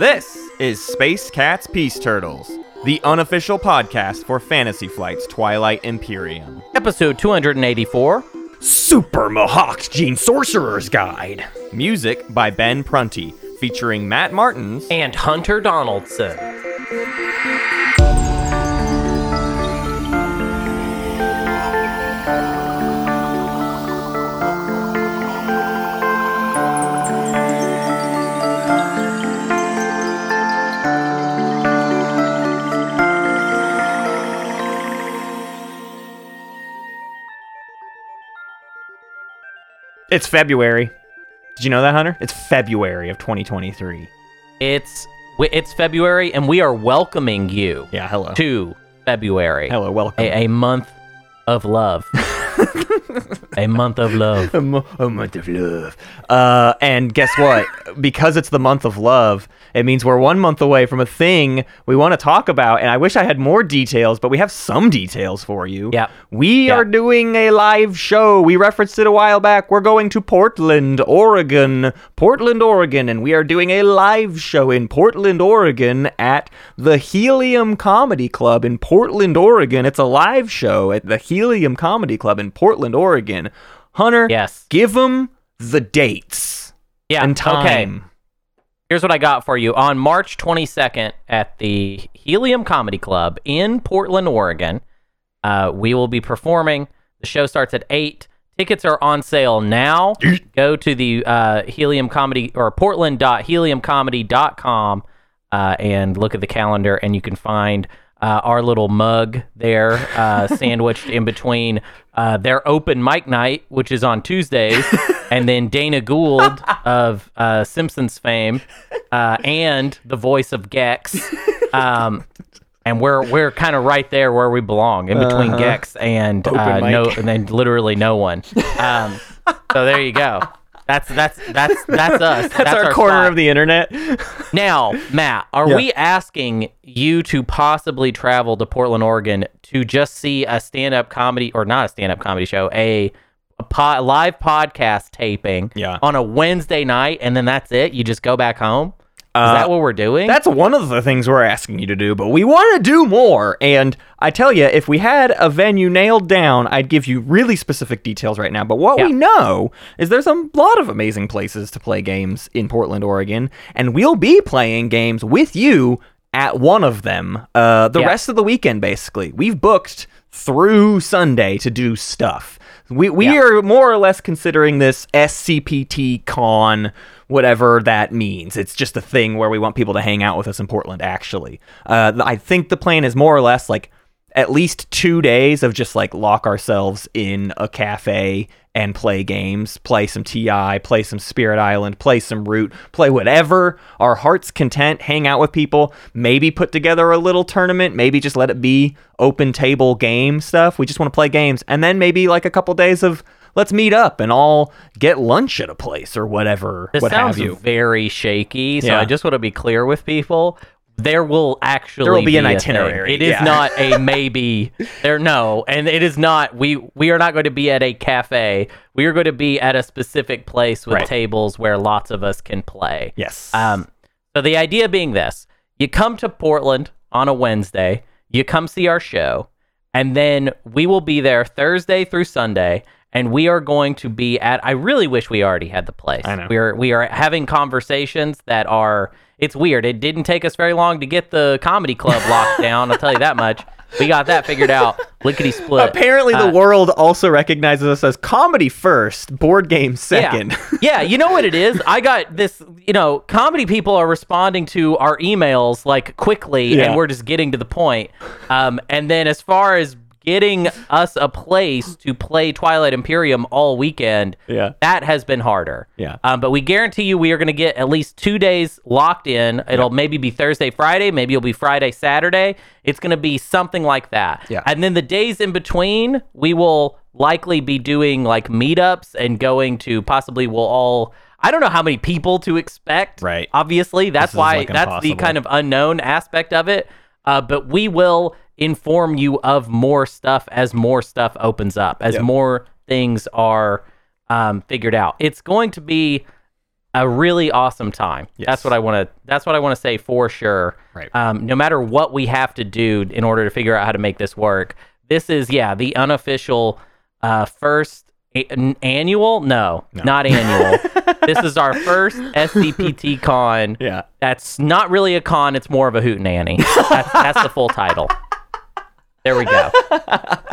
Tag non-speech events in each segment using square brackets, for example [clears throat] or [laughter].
This is Space Cats Peace Turtles, the unofficial podcast for Fantasy Flight's Twilight Imperium. Episode 284. Super Mohawk's Gene Sorcerer's Guide. Music by Ben Prunty, featuring Matt Martins And Hunter Donaldson. It's February. Did you know that, Hunter? It's February of 2023. It's it's February, and we are welcoming you Yeah, hello. to February. Hello, welcome. A, a month of love. [laughs] a month of love. A, mo- a month of love. Uh, and guess what? because it's the month of love, it means we're one month away from a thing we want to talk about. And I wish I had more details, but we have some details for you. Yep. We are doing a live show. We referenced it a while back. We're going to Portland, Oregon. Portland, Oregon. And we are doing a live show in Portland, Oregon at the Helium Comedy Club in Portland, Oregon. It's a live show at the Helium Comedy Club in Portland, Oregon. Hunter, Yes. give them the dates Yeah. and time. Okay. Here's what I got for you. On March 22nd at the Helium Comedy Club in Portland, Oregon, uh, we will be performing. The show starts at 8. Tickets are on sale now. [clears throat] Go to the uh, Helium Comedy or portland.heliumcomedy.com uh, and look at the calendar, and you can find uh, our little mug there uh, [laughs] sandwiched in between uh, their open mic night, which is on Tuesdays, [laughs] and then Dana Gould of uh, Simpsons fame uh, and the voice of Gex. Um, and we're we're kind of right there where we belong, in between Gex and uh, Uh-huh. No, and then literally no one. Um, so there you go. That's that's that's that's us. [laughs] That's, our, corner spot. of the internet. [laughs] Now, Matt, are Yeah. we asking you to possibly travel to Portland, Oregon to just see a stand-up comedy or not a stand-up comedy show, a, a po- live podcast taping Yeah. on a Wednesday night and then that's it? You just go back home? Is Uh, that what we're doing? That's one of the things we're asking you to do, but we want to do more. And I tell you, if we had a venue nailed down, I'd give you really specific details right now. But what we know is there's a lot of amazing places to play games in Portland, Oregon, and we'll be playing games with you at one of them uh, the Yeah. rest of the weekend, basically. We've booked through Sunday to do stuff. We, we Yeah. are more or less considering this SCPT con, whatever that means. It's just a thing where we want people to hang out with us in Portland, actually. Uh, I think the plan is more or less like at least two days of just like lock ourselves in a cafe and play games, play some TI, play some Spirit Island, play some Root, play whatever our heart's content, hang out with people, maybe put together a little tournament, maybe just let it be open table game stuff. We just want to play games. And then maybe like a couple days of let's meet up and all get lunch at a place or whatever, this what sounds have you. very shaky, so Yeah. I just want to be clear with people. There will actually There will be an a thing. itinerary, It is yeah. not a [laughs] maybe. there no, and it is not. We we are not going to be at a cafe. We are going to be at a specific place with Right. tables where lots of us can play. Yes. Um, so the idea being this: you come to Portland on a Wednesday, you come see our show, and then we will be there Thursday through Sunday, and we are going to be at. I really wish we already had the place. I know. We are we are having conversations that are. It's weird. It didn't take us very long to get the comedy club [laughs] locked down. I'll tell you that much. We got that figured out. Lickety split. Apparently, the Uh, world also recognizes us as comedy first, board game second. Yeah. [laughs] yeah, you know what it is? I got this, you know, comedy people are responding to our emails like quickly Yeah. and we're just getting to the point. Um, and then as far as getting us a place to play Twilight Imperium all weekend, Yeah. that has been harder. Yeah. Um, but we guarantee you we are going to get at least two days locked in. It'll maybe be Thursday, Friday. Maybe it'll be Friday, Saturday. It's going to be something like that. Yeah. And then the days in between, we will likely be doing like meetups and going to possibly we'll all. I don't know how many people to expect. Right. Obviously, that's why like, that's the kind of unknown aspect of it. Uh, but we will inform you of more stuff as more stuff opens up, as Yep. more things are um, figured out. It's going to be a really awesome time. Yes. That's what I want to. That's what I want to say for sure. Right. Um, no matter what we have to do in order to figure out how to make this work, this is yeah the unofficial uh, first a- annual. No, not annual. [laughs] this is our first SCPT con. Yeah. That's not really a con. It's more of a hootenanny. That's, that's the full title. There we go. [laughs]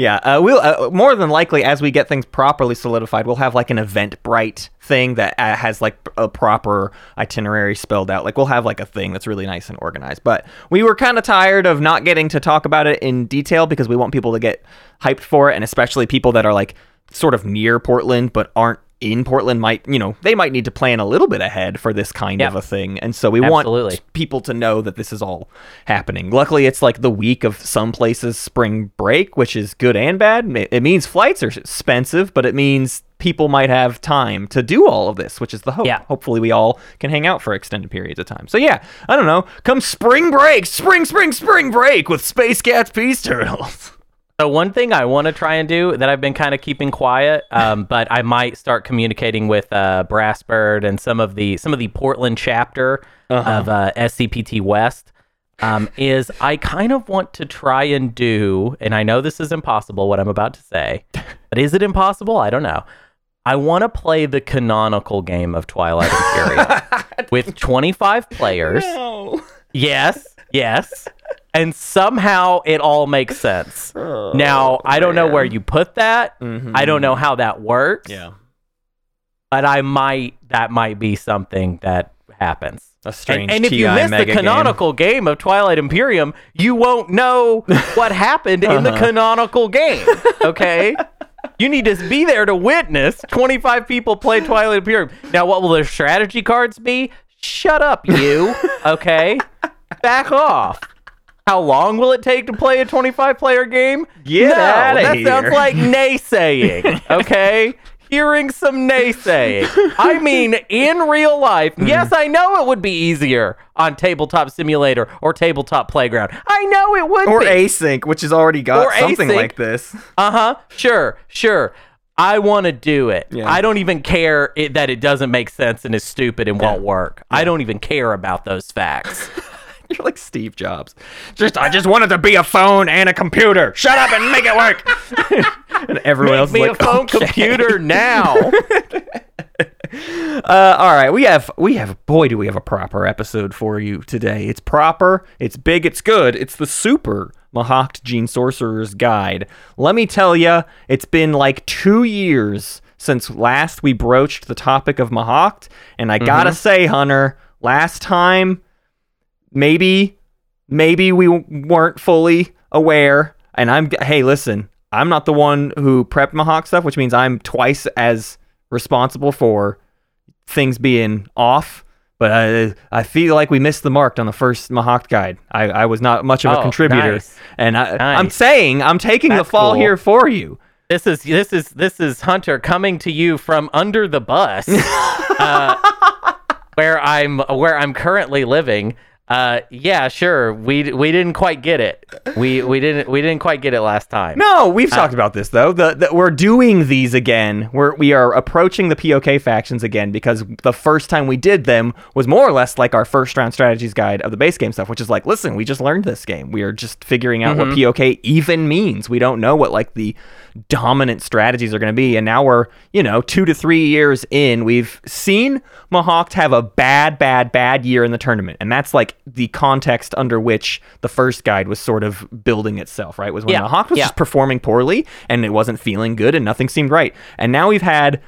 Yeah, uh, we'll uh, more than likely as we get things properly solidified, we'll have like an Eventbrite thing that uh, has like a proper itinerary spelled out. Like we'll have like a thing that's really nice and organized. But we were kind of tired of not getting to talk about it in detail because we want people to get hyped for it, and especially people that are like sort of near Portland but aren't in Portland might, you know, they might need to plan a little bit ahead for this kind of a thing. And so we Absolutely. want people to know that this is all happening. Luckily, it's like the week of some places spring break, which is good and bad. It, it means flights are expensive, but it means people might have time to do all of this, which is the hope. Yeah. Hopefully, we all can hang out for extended periods of time. So yeah, I don't know. Come spring break, spring, spring, spring break with Space Cats Peace Turtles. [laughs] So one thing I want to try and do that I've been kind of keeping quiet, um, [laughs] but I might start communicating with uh, Brassbird and some of the some of the Portland chapter of uh, SCPT West. Um, is I kind of want to try and do, and I know this is impossible what I'm about to say, but is it impossible? I don't know. I want to play the canonical game of Twilight [laughs] Imperium [laughs] with 25 players. No. Yes, yes. And somehow it all makes sense. [laughs] now, I don't know where you put that. I don't know how that works. Yeah. But I might that might be something that happens. A strange and, and if you miss the mega game. canonical game. of Twilight Imperium, you won't know [laughs] what happened in the Uh-huh. canonical game. Okay? you need to be there to witness 25 people play Twilight Imperium. Now, what will their strategy cards be? Shut up, you. Okay? [laughs] Back off. How long will it take to play a 25 player game? Get no, outta that here. sounds like [laughs] naysaying. Okay? Hearing some naysaying. I mean, in real life, Hmm. yes, I know it would be easier on Tabletop Simulator or Tabletop Playground. I know it would Or be. Or Async, which has already got Or something async. like this. Uh huh. Sure, sure. I want to do it. Yeah. I don't even care it, that it doesn't make sense and is stupid and won't work. I don't even care about those facts. [laughs] [laughs] You're like Steve Jobs. Just I just wanted to be a phone and a computer. Shut up and make it work. [laughs] and everyone else is Me like, a phone "Okay." computer now. [laughs] Uh, all right, we have we have boy do we have a proper episode for you today. It's proper, it's big, it's good. It's the super Mahact Gene Sorcerer's Guide. Let me tell you, it's been like two years since last we broached the topic of Mahact, and I gotta say, Hunter, last time maybe maybe we weren't fully aware and i'm hey listen i'm not the one who prepped mahawk stuff which means i'm twice as responsible for things being off but I, I feel like we missed the mark on the first Mahawk guide. I, I was not much of a Oh, contributor, nice. and I, I'm Nice. saying I'm taking the fall cool. here for you. This is this is this is Hunter coming to you from under the bus, [laughs] uh, where I'm where I'm currently living. Uh, yeah, sure. We we didn't quite get it. We we didn't we didn't quite get it last time. No, Uh, we've talked about this though. The, the we're doing these again. We're we are approaching the POK factions again because the first time we did them was more or less like our first round strategies guide of the base game stuff, which is like, listen, we just learned this game. We are just figuring out Mm-hmm. what POK even means. We don't know what like the dominant strategies are going to be, and now we're you know two to three years in. We've seen Mahawk have a bad, bad, bad year in the tournament, and that's like the context under which the first guide was sort of building itself. Right, was when Yeah, Mahawk was yeah. just performing poorly and it wasn't feeling good and nothing seemed right. And now we've had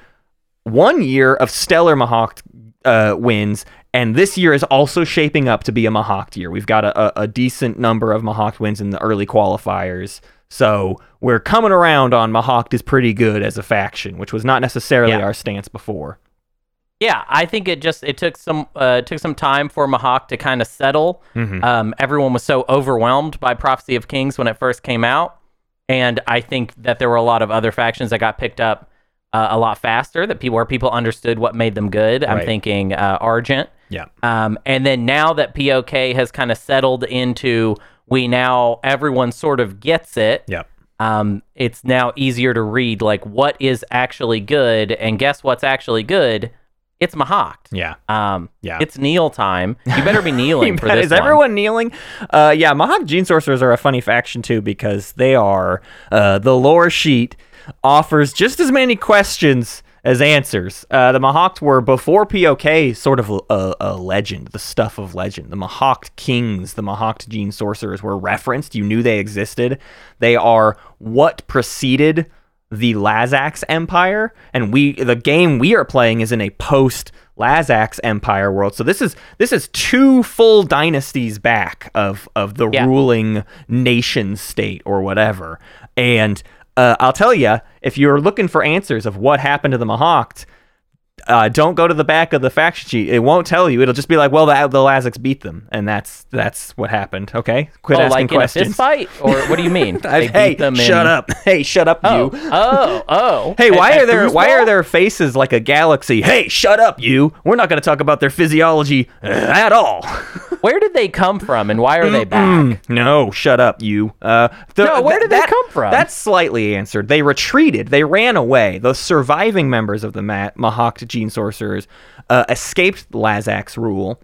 one year of stellar Mahawk uh, wins, and this year is also shaping up to be a Mahawk year. We've got a, a, a decent number of Mahawk wins in the early qualifiers. So we're coming around on Mahawk is pretty good as a faction, which was not necessarily Yeah. our stance before. Yeah, I think it just it took some uh, took some time for Mahawk to kind of settle. Um, everyone was so overwhelmed by Prophecy of Kings when it first came out, and I think that there were a lot of other factions that got picked up uh, a lot faster. That people where people understood what made them good. I'm Right. thinking uh, Argent. Yeah. Um, and then now that POK has kind of settled into we now everyone sort of gets it. Yep. Um, it's now easier to read like what is actually good, and guess what's actually good it's Mahact. Yeah. Um, Yeah. It's kneel time. You better be [laughs] kneeling for this Is one. everyone kneeling? Uh, yeah, Mahawk Gene Sorcerers are a funny faction too because they are uh, the lore sheet offers just as many questions as answers. Uh, the Mahact were before POK sort of a, a legend, the stuff of legend. The Mahact kings, the Mahact Gene Sorcerers were referenced. You knew they existed. They are what preceded the Lazax Empire, and we the game we are playing is in a post Lazax Empire world. So this is this is two full dynasties back of of the Yeah. ruling nation state or whatever. And uh, I'll tell you, if you're looking for answers of what happened to the Mahact, uh, don't go to the back of the faction sheet. It won't tell you. It'll just be like, well, the, the Lazax beat them, and that's that's what happened. Okay, quit oh, asking like in questions. fight, or what do you mean? [laughs] They hey, beat them in- shut up! Hey, shut up, Oh, you! oh, oh. [laughs] Hey, why at are their why foosball? are their faces like a galaxy? Hey, shut up, you! We're not going to talk about their physiology uh, at all. [laughs] Where did they come from, and why are they back? no, shut up, you. Uh, the- No, where th- did they that- come from? That's slightly answered. They retreated. They ran away. The surviving members of the Ma- Mahawk Gene Sorcerers uh, escaped Lazax rule.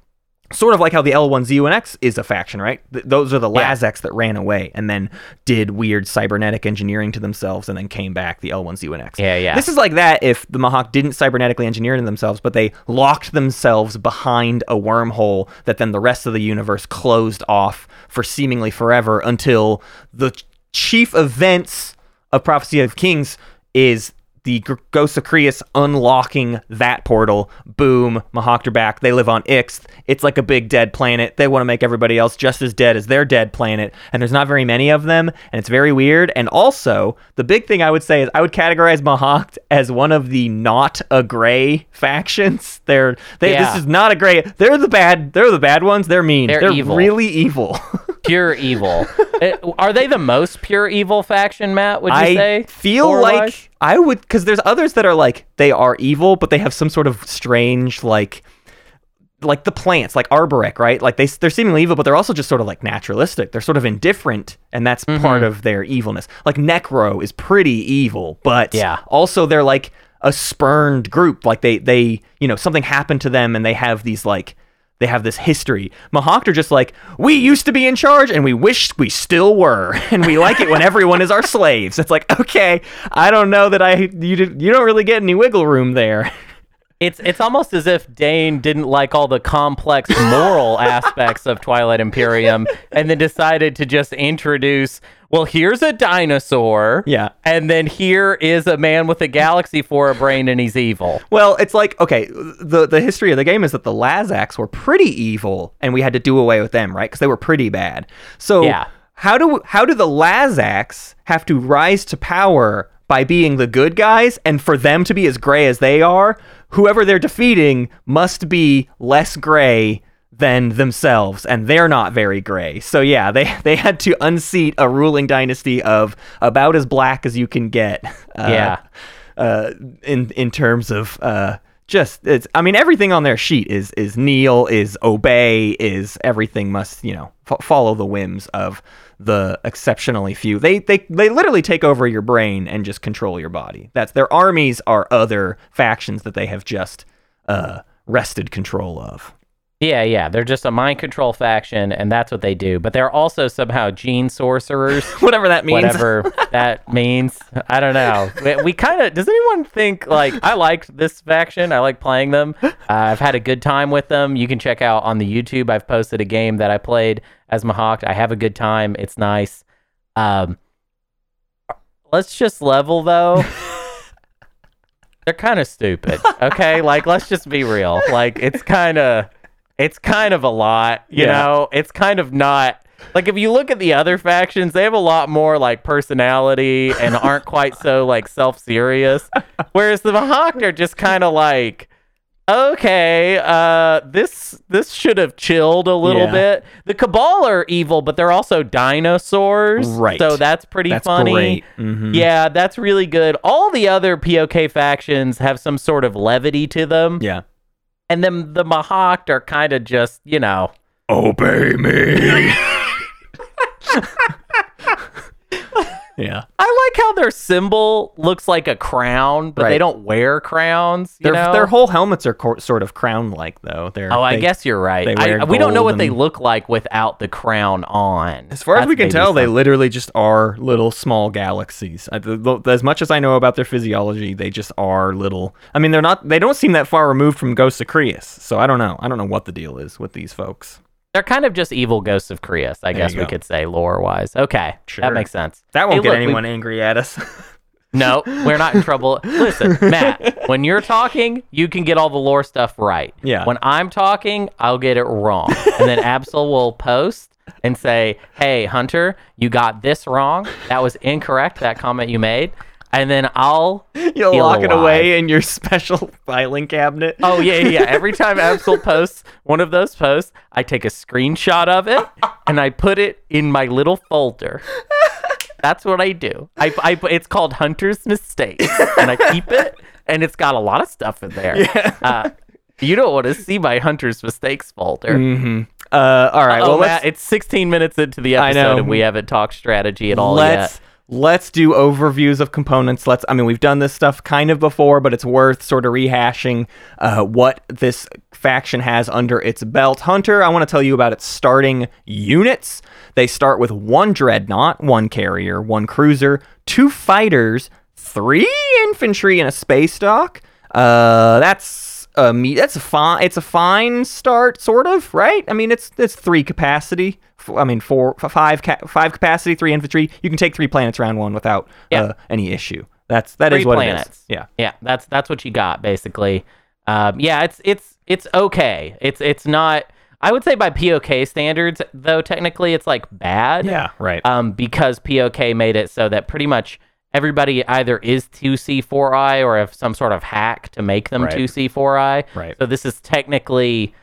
Sort of like how the L1Z1X is a faction, right? Th- those are the Yeah. Lazax that ran away and then did weird cybernetic engineering to themselves and then came back, the L1Z1X. Yeah, yeah. This is like that if the Mahawk didn't cybernetically engineer themselves, but they locked themselves behind a wormhole that then the rest of the universe closed off for seemingly forever until the chief events of Prophecy of Kings is the G- Ghosts of Creuss unlocking that portal. Boom, Mahawk are back. They live on Ixth. It's like a big dead planet. They want to make everybody else just as dead as their dead planet, and there's not very many of them, and it's very weird. And also, the big thing I would say is I would categorize Mahawk as one of the not a gray factions. [laughs] They're they Yeah. this is not a gray. They're the bad. They're the bad ones. They're mean. They're They're, evil. really evil. [laughs] Pure evil. [laughs] Uh, are they the most pure evil faction, Matt? Would you I say? feel like I would because there's others that are like they are evil, but they have some sort of strange like like the plants, like Arborec, right? Like they they're seemingly evil, but they're also just sort of like naturalistic. They're sort of indifferent, and that's Mm-hmm. part of their evilness. Like Necro is pretty evil, but Yeah. also they're like a spurned group. Like they they you know something happened to them, and they have these like they have this history. Mahawk are just like, we used to be in charge and we wish we still were. [laughs] And we like it when everyone is our slaves. It's like, okay, I don't know that I, you, did, you don't really get any wiggle room there. [laughs] It's it's almost as if Dane didn't like all the complex moral [laughs] aspects of Twilight Imperium and then decided to just introduce well here's a dinosaur Yeah. and then here is a man with a galaxy for a brain and he's evil. Well, it's like, okay, the, the history of the game is that the Lazax were pretty evil and we had to do away with them, right? Because they were pretty bad. So Yeah. how do how do the Lazax have to rise to power by being the good guys and for them to be as gray as they are? Whoever they're defeating must be less gray than themselves and they're not very gray. So yeah, they [laughs] they had to unseat a ruling dynasty of about as black as you can get. [laughs] Uh, Yeah. uh, in in terms of uh, just it's. I mean, everything on their sheet is is kneel, is obey, is everything must you know f- follow the whims of the exceptionally few. They they they literally take over your brain and just control your body. That's their armies are other factions that they have just uh, wrested control of. Yeah, yeah, they're just a mind control faction and that's what they do. But they're also somehow gene sorcerers. [laughs] Whatever that means. whatever [laughs] that means. I don't know. We, we kind of. Does anyone think like I liked this faction? I like playing them. Uh, I've had a good time with them. You can check out on the YouTube. I've posted a game that I played as Mahawk. I have a good time. It's nice. Um, let's just level though. [laughs] They're kind of stupid. Okay, like let's just be real. Like it's kind of, it's kind of a lot. You Yeah. know, it's kind of not. Like if you look at the other factions, they have a lot more like personality and aren't quite so like self-serious. Whereas the Mahawk are just kind of like, okay, uh, this this should have chilled a little Yeah. bit. The Cabal are evil, but they're also dinosaurs, Right. So that's pretty That's funny. Mhm. Yeah, that's really good. All the other POK factions have some sort of levity to them, Yeah. And then the Mahawk are kind of just you know. Obey me. [laughs] [laughs] Yeah. I like how their symbol looks like a crown, but they don't wear crowns. You Their, know? their whole helmets are cor- sort of crown like, though. They're, Oh, I they- guess you're right. I, we don't know what gold they look like without the crown on. As far as we can tell, they literally just are little small galaxies. I- the- the- As much as I know about their physiology, they just are little. I mean, they're not. They don't seem that far removed from Ghosts of Creuss. So I don't know. I don't know what the deal is with these folks. They're kind of just evil ghosts of Creuss, I There guess we go. could say lore wise. Okay, Sure. that makes sense. That won't Hey, get look, we- anyone angry at us. [laughs] No, we're not in trouble. Listen, [laughs] Matt, when you're talking, you can get all the lore stuff right. Yeah. When I'm talking, I'll get it wrong. And then [laughs] Absol will post and say, Hey, Hunter, you got this wrong. That was incorrect, that comment you made. And then I'll You'll lock it away in your [laughs] special filing cabinet. Oh yeah, yeah, yeah. Every [laughs] time Absol posts one of those posts, I take a screenshot of it and I put it in my little folder. That's what I do. I, I it's called Hunter's Mistakes, and I keep it, and it's got a lot of stuff in there. Uh, you don't want to see my Hunter's Mistakes folder. Mm-hmm. Uh, all right. well, Matt, it's 16 minutes into the episode, and we haven't talked strategy at all let's yet. Let's do overviews of components. Let's. I mean, we've done this stuff kind of before, but it's worth sort of rehashing uh, what this faction has under its belt. Hunter, I want to tell you about its starting units. They start with one dreadnought, one carrier, one cruiser, two fighters, three infantry, and a space dock. Uh, that's a me. That's a fine. It's a fine start, sort of, right? I mean, it's it's three capacity. I mean, four, five, ca- five capacity, three infantry. You can take three planets round one without Yeah. uh, any issue. That's that is Three what planets. it is. Yeah. Yeah, that's that's what you got basically. Um, yeah, it's it's it's okay. It's it's not. I would say by POK standards, though technically it's like bad. Yeah. Right. Um, because POK made it so that pretty much everybody either is 2C4I or have some sort of hack to make them Right. 2C4I. Right. So this is technically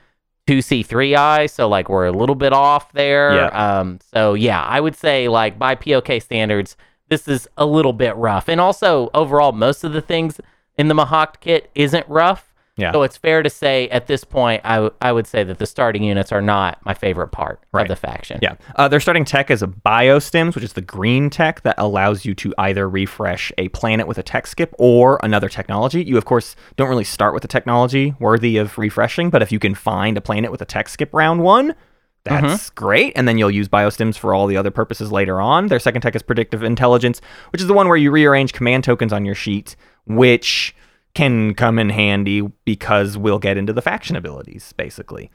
2C3I. So like we're a little bit off there. Yeah. Um, so yeah, I would say like by POK standards, this is a little bit rough. And also overall, most of the things in the Mahawk kit isn't rough. Yeah. So it's fair to say at this point, I, w- I would say that the starting units are not my favorite part Right. of the faction. Yeah. Uh, their starting tech is a biostims, which is the green tech that allows you to either refresh a planet with a tech skip or another technology. You, of course, don't really start with a technology worthy of refreshing, but if you can find a planet with a tech skip round one, that's great. And then you'll use biostims for all the other purposes later on. Their second tech is predictive intelligence, which is the one where you rearrange command tokens on your sheet, which can come in handy because we'll get into the faction abilities, basically.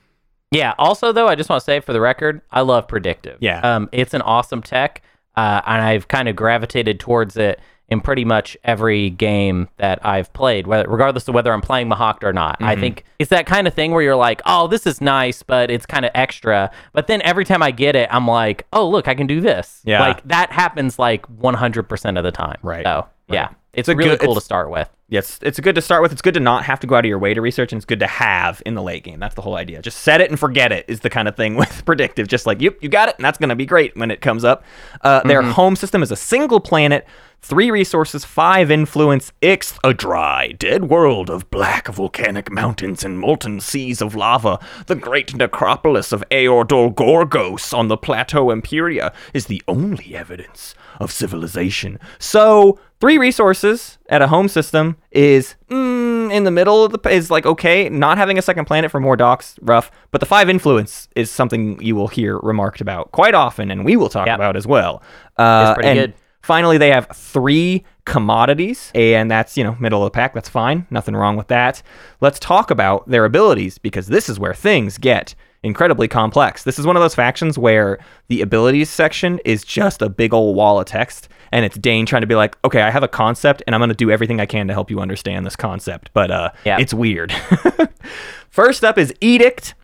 Yeah. Also, though, I just want to say for the record, I love predictive. Yeah. Um, it's an awesome tech, uh, and I've kind of gravitated towards it in pretty much every game that I've played, whether, regardless of whether I'm playing Mahawk or not. I Mm-hmm. think it's that kind of thing where you're like, oh, this is nice, but it's kind of extra. But then every time I get it, I'm like, oh, look, I can do this. Yeah. Like that happens like 100% of the time. Right. So, yeah. It's, a really good- cool it's- to start with. Yes, it's good to start with. It's good to not have to go out of your way to research, and it's good to have in the late game. That's the whole idea. Just set it and forget it is the kind of thing [laughs] with predictive. Just like, yep, you got it, and that's going to be great when it comes up. Uh, Their home system is a single planet, three resources, five influence, Ix, a dry, dead world of black volcanic mountains and molten seas of lava. The great necropolis of Aordol Gorgos on the plateau Imperia is the only evidence of civilization. So, three resources at a home system is mm, in the middle of the is like okay. Not having a second planet for more docks rough, but the five influence is something you will hear remarked about quite often, and we will talk Yep. about as well. Uh, pretty and good. Finally, they have three commodities, and that's, you know, middle of the pack. That's fine. Nothing wrong with that. Let's talk about their abilities because this is where things get incredibly complex. This is one of those factions where the abilities section is just a big old wall of text, and it's Dane trying to be like, okay, I have a concept, and I'm going to do everything I can to help you understand this concept, but uh, Yeah. it's weird. [laughs] First up is Edict.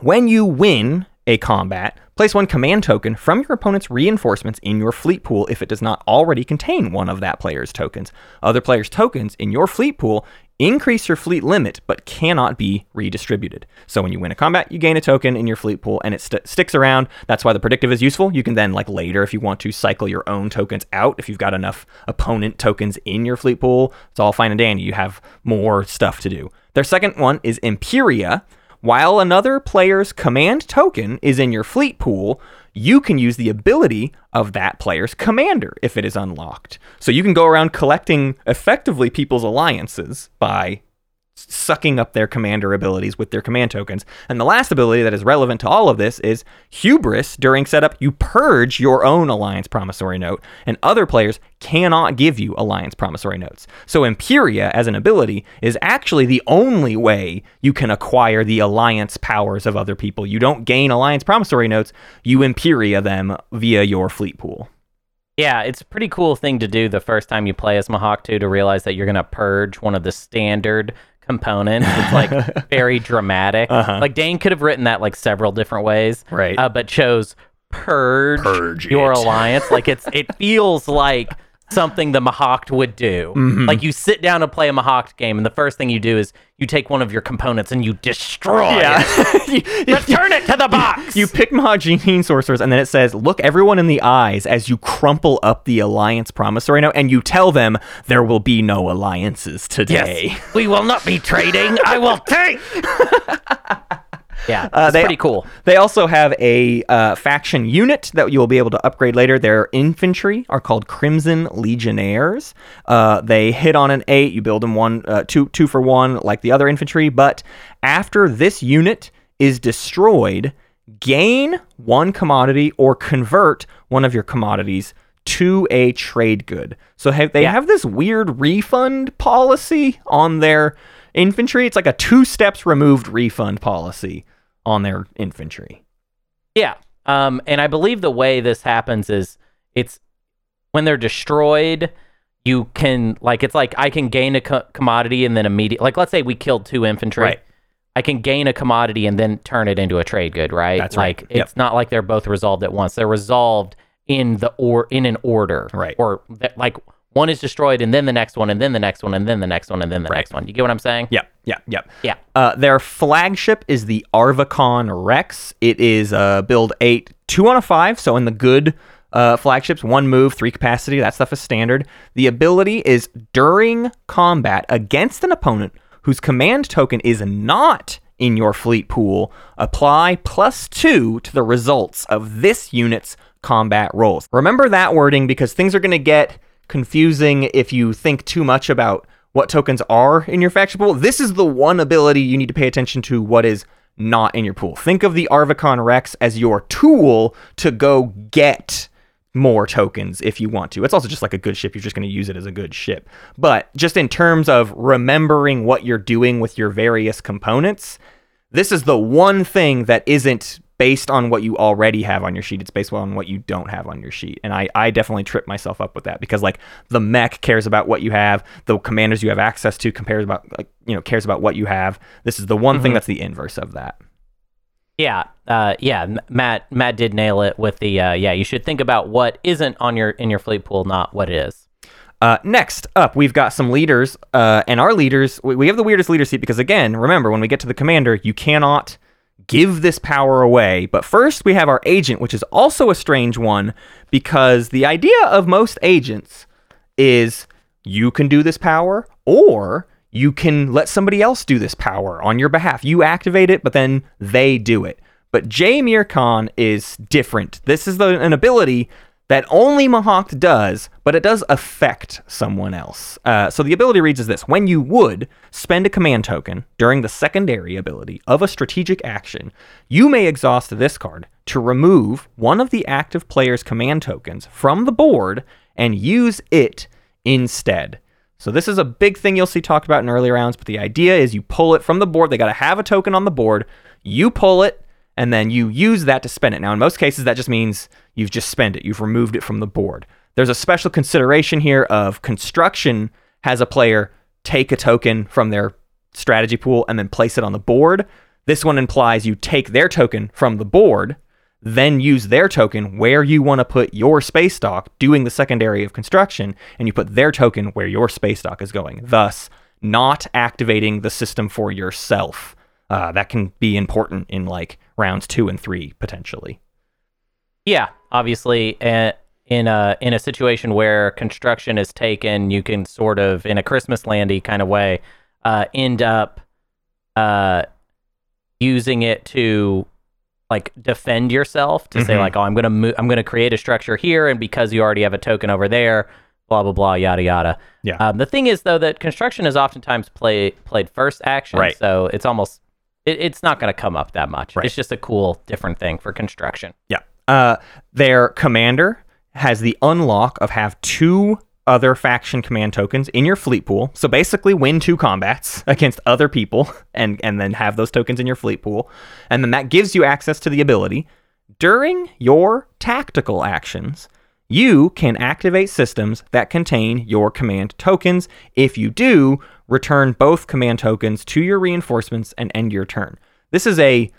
When you win a combat, place one command token from your opponent's reinforcements in your fleet pool if it does not already contain one of that player's tokens. Other players' tokens in your fleet pool increase your fleet limit but cannot be redistributed. So when you win a combat, you gain a token in your fleet pool and it st- sticks around. That's why the predictive is useful. You can then like later if you want to cycle your own tokens out if you've got enough opponent tokens in your fleet pool. It's all fine and dandy. You have more stuff to do. Their second one is Imperia. while another player's command token is in your fleet pool, you can use the ability of that player's commander if it is unlocked. So you can go around collecting effectively people's alliances by sucking up their commander abilities with their command tokens. And the last ability that is relevant to all of this is hubris. During setup, you purge your own alliance promissory note, and other players cannot give you alliance promissory notes. So Imperia as an ability is actually the only way you can acquire the alliance powers of other people. You don't gain alliance promissory notes, you Imperia them via your fleet pool. Yeah, it's a pretty cool thing to do the first time you play as Mahawk 2 to realize that you're going to purge one of the standard components. It's like [laughs] very dramatic. Uh-huh. Like Dane could have written that like several different ways, Right. Uh, but chose purge, Purge your it. alliance. Like it's it [laughs] feels like something the Mahact would do. Mm-hmm. Like you sit down and play a Mahact game, and the first thing you do is you take one of your components and you destroy it. [laughs] you, Return it to the box. you pick Mahogene Sorcerers, and then it says, Look everyone in the eyes as you crumple up the alliance promissory note, and you tell them there will be no alliances today. Yes. we will not be trading. I will take. [laughs] yeah, Uh, they- pretty cool. They also have a uh, faction unit that you will be able to upgrade later. Their infantry are called Crimson Legionnaires. Uh, they hit on an eight. You build them one, uh, two, two for one, like the other infantry. But after this unit is destroyed, gain one commodity or convert one of your commodities to a trade good. So have, they Yeah. have this weird refund policy on their infantry. It's like a two steps removed refund policy on their infantry. Yeah. Um, and I believe the way this happens is it's when they're destroyed, you can like it's like I can gain a co- commodity and then immediate like let's say we killed two infantry. Right. I can gain a commodity and then turn it into a trade good, right? That's right. like Yep. it's not like they're both resolved at once. They're resolved in the or in an order. Right. Or that, like one is destroyed and then the next one and then the next one and then the next one and then the Right. next one. You get what I'm saying? Yep, yep, yep. Yeah. Uh, their flagship is the Arvicon Rex. It is uh, build eight, two on a five. So in the good uh, flagships, one move, three capacity. That stuff is standard. The ability is during combat against an opponent whose command token is not in your fleet pool. Apply plus two to the results of this unit's combat rolls. Remember that wording because things are going to get confusing if you think too much about what tokens are in your faction pool. This is the one ability you need to pay attention to what is not in your pool. Think of the Arvicon Rex as your tool to go get more tokens if you want to. It's also just like a good ship. You're just going to use it as a good ship. But just in terms of remembering what you're doing with your various components, this is the one thing that isn't based on what you already have on your sheet. It's based on what you don't have on your sheet. And I, I definitely trip myself up with that because like the mech cares about what you have, the commanders you have access to compares about like you know cares about what you have. This is the one thing that's the inverse of that. Yeah, uh, yeah. Matt Matt did nail it with the uh, yeah. You should think about what isn't on your in your fleet pool, not what is. Uh, next up, we've got some leaders, uh, and our leaders, we, we have the weirdest leader seat because, again, remember, when we get to the commander, you cannot give this power away. But first, we have our agent, which is also a strange one because the idea of most agents is you can do this power or you can let somebody else do this power on your behalf. You activate it, but then they do it. But Jae Mir Kan is different. This is the, an ability that only Mahawk does, but it does affect someone else. Uh, so the ability reads as this When you would spend a command token during the secondary ability of a strategic action, you may exhaust this card to remove one of the active player's command tokens from the board and use it instead. So this is a big thing you'll see talked about in early rounds, but the idea is you pull it from the board. They got to have a token on the board. You pull it, and then you use that to spend it. Now, in most cases, that just means you've just spent it. You've removed it from the board. There's a special consideration here of construction has a player take a token from their strategy pool and then place it on the board. This one implies you take their token from the board, then use their token where you want to put your space dock doing the secondary of construction, and you put their token where your space dock is going, thus not activating the system for yourself. Uh, that can be important in like rounds two and three potentially. Yeah, obviously, uh, in a in a situation where construction is taken, you can sort of, in a Christmas landy kind of way, uh, end up uh, using it to like defend yourself to say Mhm. like, oh, I'm gonna mo- I'm gonna create a structure here, and because you already have a token over there, blah blah blah, yada yada. Yeah. Um, the thing is though that construction is oftentimes play played first action, Right. so it's almost it, it's not going to come up that much. Right. It's just a cool different thing for construction. Yeah. Uh, their commander has the unlock of have two other faction command tokens in your fleet pool. So basically win two combats [laughs] against other people and and then have those tokens in your fleet pool. And then that gives you access to the ability during your tactical actions. You can activate systems that contain your command tokens. If you do, return both command tokens to your reinforcements and end your turn. This is a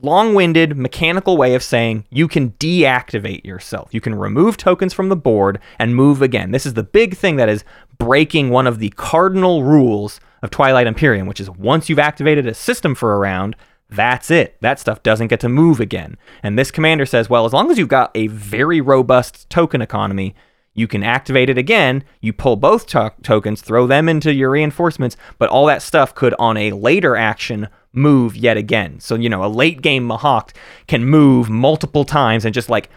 long winded mechanical way of saying you can deactivate yourself. You can remove tokens from the board and move again. This is the big thing that is breaking one of the cardinal rules of Twilight Imperium, which is once you've activated a system for a round, that's it. That stuff doesn't get to move again. And this commander says, well, as long as you've got a very robust token economy, you can activate it again. You pull both to- tokens, throw them into your reinforcements, but all that stuff could, on a later action, move yet again. So, you know, a late game Mahawk can move multiple times and just like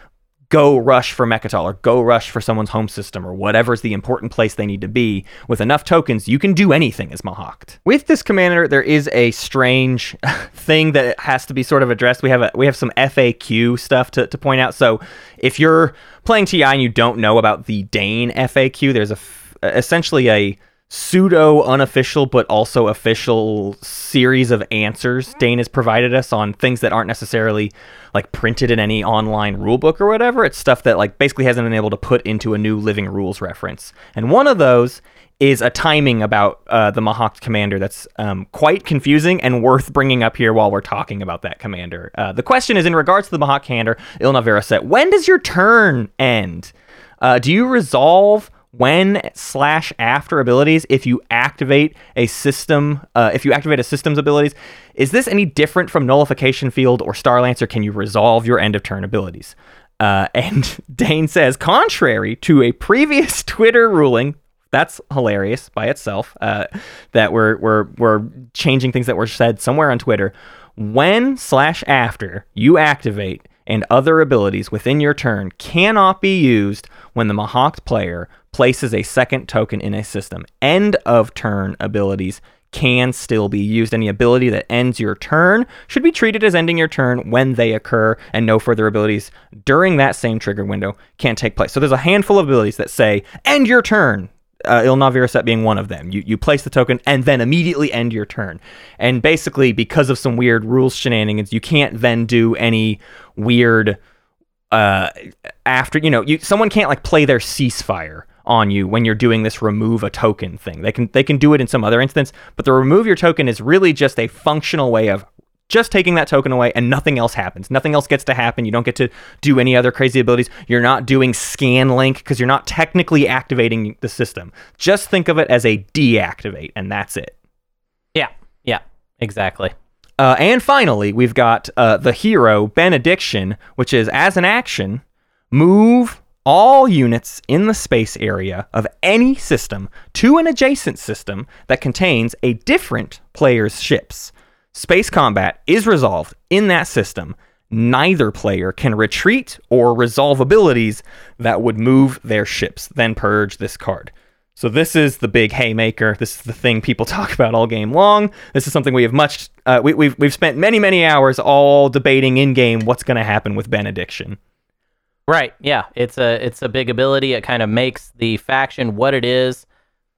go rush for Mechatol or go rush for someone's home system or whatever's the important place they need to be. With enough tokens, you can do anything as Mahact. With this commander, there is a strange [laughs] thing that has to be sort of addressed. We have a we have some FAQ stuff to, to point out. So if you're playing TI and you don't know about the Dane FAQ, there's a essentially a pseudo unofficial but also official series of answers Dane has provided us on things that aren't necessarily like printed in any online rulebook or whatever. It's stuff that like basically hasn't been able to put into a new living rules reference. And one of those is a timing about uh, the Mahawk commander that's um, quite confusing and worth bringing up here while we're talking about that commander. Uh, the question is in regards to the Mahawk commander, Il Na Viroset, when does your turn end? Uh, do you resolve when slash after abilities if you activate a system uh, if you activate a system's abilities is this any different from nullification field or starlancer can you resolve your end of turn abilities? Uh, [laughs] and dane says contrary to a previous [laughs] twitter ruling that's hilarious by itself uh, that we're, we're, we're changing things that were said somewhere on twitter. When slash after you activate and other abilities within your turn cannot be used when the Mahact player places a second token in a system. End of turn abilities can still be used. Any ability that ends your turn should be treated as ending your turn when they occur, and no further abilities during that same trigger window can take place. So there's a handful of abilities that say end your turn. Uh, Il Na Viroset being one of them. You you place the token and then immediately end your turn. And basically, because of some weird rules shenanigans, you can't then do any weird uh after you know you someone can't like play their ceasefire on you when you're doing this remove a token thing. They can they can do it in some other instance, but the remove your token is really just a functional way of just taking that token away and nothing else happens. Nothing else gets to happen. You don't get to do any other crazy abilities. You're not doing scan link because you're not technically activating the system. Just think of it as a deactivate and that's it. Yeah, yeah, exactly. Uh, and finally, we've got uh, the hero Benediction, which is as an action, move all units in the space area of any system to an adjacent system that contains a different player's ships. Space combat is resolved in that system. Neither player can retreat or resolve abilities that would move their ships, then purge this card. So this is the big haymaker. This is the thing people [laughs] talk about all game long. This is something we have much uh, we, we've we've spent many many hours all debating in game what's going to happen with benediction. Right. Yeah. It's a it's a big ability. It kind of makes the faction what it is.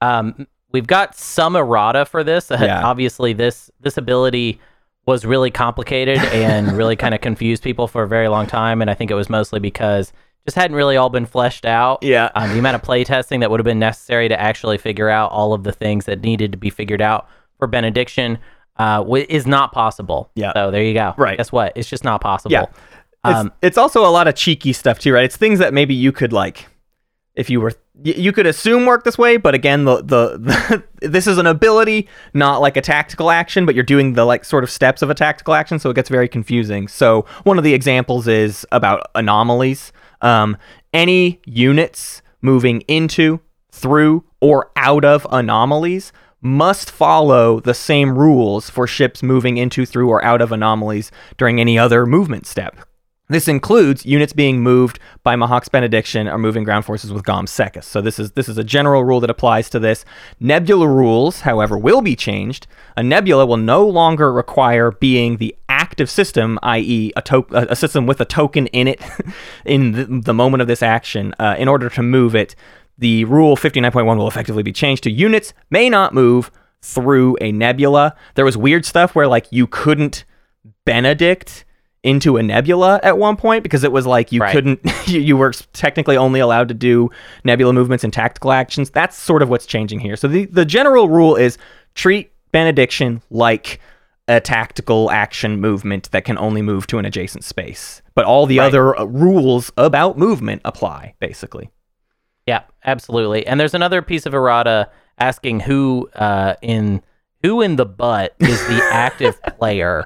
Um, we've got some errata for this. Uh, [laughs] Yeah. Obviously, this this ability was really complicated [laughs] and really kind of confused people for a very long time. And I think it was mostly because just hadn't really all been fleshed out. Yeah. Um, the amount of play testing that would have been necessary to actually figure out all of the things that needed to be figured out for benediction uh, w- is not possible. Yeah. So there you go. Right. Guess what? It's just not possible. Yeah. It's, Um, it's also a lot of cheeky stuff too, right? It's things that maybe you could like, if you were, y- you could assume work this way, but again, the, the the [laughs] this is an ability, not like a tactical action, but you're doing the like sort of steps of a tactical action, so it gets very confusing. So one of the examples is about anomalies. Um, any units moving into, through, or out of anomalies must follow the same rules for ships moving into, through, or out of anomalies during any other movement step. This includes units being moved by Mahawk's benediction or moving ground forces with Gom Secus. So this is this is a general rule that applies to this. Nebula rules, however, will be changed. A nebula will no longer require being the active system, i.e., a, to- a system with a token in it [laughs] in the, the moment of this action, uh, in order to move it. The rule 59.1 will effectively be changed to units may not move through a nebula. There was weird stuff where like you couldn't benedict into a nebula at one point because it was like you Right. couldn't [laughs] you, you were technically only allowed to do nebula movements and tactical actions that's sort of what's changing here so the, the general rule is treat benediction like a tactical action movement that can only move to an adjacent space but all the Right. other uh, rules about movement apply basically Yeah, absolutely. And there's another piece of errata asking who uh, in who in the butt is the [laughs] active player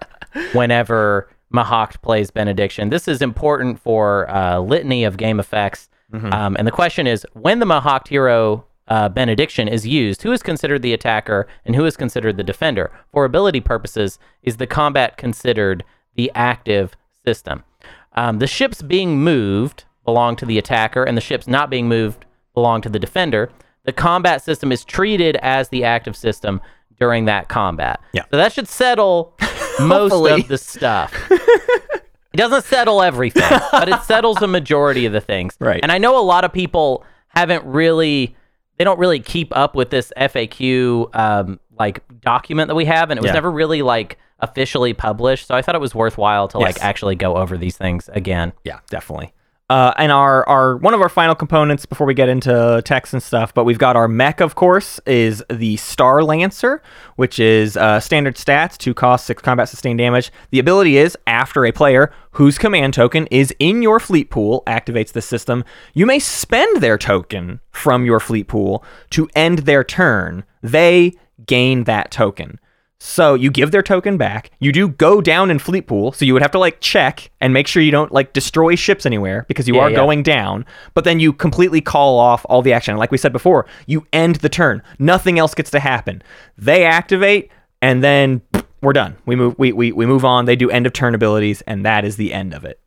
whenever Mahact plays Benediction. This is important for uh, litany of game effects. Um, and the question is when the Mahact hero uh, Benediction is used, who is considered the attacker and who is considered the defender? For ability purposes, is the combat considered the active system? Um, the ships being moved belong to the attacker, and the ships not being moved belong to the defender. The combat system is treated as the active system during that combat. Yeah. So that should settle most of the stuff. It doesn't settle everything, but it settles a majority of the things. Right. And I know a lot of people haven't really, they don't really keep up with this FAQ um, like document that we have, and it was Yeah. never really like officially published. So I thought it was worthwhile to like actually go over these things again. Yeah, definitely. Uh, and our, our one of our final components before we get into text and stuff, but we've got our mech, of course, is the Star Lancer, which is uh, standard stats, two cost, six combat sustained damage. The ability is after a player whose command token is in your fleet pool activates the system, you may spend their token from your fleet pool to end their turn. They gain that token. So you give their token back. You do go down in fleet pool, so you would have to like check and make sure you don't like destroy ships anywhere because you Yeah, are yeah. going down. But then you completely call off all the action. Like we said before, you end the turn. Nothing else gets to happen. They activate, and then we're done. We move. We, we we move on. They do end of turn abilities, and that is the end of it.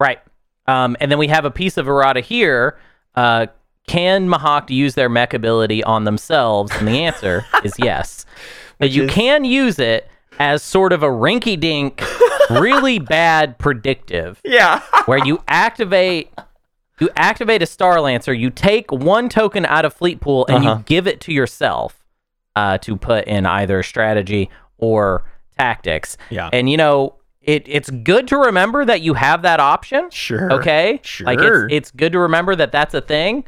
Right. Um, and then we have a piece of errata here. Uh, can Mahact use their mech ability on themselves? And the answer [laughs] is yes. But you is- can use it as sort of a rinky dink, really [laughs] bad predictive, Yeah. where you activate. You activate a Star Lancer, you take one token out of Fleet Pool and Uh-huh. you give it to yourself uh, to put in either strategy or tactics. Yeah. And you know, it, it's good to remember that you have that option. Sure. Okay. Like Sure. it's it's good to remember that that's a thing.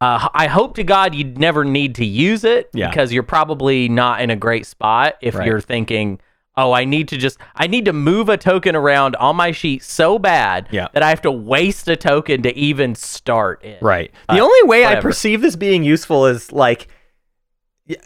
Uh, I hope to God you'd never need to use it Yeah. because you're probably not in a great spot if Right. you're thinking, oh, I need to just I need to move a token around on my sheet so bad Yeah. that I have to waste a token to even start it. Right. The Uh, only way I perceive this being useful is like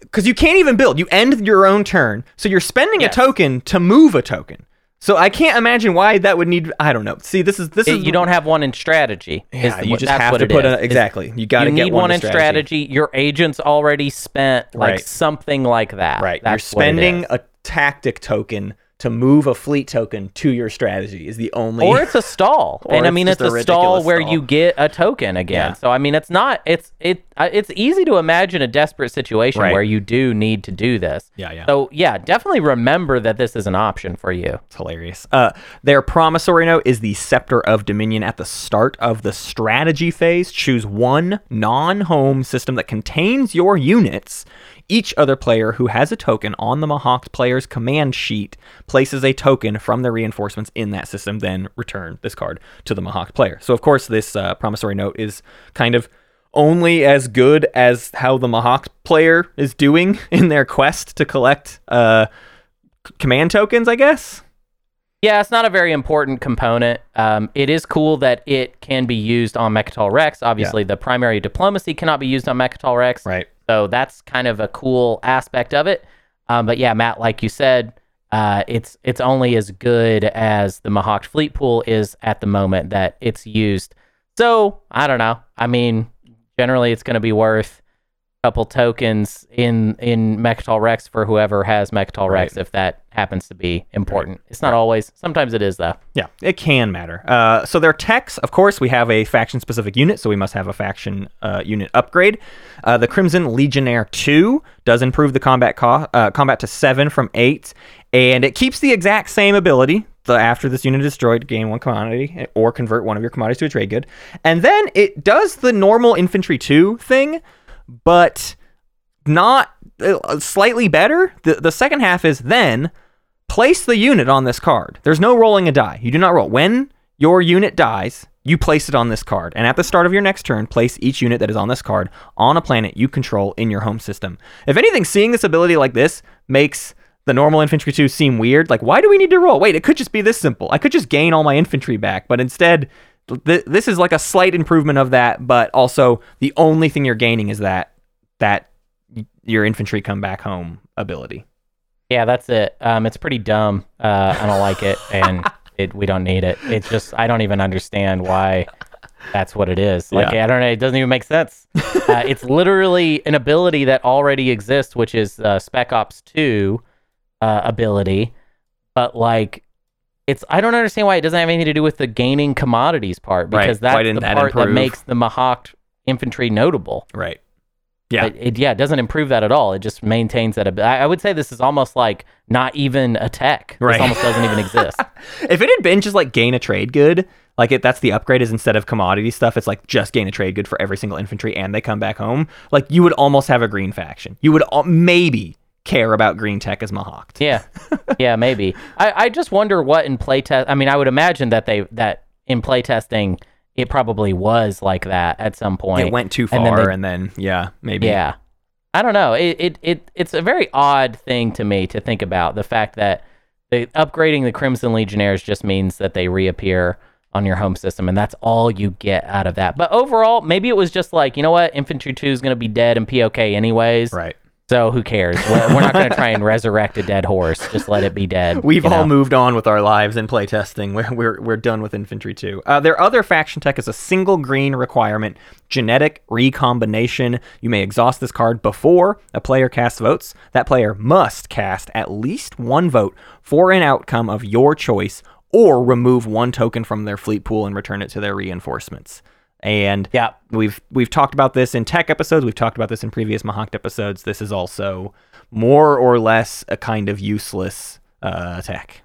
because you can't even build. You end your own turn, so you're spending Yes. a token to move a token. So I can't imagine why that would need. I don't know. See, this is this It- is you don't have one in strategy. Yeah, the- you just have to put a, exactly. You got to get need one, one in strategy. Your agent's already spent like Right. something like that. Right. That's you're spending a tactic token to move a fleet token to your strategy. Is the only. or it's a stall [laughs] and i mean just it's a a, stall where stall. you get a token again Yeah. so i mean it's not it's it it's easy to imagine a desperate situation Right. where you do need to do this Yeah, yeah. so yeah definitely remember that this is an option for you It's hilarious. Uh, their promissory note is the Scepter of Dominion at the start of the strategy phase. Choose one non home system that contains your units. Each other player who has a token on the Mahact player's command sheet places a token from the reinforcements in that system, then return this card to the Mahact player. So, of course, this uh, promissory note is kind of only as good as how the Mahact player is doing [laughs] in their quest to collect uh, command tokens, I guess. yeah it's not a very important component um, it is cool that it can be used on mecatol rex obviously the primary diplomacy cannot be used on mecatol rex Right. So that's kind of a cool aspect of it. Um, but yeah, Matt, like you said, uh, it's it's only as good as the Mahact fleet pool is at the moment that it's used. So I don't know. I mean, generally, it's going to be worth couple tokens in in Mecatol Rex for whoever has Mecatol Rex Right. if that happens to be important. It's not always. Sometimes it is though. Yeah, it can matter. Uh, so their techs, of course, we have a faction specific unit, so we must have a faction uh, unit upgrade. Uh, the Crimson Legionnaire 2 does improve the combat co- uh, combat to 7 from 8, and it keeps the exact same ability. The, after this unit is destroyed, gain one commodity or convert one of your commodities to a trade good. And then it does the normal Infantry 2 thing, but not uh, slightly better. The, the second half is then place the unit on this card. There's no rolling a die. You do not roll. When your unit dies, you place it on this card. And at the start of your next turn, place each unit that is on this card on a planet you control in your home system. If anything, seeing this ability like this makes the normal infantry 2 seem weird. Like, why do we need to roll? Wait, it could just be this simple. I could just gain all my infantry back, but instead, th- this is like a slight improvement of that, but also the only thing you're gaining is that that your infantry come back home ability. Yeah, that's it. Um, it's pretty dumb. Uh, I don't like it, and [laughs] it we don't need it. It's just I don't even understand why that's what it is. Like Yeah. I don't know. It doesn't even make sense. Uh, it's literally an ability that already exists, which is uh, Spec Ops Two uh, ability, but like. It's I don't understand why it doesn't have anything to do with the gaining commodities part because Why that's the that part that makes the Mahact infantry notable. Right. Yeah. It, it- yeah, it doesn't improve that at all. It just maintains that. I, I would say this is almost like not even a tech. Right. This almost doesn't even exist. [laughs] If it had been just like gain a trade good, like it that's the upgrade is instead of commodity stuff, it's like just gain a trade good for every single infantry and they come back home. Like you would almost have a green faction. You would al- maybe care about green tech as Mahact. Yeah, yeah, maybe. I, I just wonder what in playtest. I mean, I would imagine that they that in playtesting it probably was like that at some point. It went too And then far they- and then, yeah, maybe. Yeah. I don't know. It, it it it's a very odd thing to me to think about the fact that the upgrading the Crimson Legionnaires just means that they reappear on your home system and that's all you get out of that. But overall, maybe it was just like, you know what? Infantry 2 is going to be dead and POK anyways. Right. So who cares? We're, we're not going to try and [laughs] resurrect a dead horse. Just let it be dead. We've all know? moved on with our lives in playtesting. We're, we're, we're done with infantry too. Uh, their other faction tech is a single green requirement genetic recombination. You may exhaust this card before a player casts votes. That player must cast at least one vote for an outcome of your choice or remove one token from their fleet pool and return it to their reinforcements. And Yeah. we've we've talked about this in tech episodes. We've talked about this in previous Mahact episodes. This is also more or less a kind of useless uh, tech.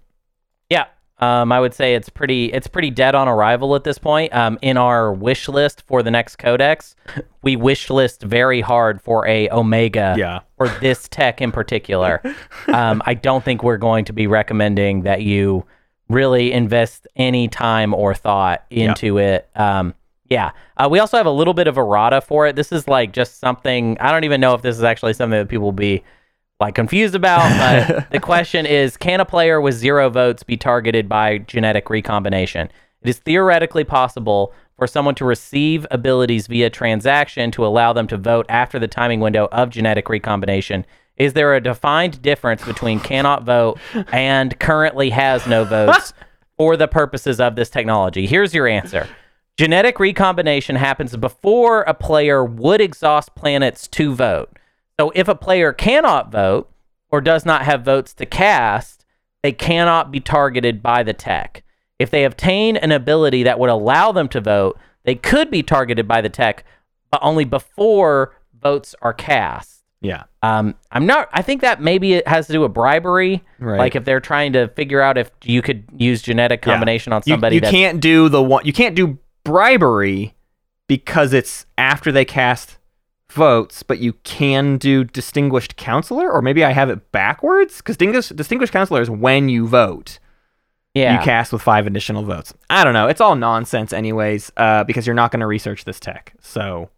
Yeah. Um, I would say it's pretty it's pretty dead on arrival at this point. Um, in our wish list for the next codex, we wish list very hard for a Omega Yeah. for this tech in particular. [laughs] um, I don't think we're going to be recommending that you really invest any time or thought into it. Yeah. Uh, we also have a little bit of errata for it. This is like just something I don't even know if this is actually something that people will be like confused about. But [laughs] the question is, can a player with zero votes be targeted by genetic recombination? It is theoretically possible for someone to receive abilities via transaction to allow them to vote after the timing window of genetic recombination. Is there a defined difference between [laughs] cannot vote and currently has no votes [laughs] for the purposes of this technology? Here's your answer. Genetic recombination happens before a player would exhaust planets to vote. So if a player cannot vote or does not have votes to cast, they cannot be targeted by the tech. If they obtain an ability that would allow them to vote, they could be targeted by the tech, but only before votes are cast. Yeah. Um, I'm not. I think that maybe it has to do with bribery. Right. Like if they're trying to figure out if you could use genetic Yeah. combination on You- somebody. You, that's, can't do the one. You can't do bribery because it's after they cast votes, but you can do distinguished counselor, or maybe I have it backwards because distinguished, distinguished counselor is when you vote. Yeah. You cast with five additional votes. I don't know. It's all nonsense, anyways, uh, because you're not going to research this tech. So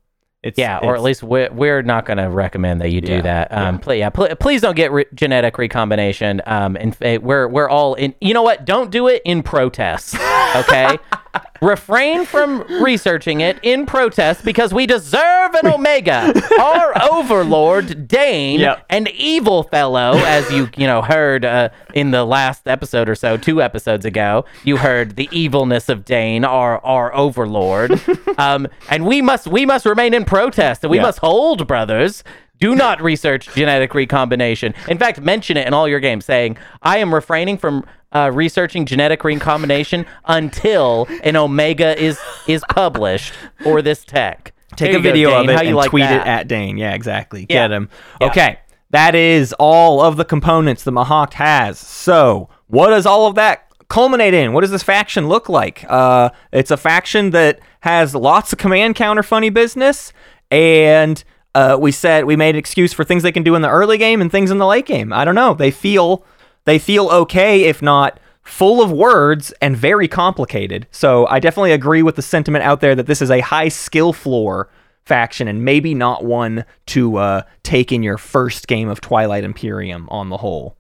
it's Yeah, or at least we're, we're not going to recommend that you do Yeah, that. Um, yeah. pl- yeah, pl- please don't get re- genetic recombination. Um, and fa- we're we're all in. You know what? Don't do it in protest. Okay. [laughs] refrain from researching it in protest because we deserve an Omega. [laughs] Our overlord, Dane, Yep. an evil fellow, as you you know heard uh, in the last episode or so, two episodes ago, you heard the evilness of Dane, our our overlord. [laughs] um, and we must we must remain in protest, and we Yeah. must hold, brothers. Do not research genetic recombination. In fact, mention it in all your games, saying, I am refraining from uh, researching genetic recombination until an Omega is is published for this tech. Take a you go, video of it How you and like tweet that? it at Dane. Yeah, exactly. Yeah. Get him. Yeah. Okay. That is all of the components the Mahact has. So, what does all of that culminate in? What does this faction look like? Uh, it's a faction that has lots of command counter funny business, and uh, we said we made an excuse for things they can do in the early game and things in the late game. I don't know. They feel they feel okay, if not full of words and very complicated. So I definitely agree with the sentiment out there that this is a high skill floor faction and maybe not one to uh, take in your first game of Twilight Imperium on the whole.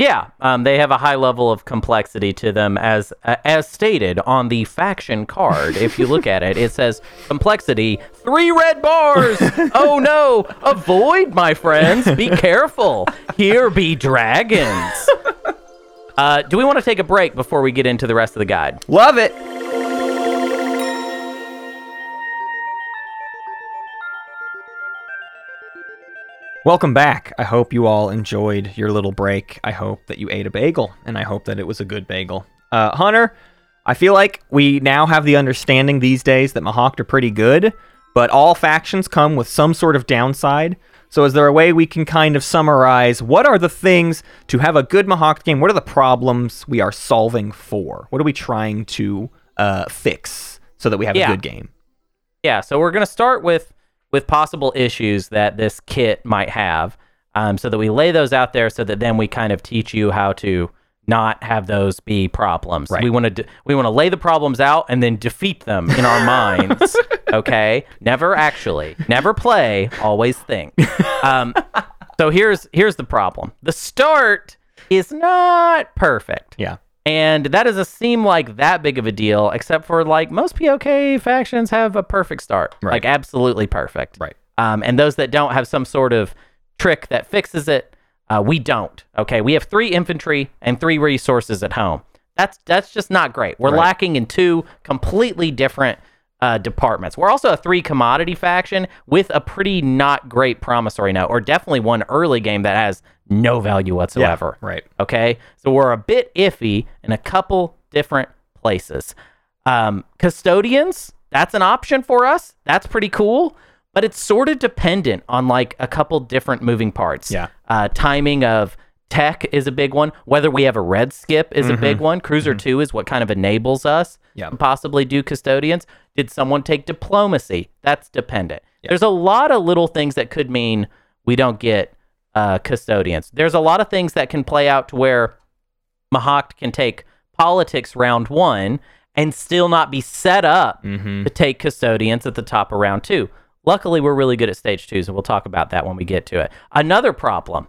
Yeah, um, they have a high level of complexity to them, as uh, as stated on the faction card. if you look at it, it says complexity three red bars. [laughs] oh no! Avoid, my friends. Be careful. Here be dragons. [laughs] Uh, do we want to take a break before we get into the rest of the guide? Love it. Welcome back. I hope you all enjoyed your little break. I hope that you ate a bagel, and I hope that it was a good bagel. Uh, Hunter, I feel like we now have the understanding these days that Mahact are pretty good, but all factions come with some sort of downside. So, is there a way we can kind of summarize what are the things to have a good Mahact game? What are the problems we are solving for? What are we trying to uh, fix so that we have Yeah. a good game? Yeah, so we're going to start with with possible issues that this kit might have, um, so that we lay those out there, so that then we kind of teach you how to not have those be problems. Right. We want to de- we want to lay the problems out and then defeat them in our minds. [laughs] Okay, never actually, never play, always think. Um, so here's here's the problem. The start is not perfect. Yeah. And that doesn't seem like that big of a deal, except for like most POK factions have a perfect start, Right. like absolutely perfect. Right. Um, and those that don't have some sort of trick that fixes it, uh, we don't. Okay, we have three infantry and three resources at home. That's that's just not great. We're Right. lacking in two completely different uh, departments. We're also a three commodity faction with a pretty not great promissory note, or definitely one early game that has no value whatsoever. Right. Okay. So we're a bit iffy in a couple different places. Um, custodians, that's an option for us. That's pretty cool, but it's sort of dependent on like a couple different moving parts. Yeah. Uh, timing of tech is a big one. Whether we have a red skip is a big one. Cruiser 2 is what kind of enables us Yeah. to possibly do custodians. Did someone take diplomacy? That's dependent. There's a lot of little things that could mean we don't get uh, custodians. There's a lot of things that can play out to where Mahact can take politics round one and still not be set up Mm-hmm. to take custodians at the top of round two. Luckily, we're really good at stage two, so we'll talk about that when we get to it. Another problem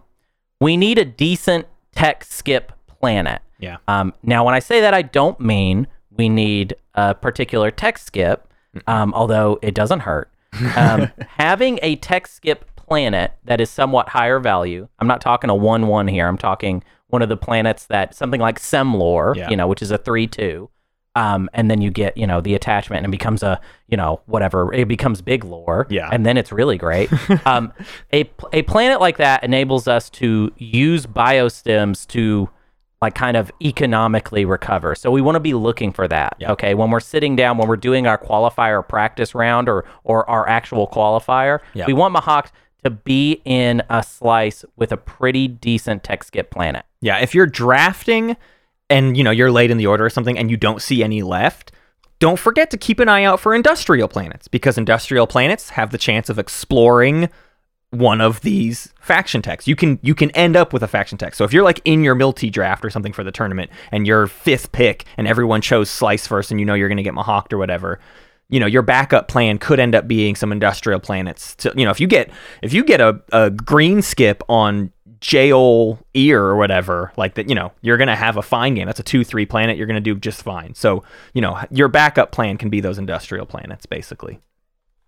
we need a decent tech skip planet. Yeah. Um, now, when I say that, I don't mean we need a particular tech skip, um, although it doesn't hurt. Um, [laughs] having a tech skip planet that is somewhat higher value, I'm not talking a 1 1 here, I'm talking one of the planets that something like Sem-Lore, Yeah. you know, which is a 3 2. Um, and then you get, you know, the attachment and it becomes a, you know, whatever, it becomes big lore. Yeah. And then it's really great. [laughs] um, a, a planet like that enables us to use biostims to like kind of economically recover. So we want to be looking for that. Okay. When we're sitting down, when we're doing our qualifier practice round or or our actual qualifier, we want Mahact to be in a slice with a pretty decent tech skip planet. Yeah, if you're drafting and you know you're late in the order or something and you don't see any left, don't forget to keep an eye out for industrial planets because industrial planets have the chance of exploring one of these faction techs. You can you can end up with a faction tech. So if you're like in your multi draft or something for the tournament and you're fifth pick and everyone chose slice first and you know you're going to get Mahawked or whatever, you know your backup plan could end up being some industrial planets. You know if you get if you get a, a green skip on Jeol Ir or whatever, like that, you know, you're gonna have a fine game. That's a two three planet. You're gonna do just fine. So you know, your backup plan can be those industrial planets, basically.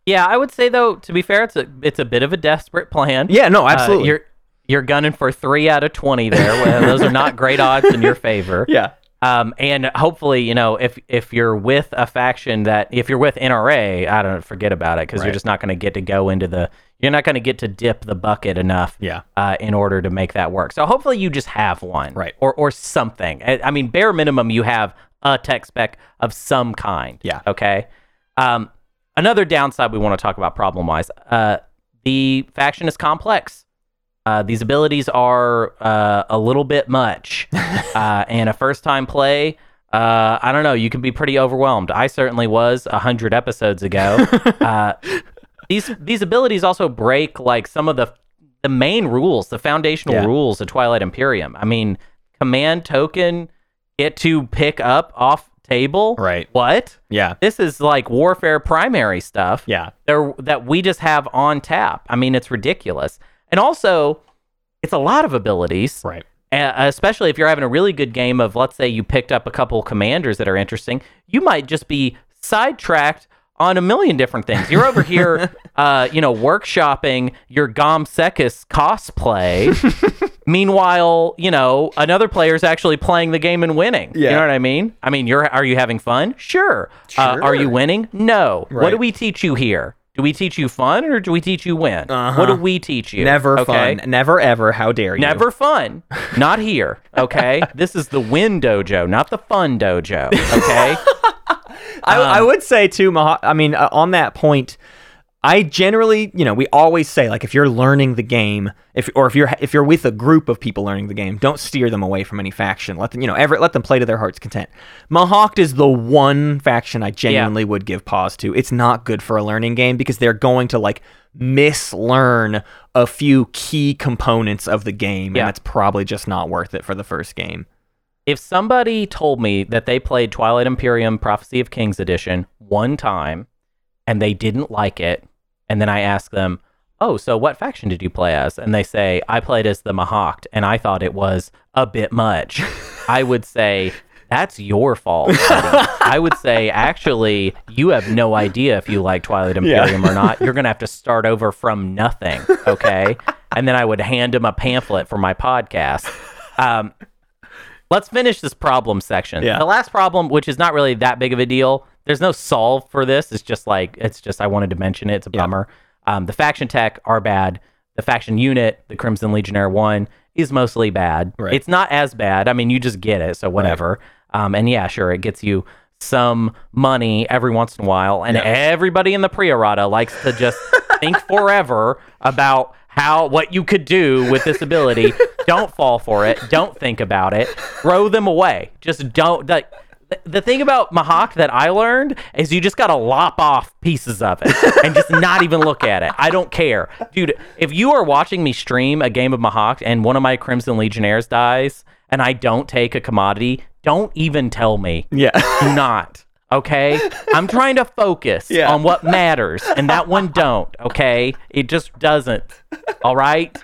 Yeah, I would say though, to be fair, it's a it's a bit of a desperate plan. Yeah, no, Uh, absolutely. you're you're gunning for three out of twenty there. Well, those are not great odds in your favor. [laughs] yeah, Um, and hopefully, you know, if if you're with a faction that if you're with NRA, I don't forget about it because you're just not going to get to go into the you're not going to get to dip the bucket enough. Yeah. Uh, in order to make that work. So hopefully you just have one. Right. Or or something. I, I mean, bare minimum you have a tech spec of some kind. Yeah. Okay. Um, another downside we want to talk about problem wise. Uh, the faction is complex. Uh, these abilities are uh, a little bit much, [laughs] uh, and a first-time play. Uh, I don't know. You can be pretty overwhelmed. I certainly was a hundred episodes ago. [laughs] uh, these these abilities also break like some of the the main rules, the foundational Yeah. rules of Twilight Imperium. I mean, command token get to pick up off table. Right. What? yeah, This is like warfare primary stuff yeah, there that we just have on tap. I mean, it's ridiculous. And also, it's a lot of abilities, right. uh, especially if you're having a really good game of, let's say, you picked up a couple commanders that are interesting. You might just be sidetracked on a million different things. You're over here, [laughs] uh, you know, workshopping your Gom Sekis cosplay. [laughs] Meanwhile, you know, another player's actually playing the game and winning. You know what I mean? I mean, you're are you having fun? Sure. Uh, are you winning? No. What do we teach you here? Do we teach you fun or do we teach you win? What do we teach you? Never okay? fun. Never ever. How dare you? Never fun. [laughs] Not here. Okay. this is the win dojo, not the fun dojo. Okay. [laughs] I, I Um, would say too. Maha- I mean, uh, on that point, I generally, you know, we always say like if you're learning the game, if or if you're if you're with a group of people learning the game, don't steer them away from any faction. Let them, you know, ever let them play to their heart's content. Mahact is the one faction I genuinely would give pause to. It's not good for a learning game because they're going to like mislearn a few key components of the game, Yeah. and it's probably just not worth it for the first game. if somebody told me that they played Twilight Imperium Prophecy of Kings edition one time and they didn't like it, and then I ask them, "Oh, so what faction did you play as?" and they say, "I played as the Mahact and I thought it was a bit much." I would say, "That's your fault." [laughs] I would say, "Actually, you have no idea if you like Twilight Imperium or not. You're going to have to start over from nothing, okay?" and then I would hand them a pamphlet for my podcast. Um, let's finish this problem section. Yeah. The last problem, which is not really that big of a deal, there's no solve for this. It's just like it's just I wanted to mention it. It's a bummer. Um, the faction tech are bad. The faction unit, the Crimson Legionnaire one, is mostly bad. Right. It's not as bad. I mean, you just get it, so whatever. Um, and yeah, sure, it gets you some money every once in a while, and everybody in the pre-errata likes to just [laughs] think forever about how what you could do with this ability. [laughs] don't fall for it. Don't think about it. Throw them away. Just don't. Like, the thing about Mahact that I learned is you just gotta lop off pieces of it and just not even look at it. I don't care, dude. If you are watching me stream a game of Mahact and one of my Crimson Legionnaires dies and I don't take a commodity, don't even tell me. Yeah. Do not. Okay, I'm trying to focus Yeah. on what matters, and that one don't. Okay, it just doesn't. All right.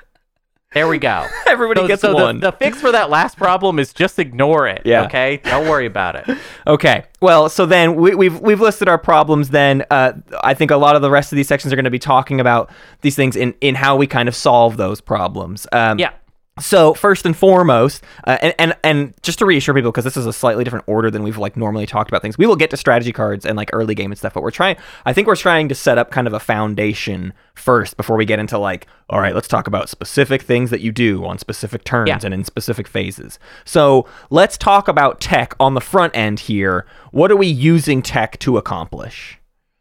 There we go. Everybody So- gets so the- one. The, fix for that last problem is just ignore it. Yeah. Okay. Don't worry about it. Okay. Well, so then we, we've we've listed our problems. Then uh, I think a lot of the rest of these sections are going to be talking about these things in in how we kind of solve those problems. Um, Yeah. So first and foremost, uh, and, and and just to reassure people, because this is a slightly different order than we've like normally talked about things, we will get to strategy cards and like early game and stuff. But we're trying, I think we're trying to set up kind of a foundation first before we get into like, all right, let's talk about specific things that you do on specific turns Yeah. and in specific phases. So let's talk about tech on the front end here. What are we using tech to accomplish?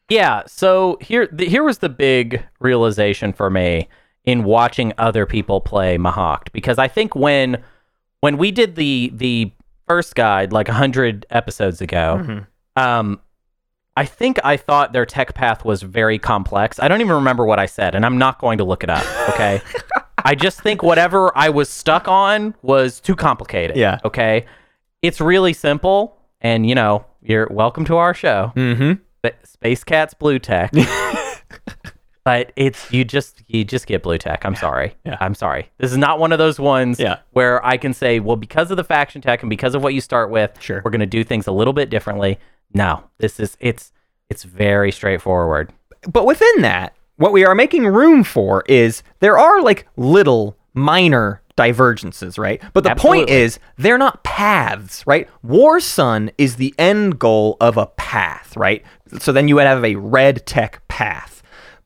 Yeah. So here, the, here was the big realization for me in watching other people play Mahact because I think when when we did the the first guide like hundred episodes ago, um, I think I thought their tech path was very complex. I don't even remember what I said, and I'm not going to look it up. Okay. [laughs] I just think whatever I was stuck on was too complicated. Yeah. Okay. It's really simple, and you know, you're welcome to our show. Mm-hmm. Space Cats Blue Tech. [laughs] but it's you just you just get blue tech. I'm sorry. Yeah. I'm sorry. This is not one of those ones Yeah. where I can say, well, because of the faction tech and because of what you start with, Sure. we're going to do things a little bit differently. No, this is it's it's very straightforward. but within that, what we are making room for is there are like little minor divergences, right? But the point is they're not paths, right? War Sun is the end goal of a path, right? So then you would have a red tech path.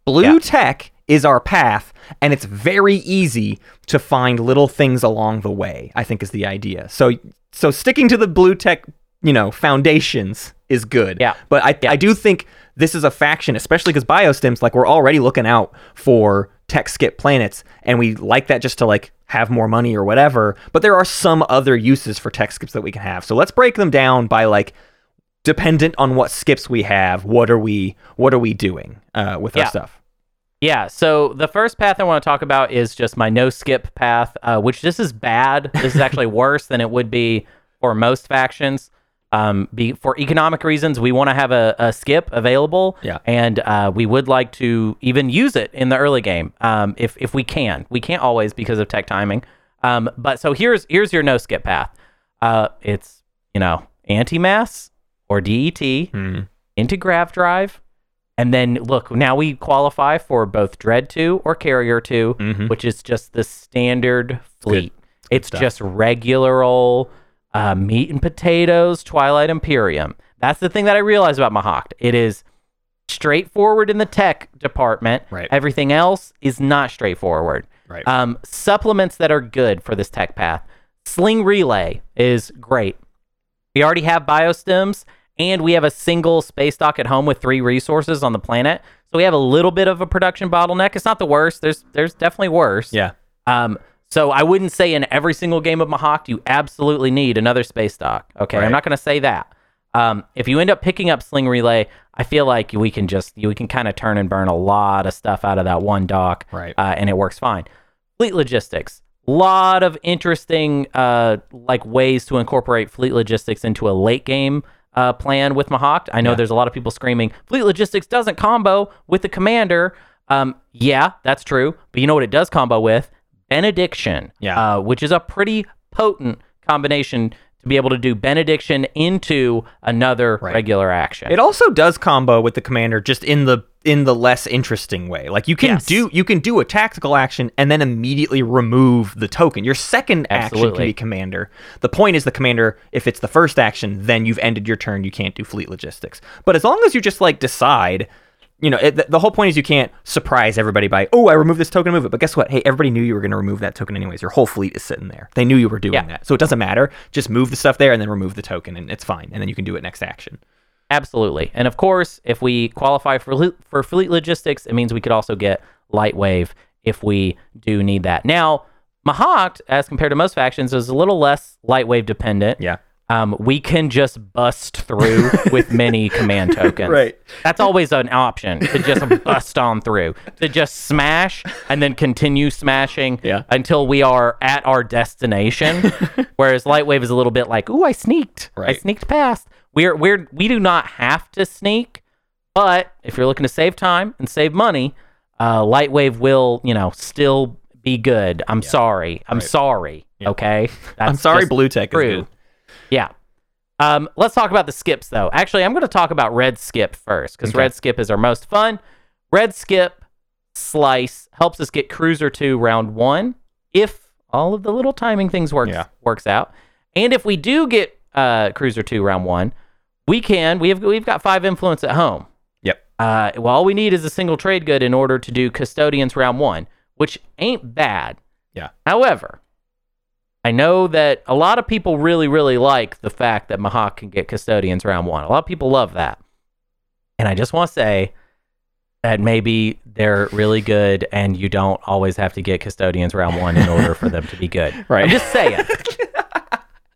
Blue Yeah. tech is our path, and it's very easy to find little things along the way. I think is the idea. So so sticking to the blue tech, you know, foundations is good. Yeah. But I I do think this is a faction, especially because biostims, like we're already looking out for tech skip planets, and we like that just to like have more money or whatever. But there are some other uses for tech skips that we can have. So let's break them down by like dependent on what skips we have. What are we what are we doing uh, with Yeah. our stuff? Yeah, so the first path I want to talk about is just my no skip path, uh, which this is bad. This is actually [laughs] worse than it would be for most factions. Um, be, for economic reasons, we want to have a, a skip available, Yeah. and uh, we would like to even use it in the early game um, if if we can. We can't always because of tech timing. Um, but so here's here's your no skip path. Uh, it's you know anti mass or DET into Grav Drive. And then look, now we qualify for both Dread 2 or Carrier 2, which is just the standard fleet. It's stuff. just regular old uh, meat and potatoes, Twilight Imperium. That's the thing that I realized about Mahact. It is straightforward in the tech department. Right. Everything else is not straightforward. Right. Um, supplements that are good for this tech path. Sling Relay is great. We already have biostims, and we have a single space dock at home with three resources on the planet. So we have a little bit of a production bottleneck. It's not the worst. There's there's definitely worse. Yeah. Um. So I wouldn't say in every single game of Mahact you absolutely need another space dock. Okay, Right. I'm not going to say that. Um, if you end up picking up Sling Relay, I feel like we can just we can kind of turn and burn a lot of stuff out of that one dock, Right. Uh, and it works fine. Fleet logistics, lot of interesting uh like ways to incorporate fleet logistics into a late game uh, plan with Mahawk. I know Yeah. there's a lot of people screaming fleet logistics doesn't combo with the commander. Um, yeah, that's true. But you know what it does combo with? Benediction. Yeah. Uh, which is a pretty potent combination to be able to do benediction into another Right. regular action. It also does combo with the commander just in the in the less interesting way. Like you can Yes. do you can do a tactical action and then immediately remove the token. Your second action can be commander. The point is the commander if it's the first action, then you've ended your turn, you can't do fleet logistics. But as long as you just like decide you know, it, the, whole point is you can't surprise everybody by, oh, I removed this token, move it. But guess what? Hey, everybody knew you were going to remove that token anyways. Your whole fleet is sitting there. They knew you were doing Yeah. that. So it doesn't matter. Just move the stuff there and then remove the token, and it's fine. And then you can do it next action. Absolutely. And of course, if we qualify for for fleet logistics, it means we could also get light wave if we do need that. Now, Mahact, as compared to most factions, is a little less light wave dependent. Yeah. Um, we can just bust through with [laughs] many command tokens. Right. That's always an option to just [laughs] bust on through, to just smash and then continue smashing Yeah. until we are at our destination. [laughs] Whereas Lightwave is a little bit like, ooh, I sneaked. I sneaked past. We're we're we do not have to sneak, but if you're looking to save time and save money, uh, Lightwave will, you know, still be good. I'm sorry. I'm Right. sorry. Okay. That's I'm sorry, Blue Tech is true. Yeah. Um, let's talk about the skips though. Actually, I'm going to talk about red skip first because Okay. red skip is our most fun. Red skip slice helps us get cruiser two round one if all of the little timing things works Yeah. works out, and if we do get uh, cruiser two round one, we can we have we've got five influence at home. Yep. Uh, well, all we need is a single trade good in order to do custodians round one, which ain't bad. Yeah. However, I know that a lot of people really, really like the fact that Mahact can get custodians round one. A lot of people love that. And I just want to say that maybe they're really good and you don't always have to get custodians round one in order for them to be good. [laughs] Right. I'm just saying.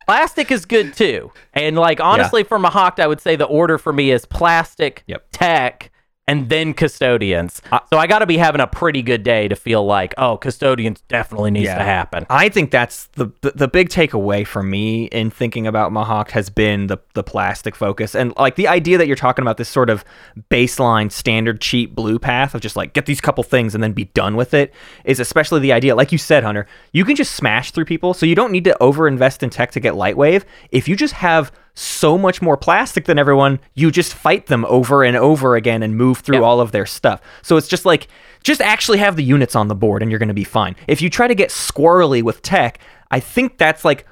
Plastic is good too. And like honestly for Mahact, I would say the order for me is plastic, Yep. tech, and then custodians. so I got to be having a pretty good day to feel like, oh, custodians definitely needs to happen. I think that's the, the the big takeaway for me in thinking about Mahact has been the the plastic focus and like the idea that you're talking about this sort of baseline standard cheap blue path of just like get these couple things and then be done with it is especially the idea like you said Hunter you can just smash through people so you don't need to overinvest in tech to get Lightwave if you just have so much more plastic than everyone you just fight them over and over again and move through Yep. all of their stuff so it's just like just actually have the units on the board and you're going to be fine if you try to get squirrely with tech I think that's like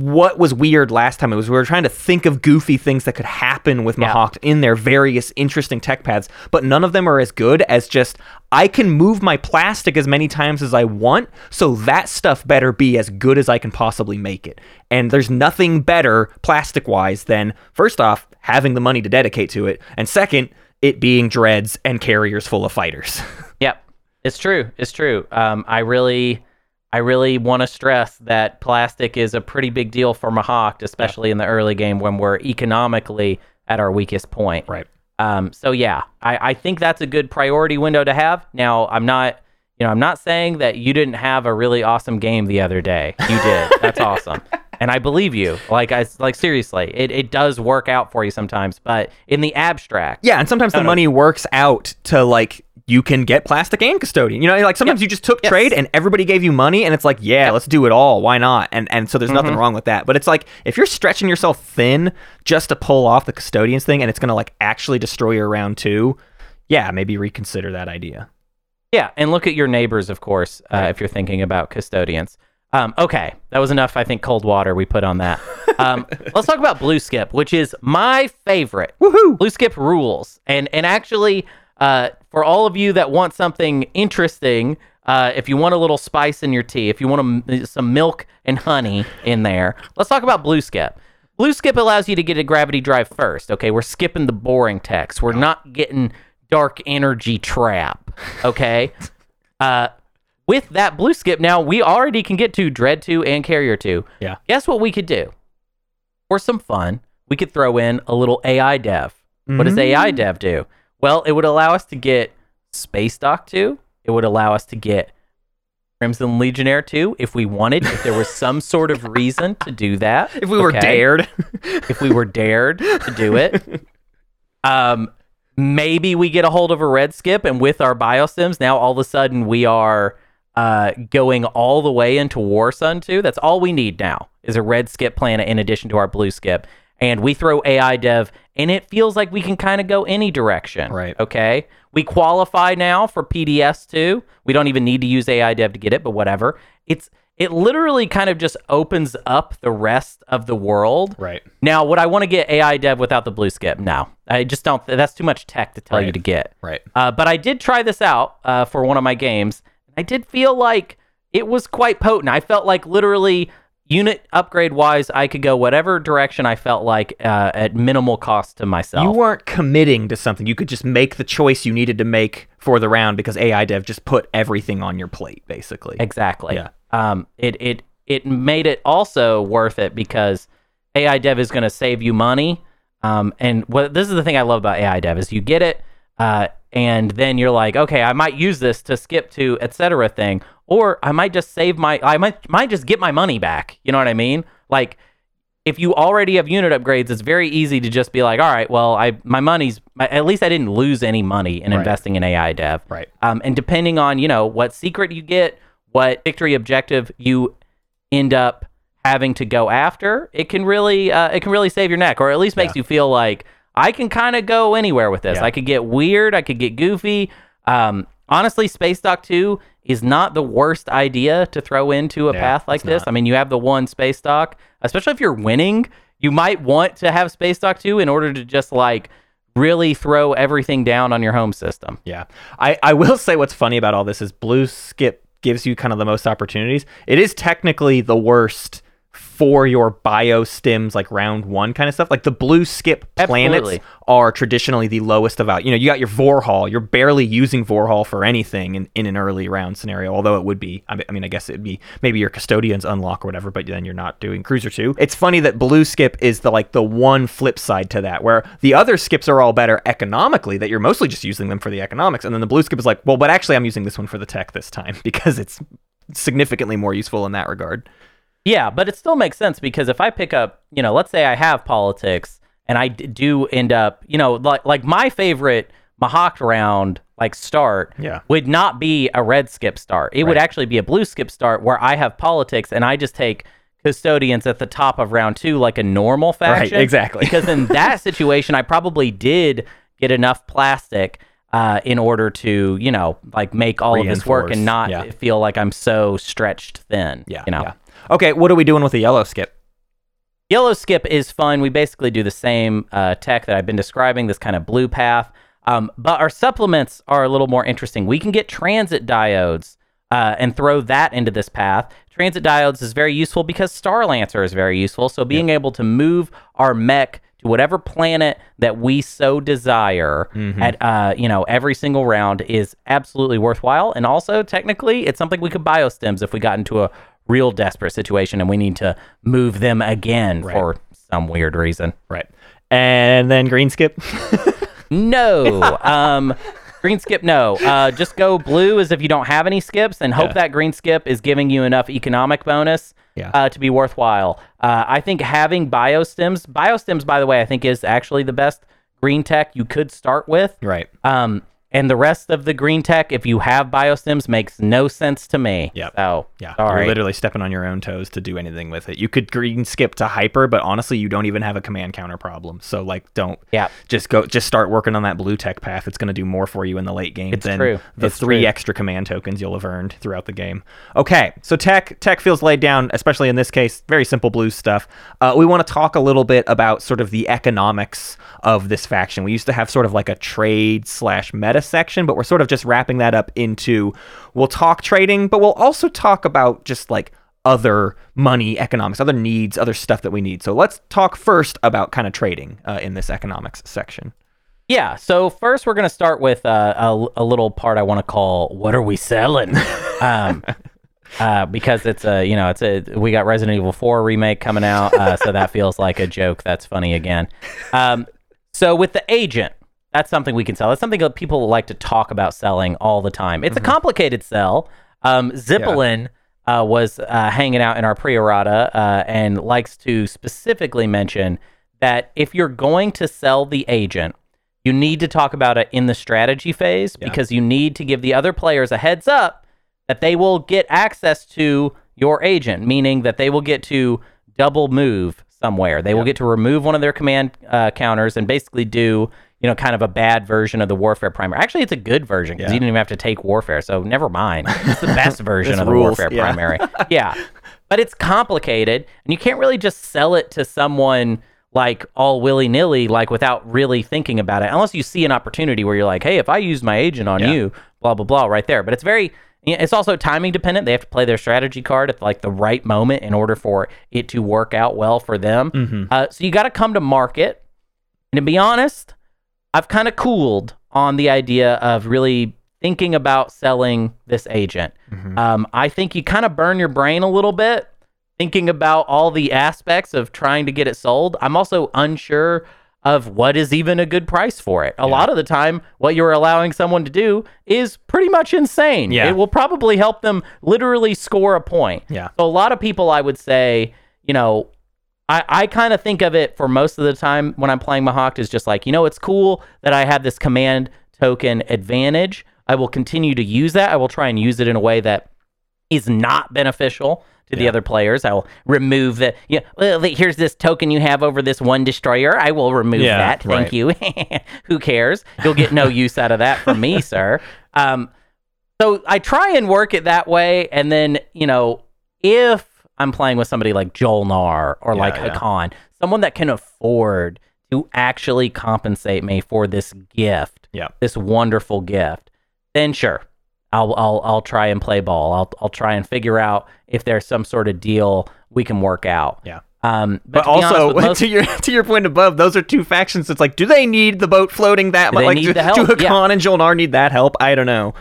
what was weird last time. It was we were trying to think of goofy things that could happen with Yeah. Mahact in their various interesting tech paths, but none of them are as good as just I can move my plastic as many times as I want, so that stuff better be as good as I can possibly make it. And there's nothing better plastic wise than first off having the money to dedicate to it, and second, it being dreads and carriers full of fighters. [laughs] Yep, it's true. It's true. Um, I really, I really want to stress that plastic is a pretty big deal for Mahact, especially in the early game when we're economically at our weakest point. right. Um, so yeah, I, I think that's a good priority window to have. Now, I'm not, you know, I'm not saying that you didn't have a really awesome game the other day. You did. [laughs] that's awesome. And I believe you. Like I like seriously, it, it does work out for you sometimes, but in the abstract, Yeah, and sometimes the money works out to like you can get plastic and custodian. You know, like sometimes you just took Yes. trade and everybody gave you money and it's like, yeah, let's do it all. Why not? And and so there's nothing Mm-hmm. wrong with that. But it's like if you're stretching yourself thin just to pull off the custodians thing and it's gonna like actually destroy your round two, yeah, maybe reconsider that idea. Yeah, and look at your neighbors, of course, uh, if you're thinking about custodians. Um, okay, that was enough. I think cold water we put on that. [laughs] Um, let's talk about Blue Skip, which is my favorite. Woohoo! Blue Skip rules, and and actually, uh, for all of you that want something interesting, uh, if you want a little spice in your tea, if you want a, some milk and honey in there, let's talk about Blue Skip. Blue Skip allows you to get a gravity drive first. Okay, we're skipping the boring text. We're not getting dark energy tap. Okay. [laughs] uh, with that Blue Skip, now we already can get to Dread 2 and Carrier 2. Yeah. Guess what we could do? For some fun, we could throw in a little AI dev. What does AI dev do? Well, it would allow us to get Space Dock 2. It would allow us to get Crimson Legionnaire 2 if we wanted, if there was [laughs] some sort of reason to do that. If we were dared. [laughs] if we were dared to do it. Um, maybe we get a hold of a red skip, and with our biostims, now all of a sudden we are uh, going all the way into War Sun 2. That's all we need now is a red skip planet in addition to our blue skip. And we throw AI dev, and it feels like we can kind of go any direction. Right. Okay. We qualify now for PDS 2. We don't even need to use AI dev to get it, but whatever. It's it literally kind of just opens up the rest of the world. Right. Now, would I want to get AI dev without the blue skip? No, I just don't. That's too much tech to tell you to get. Right. Uh, but I did try this out uh, for one of my games. I did feel like it was quite potent. I felt like literally unit upgrade wise, I could go whatever direction I felt like uh, at minimal cost to myself. You weren't committing to something. You could just make the choice you needed to make for the round because AI Dev just put everything on your plate, basically. Exactly. Yeah. Um, it it it made it also worth it because AI Dev is going to save you money. Um, and what this is the thing I love about AI Dev is you get it, uh, and then you're like, okay, I might use this to skip to etc. thing, or I might just save my, I might might just get my money back. You know what I mean? Like if you already have unit upgrades, it's very easy to just be like, all right, well, I my money's my, at least I didn't lose any money in Right. investing in AI Dev. Right. Um, and depending on you know what secret you get, what victory objective you end up having to go after, it can really uh, it can really save your neck, or at least makes you feel like I can kind of go anywhere with this. Yeah. I could get weird, I could get goofy. Um, honestly, Space Dock Two is not the worst idea to throw into a path like this. not. I mean, you have the one Space Dock, especially if you're winning. You might want to have Space Dock 2 in order to just like really throw everything down on your home system. Yeah. I, I will say what's funny about all this is Blue Skip gives you kind of the most opportunities. It is technically the worst for your bio stims like round one kind of stuff. Like the blue skip planets Absolutely. are traditionally the lowest of out. You know, you got your Vorhal. You're barely using Vorhal for anything in, in an early round scenario. Although it would be, I mean, I guess it'd be maybe your custodians unlock or whatever, but then you're not doing cruiser two. It's funny that blue skip is the like the one flip side to that, where the other skips are all better economically. That you're mostly just using them for the economics, and then the blue skip is like, well, but actually, I'm using this one for the tech this time [laughs] because it's significantly more useful in that regard. Yeah, but it still makes sense because if I pick up, you know, let's say I have politics and I d- do end up, you know, like like my favorite Mahact round like start Yeah. would not be a red skip start. It would actually be a blue skip start where I have politics and I just take custodians at the top of round 2 like a normal faction. exactly. because in that [laughs] situation I probably did get enough plastic uh, in order to, you know, like make all of this work and not yeah. feel like I'm so stretched thin. Yeah. You know. yeah. Okay, what are we doing with the yellow skip? Yellow skip is fun. We basically do the same uh, tech that I've been describing, this kind of blue path. Um, but our supplements are a little more interesting. We can get transit diodes uh, and throw that into this path. Transit diodes is very useful because Star Lancer is very useful. So being able to move our mech to whatever planet that we so desire at uh, you know every single round is absolutely worthwhile. And also technically, it's something we could biostims if we got into a real desperate situation and we need to move them again for some weird reason. Right. And then green skip. [laughs] No. um green skip no. Uh just go blue as if you don't have any skips and hope Yeah. that green skip is giving you enough economic bonus Yeah. uh, to be worthwhile. Uh, I think having biostims, biostims by the way, I think is actually the best green tech you could start with. right. Um and the rest of the green tech, if you have biostims, makes no sense to me. Yeah. So Yeah. sorry. You're literally stepping on your own toes to do anything with it. You could green skip to hyper, but honestly, you don't even have a command counter problem. So like don't Yeah. just go just start working on that blue tech path. It's gonna do more for you in the late game It's than true. the It's three true. extra command tokens you'll have earned throughout the game. Okay, so tech tech feels laid down, especially in this case, very simple blue stuff. Uh, we want to talk a little bit about sort of the economics of this faction. We used to have sort of like a trade slash meta section, but we're sort of just wrapping that up into we'll talk trading, but we'll also talk about just like other money economics, other needs, other stuff that we need. So let's talk first about kind of trading uh, in this economics section. Yeah. So first, we're going to start with uh, a, a little part I want to call "What are we selling?" [laughs] um, uh, because it's a you know it's a we got Resident Evil 4 remake coming out, uh, so that feels like a joke. That's funny again. Um, so with the agent, that's something we can sell. That's something that people like to talk about selling all the time. It's a complicated sell. Um, Zippelin uh, was uh, hanging out in our pre-errata uh, and likes to specifically mention that if you're going to sell the agent, you need to talk about it in the strategy phase because you need to give the other players a heads up that they will get access to your agent, meaning that they will get to double move somewhere. They will get to remove one of their command uh, counters and basically do, you know, kind of a bad version of the warfare primer. Actually, it's a good version because Yeah. you didn't even have to take warfare, so never mind. It's the [laughs] best version of the rules, warfare yeah. primary. [laughs] yeah, but it's complicated, and you can't really just sell it to someone like all willy nilly, like without really thinking about it, unless you see an opportunity where you're like, hey, if I use my agent on Yeah. you, blah blah blah, right there. But it's very, it's also timing dependent. They have to play their strategy card at like the right moment in order for it to work out well for them. Mm-hmm. Uh, so you got to come to market. And to be honest, I've kind of cooled on the idea of really thinking about selling this agent. Mm-hmm. Um, I think you kind of burn your brain a little bit thinking about all the aspects of trying to get it sold. I'm also unsure of what is even a good price for it. A lot of the time, what you're allowing someone to do is pretty much insane. Yeah. It will probably help them literally score a point. Yeah. So a lot of people, I would say, you know, I, I kind of think of it for most of the time when I'm playing Mahact is just like, you know, it's cool that I have this command token advantage. I will continue to use that. I will try and use it in a way that is not beneficial to the other players. I will remove the, yeah, well, here's this token you have over this one destroyer. I will remove Yeah, that. Thank right. you. [laughs] Who cares? You'll get no [laughs] use out of that from me, sir. Um, so I try and work it that way. And then, you know, if I'm playing with somebody like Jolnar or like yeah. Hacan, someone that can afford to actually compensate me for this gift, Yeah. this wonderful gift, then sure. I'll I'll I'll try and play ball. I'll I'll try and figure out if there's some sort of deal we can work out. Yeah. Um, But, to also, most- [laughs] to your to your point above, those are two factions. It's like, do they need the boat floating that much? Like, do, the help? do Yeah. Hacan and Jolnar need that help? I don't know.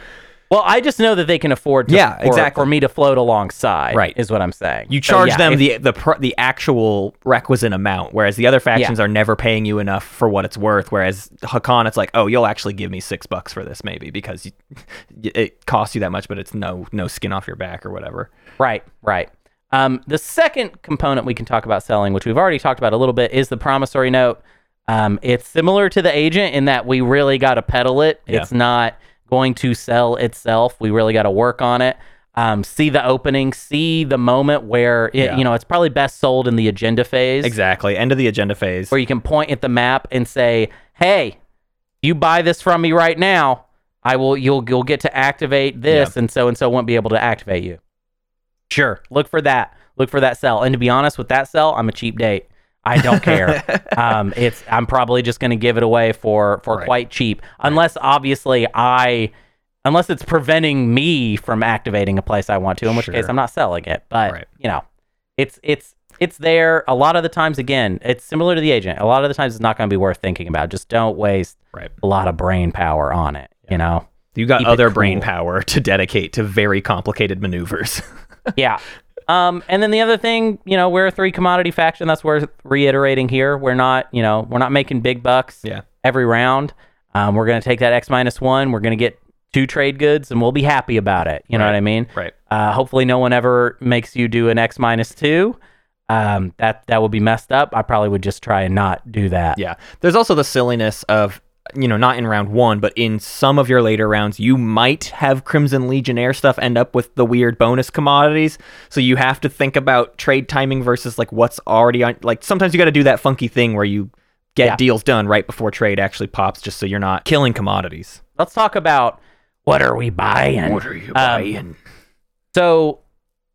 Well, I just know that they can afford to, Yeah, for, exactly. for me to float alongside. Right. is what I'm saying. You So, charge yeah, them if- the the pr- the actual requisite amount, whereas the other factions are never paying you enough for what it's worth. Whereas Hacan, it's like, oh, you'll actually give me six bucks for this, maybe because you, [laughs] it costs you that much, but it's no no skin off your back or whatever. Right, right. Um, the second component we can talk about selling, which we've already talked about a little bit, is the promissory note. Um, it's similar to the agent in that we really got to peddle it. Yeah. It's not going to sell itself. We really got to work on it. Um, see the opening, see the moment where it, Yeah. you know it's probably best sold in the agenda phase, Exactly. End of the agenda phase. where you can point at the map and say, "Hey, you buy this from me right now, I will. You'll you'll get to activate this, and so and so won't be able to activate you." Sure, look for that. Look for that sell. And to be honest, with that sell, I'm a cheap date. I don't care. [laughs] um, it's I'm probably just going to give it away for for Right. quite cheap, unless obviously I. Unless it's preventing me from activating a place I want to, in which case I'm not selling it. But Right. you know, it's it's it's there. A lot of the times, again, it's similar to the agent. A lot of the times, it's not going to be worth thinking about. Just don't waste Right. a lot of brain power on it. You know? You got Keep other brain power to dedicate to very complicated maneuvers. yeah. [laughs] Um, and then the other thing, you know, we're a three commodity faction. That's worth reiterating here. We're not, you know, we're not making big bucks yeah. every round. Um, we're going to take that X minus one. We're going to get two trade goods and we'll be happy about it. You know Right. what I mean? Right. Uh, hopefully no one ever makes you do an X minus two. Um, that, that would be messed up. I probably would just try and not do that. Yeah. There's also the silliness of, you know, not in round one, but in some of your later rounds, you might have Crimson Legionnaire stuff end up with the weird bonus commodities. So you have to think about trade timing versus like what's already on. Like sometimes you got to do that funky thing where you get Yeah. deals done right before trade actually pops just so you're not killing commodities. Let's talk about what are we buying? What are you Um, buying? So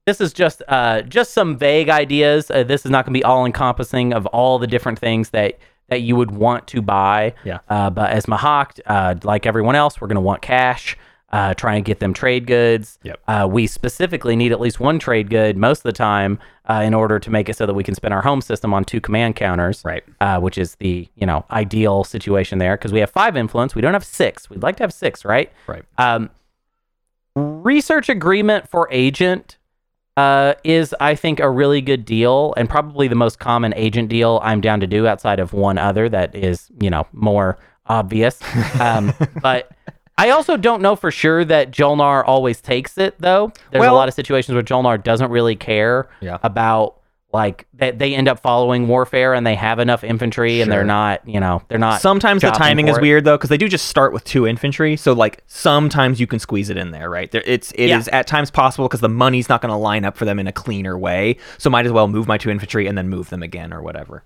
this is just uh, just some vague ideas. Uh, this is not going to be all encompassing of all the different things that that you would want to buy. Yeah. Uh, but as Mahact, uh, like everyone else, we're going to want cash. Uh, try and get them trade goods. Yep. Uh, we specifically need at least one trade good most of the time uh, in order to make it so that we can spin our home system on two command counters. Right. Uh, which is the you know ideal situation there because we have five influence. We don't have six. We'd like to have six, right? Right. Um, research agreement for agent uh, is, I think, a really good deal and probably the most common agent deal I'm down to do outside of one other that is, you know, more obvious. Um, [laughs] but I also don't know for sure that Jolnar always takes it, though. There's a lot of situations where Jolnar doesn't really care Yeah. about. Like that, they end up following warfare, and they have enough infantry, and they're not, you know, they're not. Sometimes the timing is it. weird though, because they do just start with two infantry. So like sometimes you can squeeze it in there, right? There, it's it is Yeah. at times possible because the money's not going to line up for them in a cleaner way. So might as well move my two infantry and then move them again or whatever.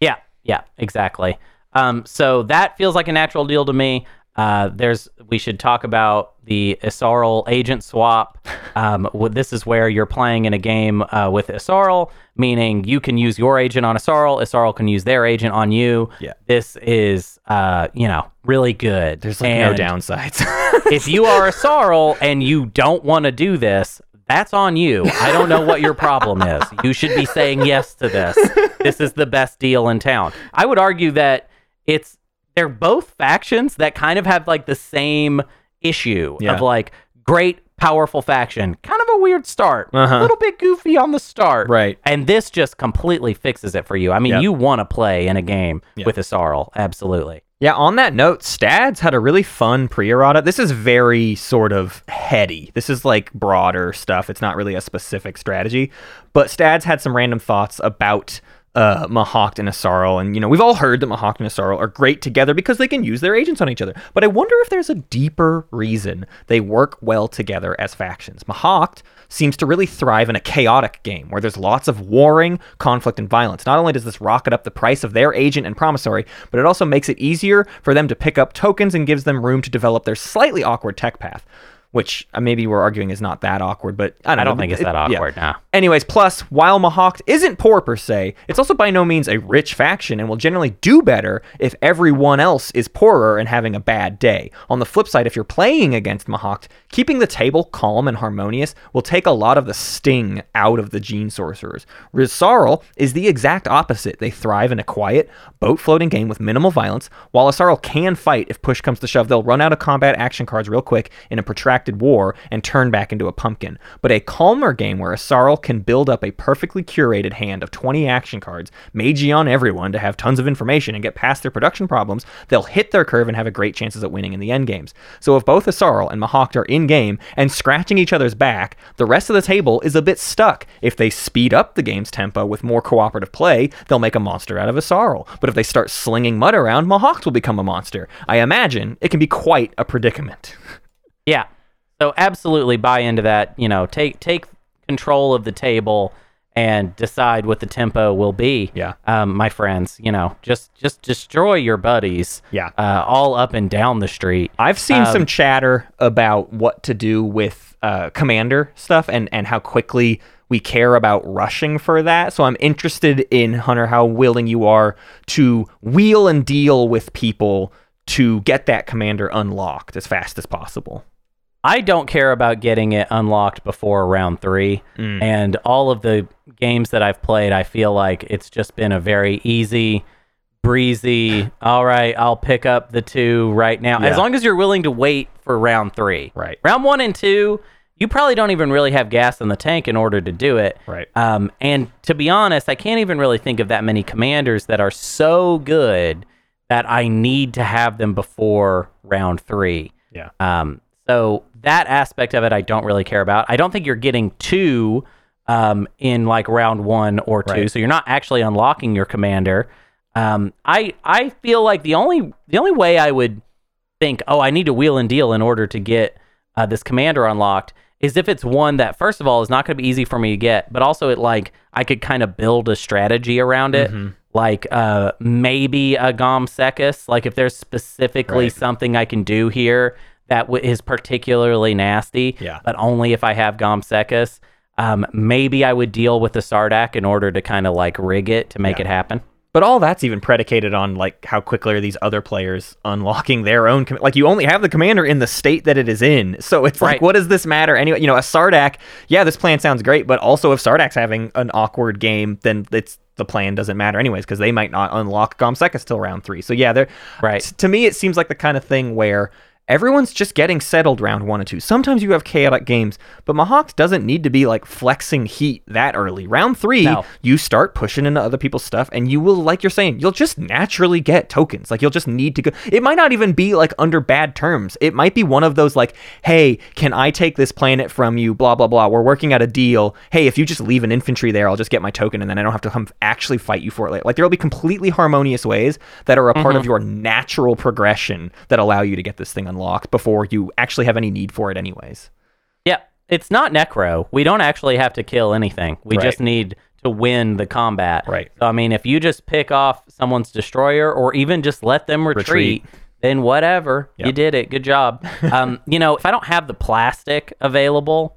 Yeah, yeah, exactly. Um, so that feels like a natural deal to me. Uh, there's we should talk about the Yssaril agent swap. [laughs] Um, this is where you're playing in a game uh, with Yssaril, meaning you can use your agent on Yssaril, Yssaril can use their agent on you. Yeah. This is, uh, you know, really good. There's like And no downsides. [laughs] if you are Yssaril and you don't want to do this, that's on you. I don't know what your problem is. You should be saying yes to this. [laughs] This is the best deal in town. I would argue that it's they're both factions that kind of have like the same issue Yeah. of like great powerful faction, kind of a weird start, Uh-huh. a little bit goofy on the start, Right. And this just completely fixes it for you. I mean, Yep. you want to play in a game Yeah. with Yssaril, absolutely. Yeah, on that note, Stads had a really fun pre-errata. This is very sort of heady. This is like broader stuff. It's not really a specific strategy. But Stads had some random thoughts about uh, Mahact and Yssaril. And, you know, we've all heard that Mahact and Yssaril are great together because they can use their agents on each other. But I wonder if there's a deeper reason they work well together as factions. Mahact seems to really thrive in a chaotic game where there's lots of warring, conflict, and violence. Not only does this rocket up the price of their agent and promissory, but it also makes it easier for them to pick up tokens and gives them room to develop their slightly awkward tech path. Which uh, maybe we're arguing is not that awkward, but I don't, I don't think it's It- that yeah. awkward. Nah. Anyways, plus, while Mahact isn't poor per se, it's also by no means a rich faction and will generally do better if everyone else is poorer and having a bad day. On the flip side, if you're playing against Mahact, keeping the table calm and harmonious will take a lot of the sting out of the Gene Sorcerers. Yssaril is the exact opposite. They thrive in a quiet, boat floating game with minimal violence. While Yssaril can fight if push comes to shove, they'll run out of combat action cards real quick in a protracted war and turn back into a pumpkin. But a calmer game where Yssaril can build up a perfectly curated hand of 20 action cards, magey on everyone to have tons of information and get past their production problems, they'll hit their curve and have a great chances at winning in the end games. So if both Yssaril and Mahact are in game and scratching each other's back, the rest of the table is a bit stuck. If they speed up the game's tempo with more cooperative play, they'll make a monster out of Yssaril. But if they start slinging mud around, Mahact will become a monster. I imagine it can be quite a predicament. [laughs] Yeah. So absolutely buy into that. You know, take take control of the table and decide what the tempo will be. Yeah. Um, my friends, you know, just just destroy your buddies. Yeah. Uh, all up and down the street. I've seen Um, some chatter about what to do with uh, commander stuff and, and how quickly we care about rushing for that. So I'm interested in Hunter how willing you are to wheel and deal with people to get that commander unlocked as fast as possible. I don't care about getting it unlocked before round three. Mm. And all of the games that I've played, I feel like it's just been a very easy, breezy, [laughs] all right, I'll pick up the two right now. Yeah. As long as you're willing to wait for round three. Right. Round one and two, you probably don't even really have gas in the tank in order to do it. Right. Um, and to be honest, I can't even really think of that many commanders that are so good that I need to have them before round three. Yeah. Um, so that aspect of it, I don't really care about. I don't think you're getting two um, in like round one or two, Right. so you're not actually unlocking your commander. Um, I I feel like the only the only way I would think, oh, I need to wheel and deal in order to get uh, this commander unlocked is if it's one that first of all is not going to be easy for me to get, but also it like I could kind of build a strategy around it. Mm-hmm. Like uh, maybe a G'hom Sek'kus. Like if there's specifically Right. something I can do here that w- is particularly nasty, Yeah. but only if I have G'hom Sek'kus. Um, maybe I would deal with the Sardakk in order to kind of like rig it to make Yeah. it happen. But all that's even predicated on like how quickly are these other players unlocking their own com- like you only have the commander in the state that it is in. So it's like what does this matter anyway? You know, a Sardakk, yeah, this plan sounds great, but also if Sardakk's having an awkward game, then it's the plan doesn't matter anyways because they might not unlock G'hom Sek'kus till round 3. So yeah, they're Right. t- to me it seems like the kind of thing where Everyone's just getting settled round one and two. Sometimes you have chaotic games, but Mahact doesn't need to be like flexing heat that early. Round three, No. you start pushing into other people's stuff and you will like you're saying you'll just naturally get tokens like you'll just need to go it might not even be like under bad terms it might be one of those like hey can i take this planet from you blah blah blah we're working out a deal hey if you just leave an infantry there i'll just get my token and then i don't have to come actually fight you for it later. like there'll be completely harmonious ways that are a part of mm-hmm. your natural progression that allow you to get this thing unlocked before you actually have any need for it anyways Yeah, it's not necro. We don't actually have to kill anything. We Right. just need to win the combat. Right. So I mean, if you just pick off someone's destroyer, or even just let them retreat, Retreat. then whatever. You did it. Good job. [laughs] um, you know, if I don't have the plastic available,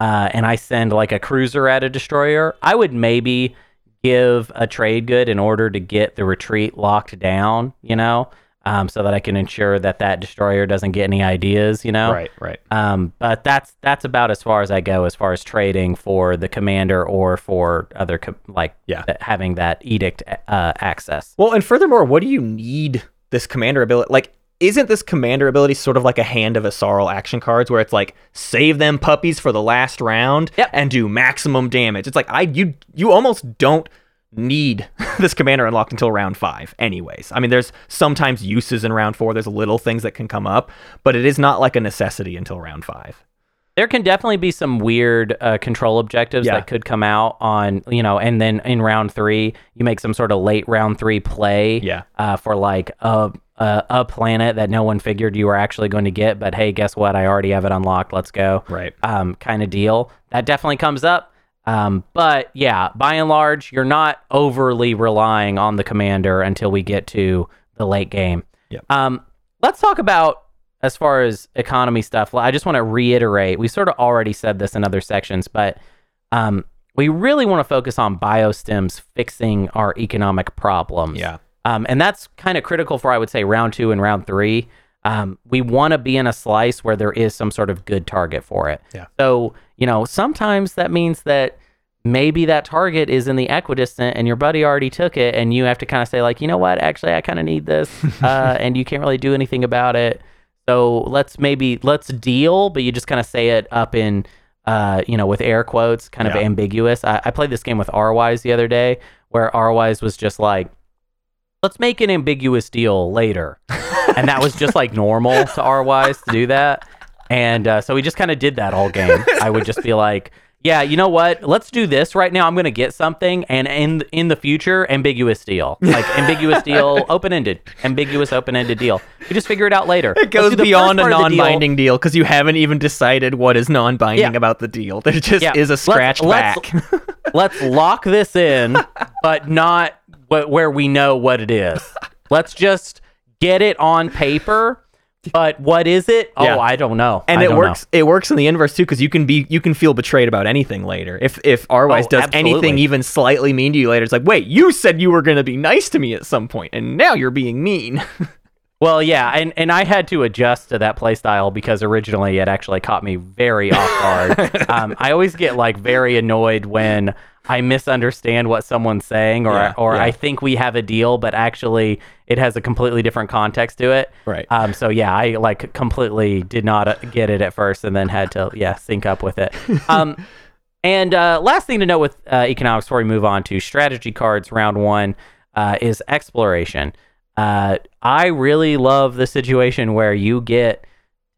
uh, and I send like a cruiser at a destroyer, I would maybe give a trade good in order to get the retreat locked down. You know. Um, so that I can ensure that that destroyer doesn't get any ideas, you know. right right Um, but that's that's about as far as I go as far as trading for the commander or for other co- like Yeah. th- having that edict uh, access. Well, and furthermore, what do you need this commander ability? Like, isn't this commander ability sort of like a hand of Yssaril action cards where it's like save them puppies for the last round Yep. and do maximum damage? It's like I you you almost don't need [laughs] this commander unlocked until round five, anyways. I mean, there's sometimes uses in round four. There's little things that can come up, but it is not like a necessity until round five. There can definitely be some weird uh, control objectives Yeah. that could come out on you know, and then in round three you make some sort of late round three play. Yeah. Uh, for like a, a a planet that no one figured you were actually going to get, but hey, guess what? I already have it unlocked. Let's go. Right. um, kind of deal. That definitely comes up. Um, but yeah, by and large, you're not overly relying on the commander until we get to the late game. Yep. Um, let's talk about as far as economy stuff, I just want to reiterate. We sort of already said this in other sections, but um, we really want to focus on biostims fixing our economic problems. Yeah. Um, and that's kind of critical for, I would say, round two and round three. Um, we want to be in a slice where there is some sort of good target for it. Yeah. So, you know, sometimes that means that maybe that target is in the equidistant and your buddy already took it and you have to kind of say like you know what actually i kind of need this [laughs] uh, and you can't really do anything about it so let's maybe let's deal but you just kind of say it up in uh, you know with air quotes kind of ambiguous I, I played this game with rwise the other day where rwise was just like let's make an ambiguous deal later and that was just like normal to our wise to do that and uh, so we just kind of did that all game i would just be like yeah, you know what? Let's do this right now. I'm going to get something, and in in the future, ambiguous deal, like ambiguous [laughs] deal, open ended, ambiguous open ended deal. We just figure it out later. It goes beyond a non-binding deal because you haven't even decided what is non-binding Yeah. about the deal. There just Yeah. is a Let's- scratch let's- back. [laughs] Let's lock this in, but not wh- where we know what it is. [laughs] Let's just get it on paper. But what is it? Oh, Yeah. I don't know. and I it works. It works in the inverse too, because you can be you can feel betrayed about anything later. If if Arwise Oh, does absolutely. anything even slightly mean to you later, it's like, wait, you said you were going to be nice to me at some point, and now you're being mean. [laughs] Well, yeah, and, and I had to adjust to that playstyle because originally it actually caught me very off guard. [laughs] um, I always get like very annoyed when I misunderstand what someone's saying, or Yeah, or yeah. I think we have a deal, but actually it has a completely different context to it. Right. Um. So yeah, I like completely did not uh, get it at first, and then had to yeah sync up with it. [laughs] Um. And uh, last thing to note with uh, economics before we move on to strategy cards, round one uh, is exploration. Uh, I really love the situation where you get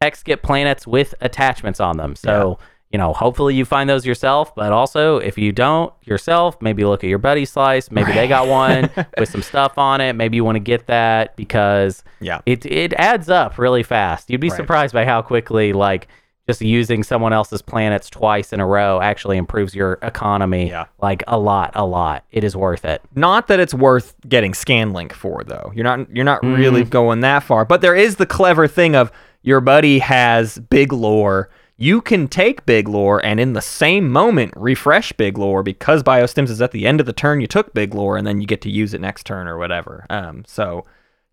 tech skip planets with attachments on them. So, you know, hopefully you find those yourself, but also if you don't yourself, maybe look at your buddy's slice. Maybe they got one [laughs] with some stuff on it. Maybe you want to get that because Yeah. it, it adds up really fast. You'd be Right. surprised by how quickly, like, just using someone else's planets twice in a row actually improves your economy Yeah. like a lot, a lot. It is worth it. Not that it's worth getting Scanlink for though. You're not you're not Mm. really going that far. But there is the clever thing of your buddy has big lore. You can take big lore and in the same moment refresh big lore because biostims is at the end of the turn you took big lore and then you get to use it next turn or whatever. Um so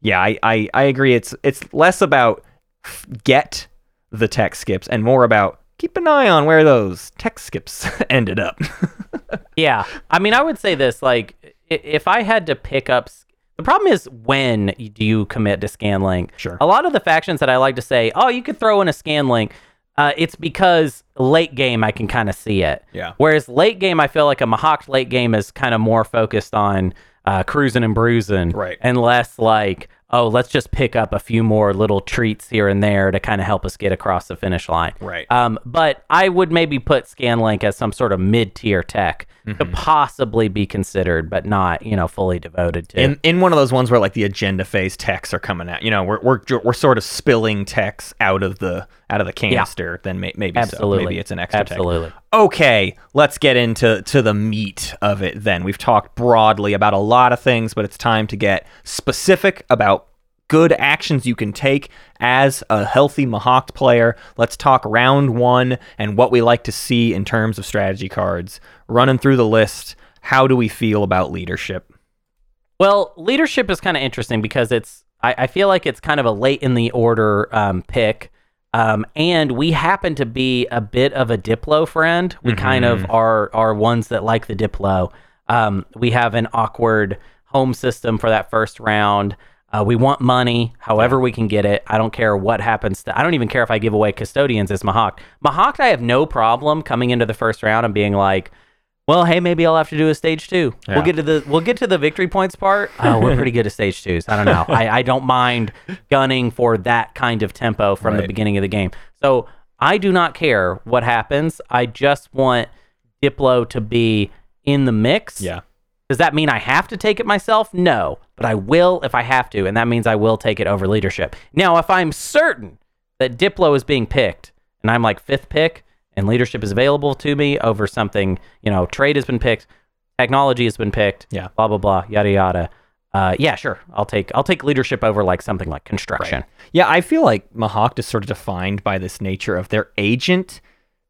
yeah, I, I, I agree. It's it's less about f- get the tech skips and more about keep an eye on where those tech skips [laughs] ended up. [laughs] Yeah. I mean, I would say this like, if I had to pick up. The problem is when do you commit to Scanlink? Sure. A lot of the factions that I like to say, oh, you could throw in a Scanlink, uh, it's because late game I can kind of see it. Yeah. Whereas late game, I feel like a Mahact late game is kind of more focused on uh, cruising and bruising, Right. And less like, oh, let's just pick up a few more little treats here and there to kind of help us get across the finish line, Right. Um, but I would maybe put Scanlink as some sort of mid tier tech to Mm-hmm. possibly be considered, but not you know fully devoted to. in in one of those ones where like the agenda phase techs are coming out. You know, we're we're we're sort of spilling techs out of the out of the canister. Then may, maybe Absolutely, so. Maybe it's an extra tech. absolutely. Okay, let's get into to the meat of it. Then we've talked broadly about a lot of things, but it's time to get specific about good actions you can take as a healthy Mahact player. Let's talk round one and what we like to see in terms of strategy cards. Running through the list, how do we feel about leadership? Well, leadership is kind of interesting because it's I, I feel like it's kind of a late in the order um, pick. Um, and we happen to be a bit of a Diplo friend. We kind of are are ones that like the Diplo. Um, we have an awkward home system for that first round. Uh, we want money, however we can get it. I don't care what happens to. I don't even care if I give away custodians as Mahact. Mahact, I have no problem coming into the first round and being like, well, hey, maybe I'll have to do a stage two. Yeah. We'll get to the we'll get to the victory points part. Oh, we're [laughs] pretty good at stage twos. I don't know. I, I don't mind gunning for that kind of tempo from the beginning of the game. So I do not care what happens. I just want Diplo to be in the mix. Yeah. Does that mean I have to take it myself? No, but I will if I have to, and that means I will take it over leadership. Now, if I'm certain that Diplo is being picked and I'm like fifth pick and leadership is available to me over something, you know, trade has been picked, technology has been picked, Yeah. blah blah blah, yada yada. uh, yeah, sure, I'll take I'll take leadership over like something like construction. Yeah, I feel like Mahawk is sort of defined by this nature of their agent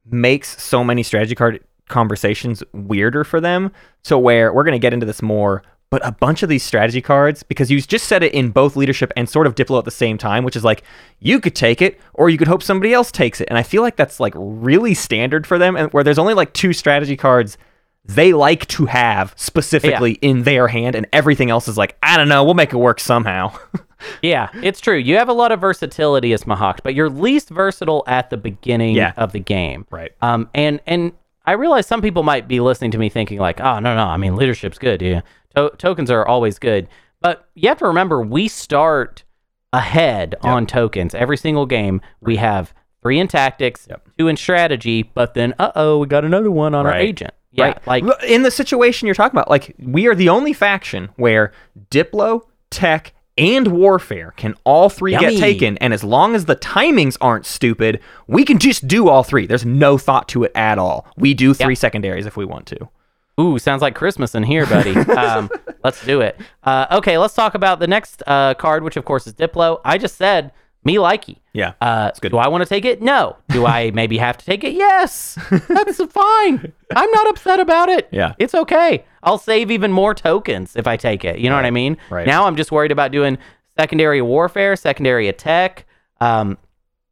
makes so many strategy card conversations weirder for them. So where we're going to get into this more, but a bunch of these strategy cards because you just said it in both leadership and sort of Diplo at the same time, which is like you could take it or you could hope somebody else takes it. And I feel like that's like really standard for them and where there's only like two strategy cards they like to have specifically in their hand and everything else is like I don't know, we'll make it work somehow. [laughs] Yeah, it's true. You have a lot of versatility as Mahact, but you're least versatile at the beginning Yeah. of the game. Right. Um, and and I realize some people might be listening to me thinking like, oh no no, I mean leadership's good. Yeah, to- tokens are always good, but you have to remember we start ahead on tokens every single game. We have three in tactics, Yep. two in strategy, but then uh oh, we got another one on our agent. Yeah, Right. like in the situation you're talking about, like we are the only faction where Diplo, Tech, and Warfare can all three Yummy. get taken, and as long as the timings aren't stupid, we can just do all three. There's no thought to it at all. We do three secondaries if we want to. Ooh, sounds like Christmas in here, buddy. [laughs] um, let's do it. Uh, okay, let's talk about the next uh, card, which of course is Diplo. I just said me likey. Yeah, Uh, good. do I want to take it? No. Do I [laughs] maybe have to take it? Yes. That's [laughs] fine. I'm not upset about it. Yeah. It's okay. I'll save even more tokens if I take it. You know what I mean? right. Now I'm just worried about doing secondary warfare, secondary attack. Um,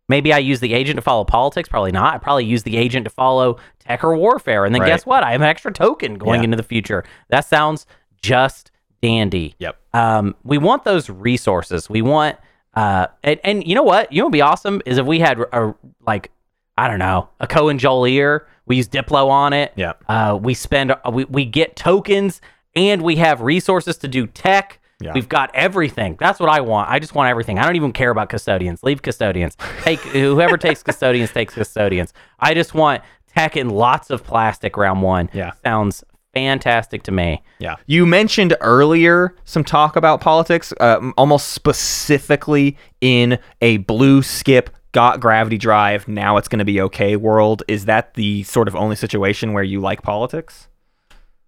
maybe I use the agent to follow politics. Probably not. I probably use the agent to follow tech or warfare. And then Right. guess what? I have an extra token going Yeah. into the future. That sounds just dandy Yep. um, we want those resources. We want, uh, and, and you know what? You know, what'd be awesome is if we had a like, I don't know, a Cohen Jolier. We use Diplo on it. Yeah. Uh, we spend, uh, we we get tokens, and we have resources to do tech. Yeah. We've got everything. That's what I want. I just want everything. I don't even care about custodians. Leave custodians. [laughs] Take whoever takes custodians takes custodians. I just want tech and lots of plastic round one. Yeah. Sounds fantastic to me. Yeah. You mentioned earlier some talk about politics, uh, almost specifically in a blue skip, got gravity drive, now it's going to be okay world. Is that the sort of only situation where you like politics?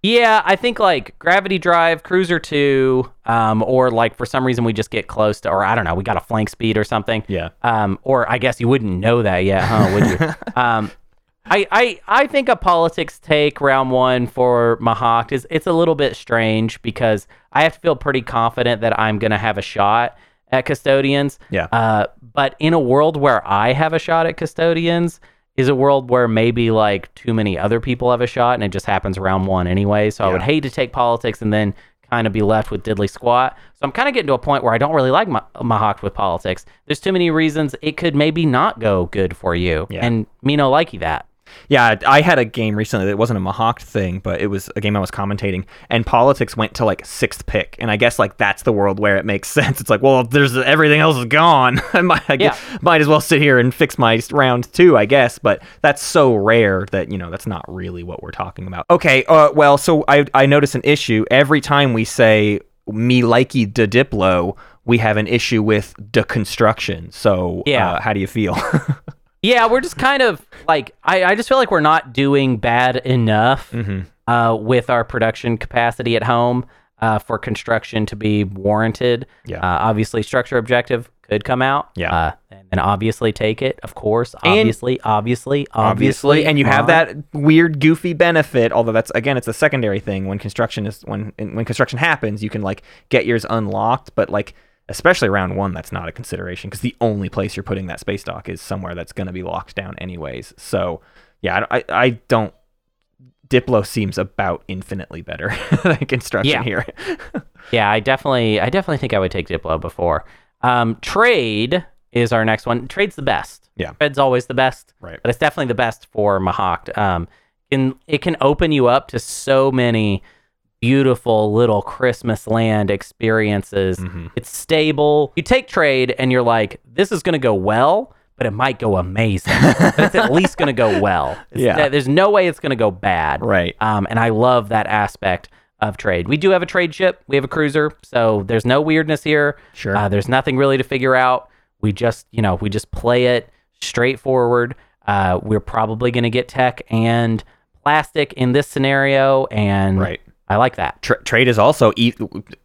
Yeah, I think like Gravity Drive, Cruiser 2, um, or like for some reason we just get close to, or I don't know, we got a flank speed or something. Yeah. Um, or I guess you wouldn't know that yet, huh? Would you? [laughs] um, I, I, I think a politics take round one for Mahact is it's a little bit strange because I have to feel pretty confident that I'm gonna have a shot at custodians. Yeah. Uh, but in a world where I have a shot at custodians, is a world where maybe like too many other people have a shot and it just happens round one anyway. So I would hate to take politics and then kind of be left with diddly squat. So I'm kind of getting to a point where I don't really like Ma- Mahact with politics. There's too many reasons it could maybe not go good for you. Yeah. And me no likey that. Yeah, I had a game recently that wasn't a Mahact thing, but it was a game I was commentating, and politics went to like sixth pick, and I guess like that's the world where it makes [laughs] sense. It's like, well, there's everything else is gone. [laughs] I might, I Yeah. might as well sit here and fix my round two, I guess. But that's so rare that you know that's not really what we're talking about. Okay, uh, well, so I I notice an issue every time we say me likey de diplo. We have an issue with deconstruction. So, Yeah. uh, how do you feel? [laughs] Yeah, we're just kind of like I, I just feel like we're not doing bad enough Mm-hmm. uh, with our production capacity at home uh, for construction to be warranted. Yeah. Uh, obviously, structure objective could come out. Yeah. Uh, and obviously take it, of course. And- Obviously, obviously, obviously, obviously and you have that weird goofy benefit although that's again it's a secondary thing when construction is when when construction happens you can like get yours unlocked but like especially round one that's not a consideration because the only place you're putting that space dock is somewhere that's going to be locked down anyways so yeah I, I, don't diplo seems about infinitely better [laughs] than construction Yeah. here [laughs] Yeah, I definitely, I definitely think I would take Diplo before. Um, trade is our next one. Trade's the best. Yeah. Trade's always the best. Right. But it's definitely the best for Mahact. Um, can it can open you up to so many beautiful little Christmas land experiences. Mm-hmm. It's stable. You take trade and you're like, this is going to go well, but it might go amazing. [laughs] but it's at least going to go well. It's- Yeah. There's no way it's going to go bad. Right. Um, and I love that aspect of trade. We do have a trade ship. We have a cruiser, so there's no weirdness here. Sure. Uh, there's nothing really to figure out. We just, you know, we just play it straightforward. Uh, we're probably going to get tech and plastic in this scenario, and Right. I like that. Tra- trade is also e-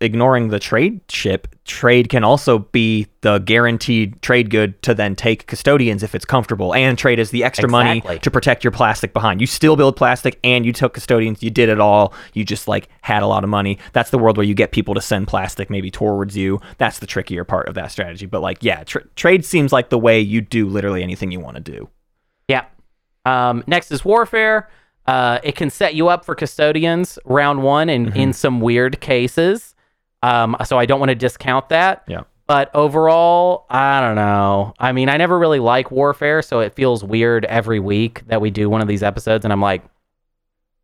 ignoring the trade ship. Trade can also be the guaranteed trade good to then take custodians if it's comfortable, and trade is the extra money to protect your plastic behind. You still build plastic, and you took custodians. You did it all. You just like had a lot of money. That's the world where you get people to send plastic maybe towards you. That's the trickier part of that strategy. But like, yeah, tr- trade seems like the way you do literally anything you want to do. Yeah. Um, next is warfare. Uh, it can set you up for custodians round one in, Mm-hmm. in some weird cases. Um, so I don't want to discount that. Yeah. But overall, I don't know. I mean, I never really like warfare, so it feels weird every week that we do one of these episodes, and I'm like,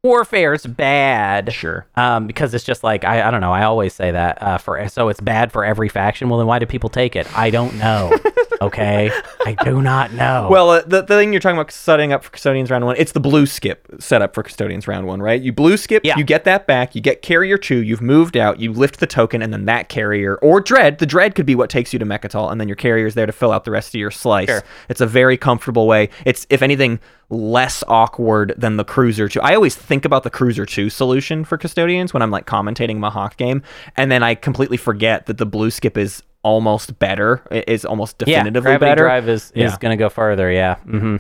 warfare's bad. Sure. Um, because it's just like I, I don't know. I always say that. Uh, for so it's bad for every faction. Well, then why do people take it? I don't know. [laughs] okay, I do not know. Well, uh, the, the thing you're talking about setting up for custodians round one, it's the blue skip setup for custodians round one, right? You blue skip, Yeah. you get that back, you get carrier two, you've moved out, you lift the token, and then that carrier or dread, the dread could be what takes you to Mecatol, and then your carrier's there to fill out the rest of your slice. Sure. It's a very comfortable way. It's if anything less awkward than the cruiser two. I always think about the cruiser two solution for custodians when I'm like commentating Mahact game, and then I completely forget that the blue skip is almost better. It is almost yeah, definitively gravity better. drive is, is going to go further. Yeah. hmm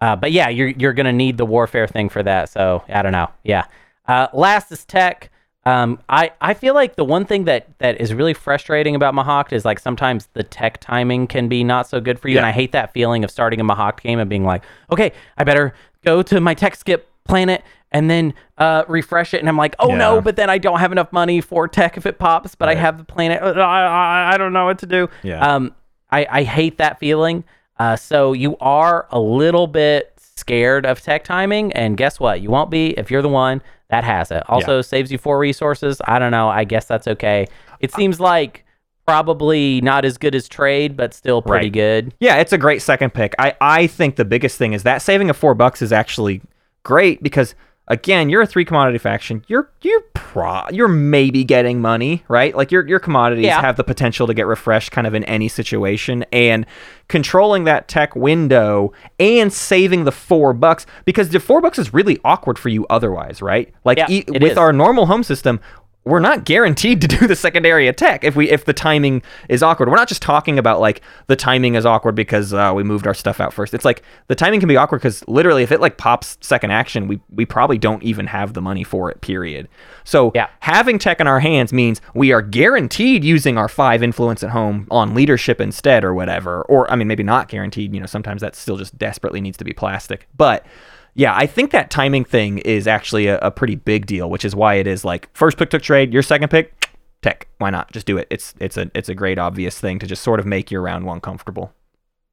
Uh, but yeah, you're you're going to need the warfare thing for that. So I don't know. Yeah. Uh, last is tech. Um, I, I feel like the one thing that, that is really frustrating about Mahact is like sometimes the tech timing can be not so good for you. And I hate that feeling of starting a Mahact game and being like, okay, I better go to my tech skip planet and then uh, refresh it. And I'm like, oh no, but then I don't have enough money for tech if it pops, but I have the planet. Uh, I, I, I don't know what to do. Yeah. Um, I, I hate that feeling. Uh, so you are a little bit scared of tech timing, and guess what? You won't be if you're the one that has it. Also saves you four resources. I don't know. I guess that's okay. It seems like probably not as good as trade, but still pretty Right. good. Yeah, it's a great second pick. I, I think the biggest thing is that saving of four bucks is actually great because again, you're a three commodity faction. You're you're pro you're maybe getting money, right? Like your your commodities Yeah. have the potential to get refreshed kind of in any situation. And controlling that tech window and saving the four bucks because the four bucks is really awkward for you otherwise, right? Like Yeah, e- with is. our normal home system, we're not guaranteed to do the secondary attack if we if the timing is awkward. We're not just talking about like the timing is awkward because uh, we moved our stuff out first. It's like the timing can be awkward because literally if it like pops second action, we we probably don't even have the money for it. Period. So Yeah. having tech in our hands means we are guaranteed using our five influence at home on leadership instead or whatever. Or I mean maybe not guaranteed. You know sometimes that still just desperately needs to be plastic, but. Yeah, I think that timing thing is actually a, a pretty big deal, which is why it is like first pick took trade, your second pick tech. Why not? Just do it. It's it's a it's a great obvious thing to just sort of make your round one comfortable.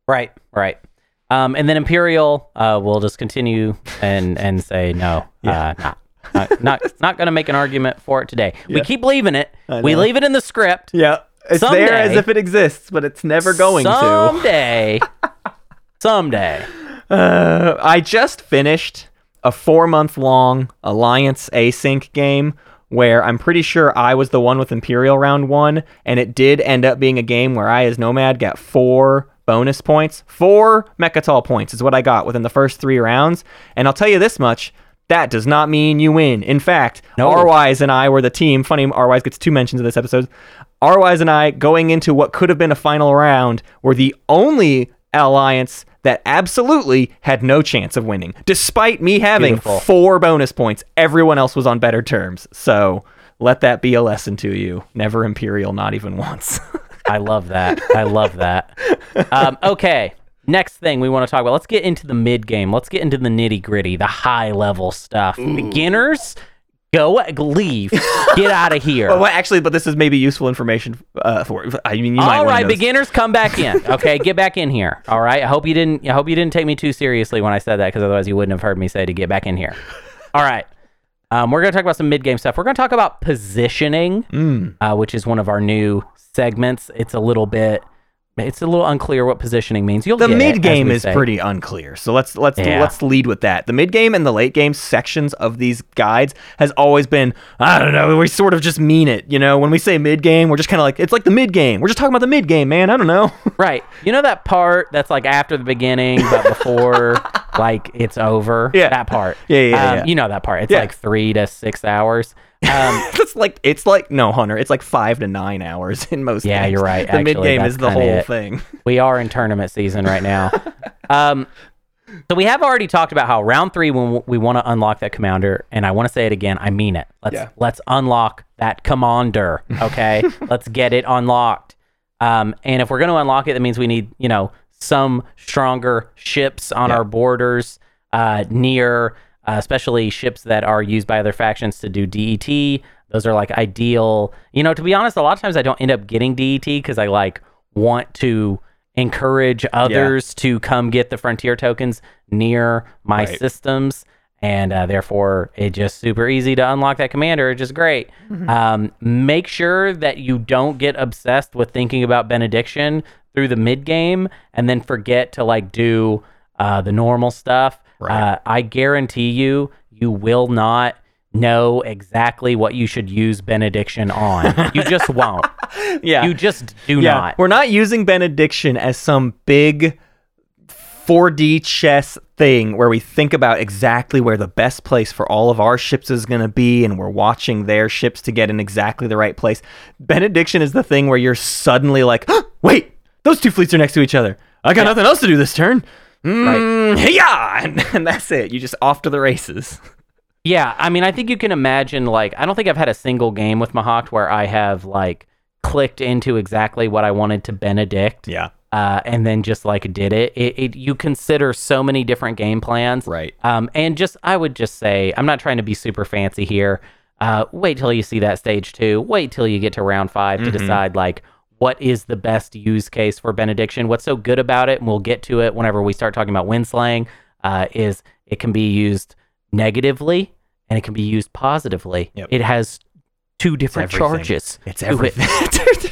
Right, right. Um, and then Imperial, uh, we'll just continue and and say no, uh, [laughs] not not not, not going to make an argument for it today. We keep leaving it. We leave it in the script. Yeah, it's there as if it exists, but it's never going to. someday, [laughs] someday. Uh, I just finished a four month long Alliance async game where I'm pretty sure I was the one with Imperial round one, and it did end up being a game where I, as Nomad, got four bonus points. Four Mecatol points is what I got within the first three rounds. And I'll tell you this much. That does not mean you win. In fact, No. Rwise and I were the team. Funny, Rwise gets two mentions in this episode. Rwise and I, going into what could have been a final round, were the only alliance that absolutely had no chance of winning, despite me having Beautiful. four bonus points. Everyone else was on better terms. So let that be a lesson to you. Never Imperial, not even once. [laughs] I love that. I love that. Um, okay. Next thing we want to talk about. Let's get into the mid game. Let's get into the nitty gritty, the high level stuff. Beginners, go leave. Get out of here. [laughs] Well, actually, but this is maybe useful information uh, for. I mean, you All right, beginners, come back in. [laughs] Okay, get back in here. All right. I hope you didn't. I hope you didn't take me too seriously when I said that, because otherwise you wouldn't have heard me say to get back in here. [laughs] All right. Um, we're gonna talk about some mid game stuff. We're gonna talk about positioning, Mm. uh, which is one of our new segments. It's a little bit. It's a little unclear what positioning means. You'll the mid game is say. pretty unclear. So let's let's Yeah. let's lead with that. The mid game and the late game sections of these guides has always been I don't know. We sort of just mean it. You know, when we say mid game, we're just kind of like it's like the mid game. We're just talking about the mid game, man. I don't know. [laughs] right. You know that part that's like after the beginning, but before [laughs] like it's over. Yeah. that part. Yeah, yeah, Um, yeah. You know that part. It's Yeah. like three to six hours. Um, [laughs] it's like it's like no Hunter. It's like five to nine hours in most. Yeah, games. you're right. The mid game is the whole it. thing. [laughs] we are in tournament season right now. [laughs] um, so we have already talked about how round three when we want to unlock that commander, and I want to say it again. I mean it. Let's Yeah. let's unlock that commander. Okay, let's get it unlocked. Um, and if we're going to unlock it, that means we need you know some stronger ships on Yeah. our borders uh, near, uh, especially ships that are used by other factions to do DET. Those are like ideal. You know, to be honest, a lot of times I don't end up getting DET because I like want to encourage others to come get the frontier tokens near my Right. systems and uh, therefore it's just super easy to unlock that commander which is great um, make sure that you don't get obsessed with thinking about benediction through the mid game and then forget to like do uh, the normal stuff Right. uh, i guarantee you you will not know exactly what you should use benediction on you just [laughs] won't Yeah, you just do yeah. not We're not using benediction as some big 4D chess thing where we think about exactly where the best place for all of our ships is going to be and we're watching their ships to get in exactly the right place. Benediction is the thing where you're suddenly like, [gasps] wait, those two fleets are next to each other. I got nothing else to do this turn. Mm, yeah, [laughs] and, and that's it. You just off to the races. Yeah, I mean, I think you can imagine like I don't think I've had a single game with Mahact where I have like clicked into exactly what I wanted to benedict, Yeah, uh, and then just like did it. It, it. You consider so many different game plans, right. Um, and just I would just say I'm not trying to be super fancy here. Uh, wait till you see that stage two. Wait till you get to round 5 Mm-hmm. to decide like what is the best use case for benediction. What's so good about it, and we'll get to it whenever we start talking about windslaying. Uh, is it can be used negatively and it can be used positively. Yep. It has two different everything. charges. It's to it. everything. [laughs]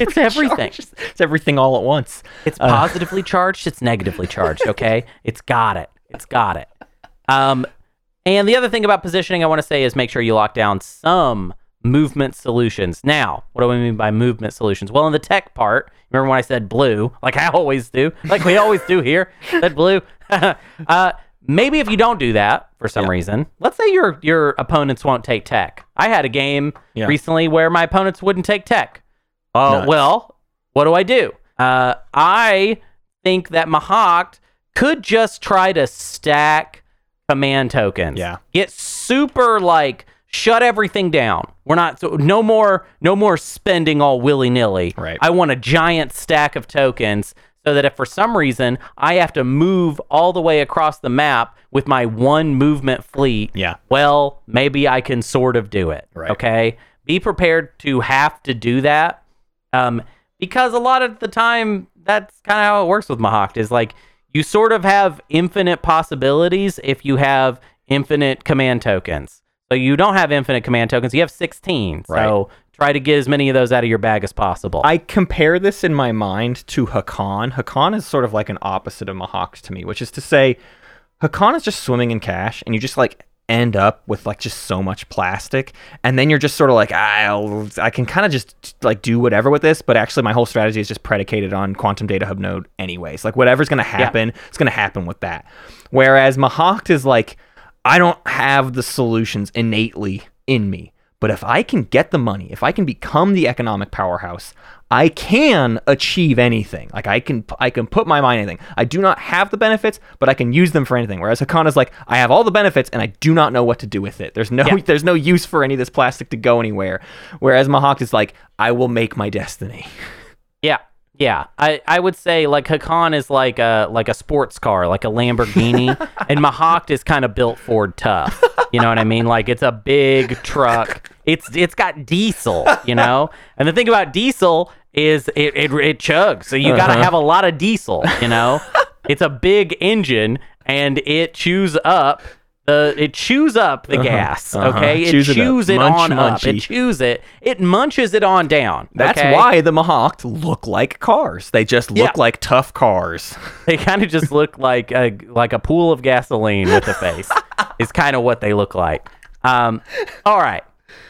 [laughs] It's everything. It's everything all at once. It's positively [laughs] charged. It's negatively charged. Okay, it's got it. It's got it. Um, and the other thing about positioning I want to say is make sure you lock down some movement solutions. Now, what do I mean by movement solutions? Well, in the tech part, remember when I said blue, like I always do, like we always do here, said blue. [laughs] uh, maybe if you don't do that for some reason, let's say your your opponents won't take tech. I had a game Yeah. recently where my opponents wouldn't take tech. Oh Nuts. well, what do I do? Uh, I think that Mahact could just try to stack command tokens. Yeah. Get super like shut everything down. We're not so no more no more spending all willy nilly. Right. I want a giant stack of tokens so that if for some reason I have to move all the way across the map with my one movement fleet, Yeah. well, maybe I can sort of do it. Right. Okay. Be prepared to have to do that. Um, because a lot of the time that's kind of how it works with Mahact is like you sort of have infinite possibilities if you have infinite command tokens. So you don't have infinite command tokens, you have 16. So try to get as many of those out of your bag as possible. I compare this in my mind to Hacan. Hacan is sort of like an opposite of Mahacts to me, which is to say, Hacan is just swimming in cash, and you just like end up with like just so much plastic, and then you're just sort of like, I'll, I can kind of just like do whatever with this, but actually my whole strategy is just predicated on Quantum Data Hub Node, anyways. Like whatever's gonna happen, it's gonna happen with that. Whereas Mahact is like, I don't have the solutions innately in me. But if I can get the money, if I can become the economic powerhouse, I can achieve anything. Like I can I can put my mind anything. I do not have the benefits, but I can use them for anything. Whereas Hacan's like, I have all the benefits and I do not know what to do with it. There's no Yeah. [laughs] there's no use for any of this plastic to go anywhere. Whereas Mahact is like, I will make my destiny. [laughs] Yeah, yeah. I, I would say like Hacan is like a like a sports car, like a Lamborghini, [laughs] and Mahact is kind of built Ford tough. You know what I mean? Like it's a big truck. It's it's got diesel, you know. And the thing about diesel is it it, it chugs, so you got to Uh-huh. have a lot of diesel. You know, it's a big engine and it chews up. The, it chews up the gas, uh-huh. okay? It Chews it chews it, Munch, on up. It chews it. It munches it on down. That's okay? why the Mahact look like cars. They just look Yeah. like tough cars. [laughs] They kind of just look like a like a pool of gasoline with a face. [laughs] is kind of what they look like. Um, all right,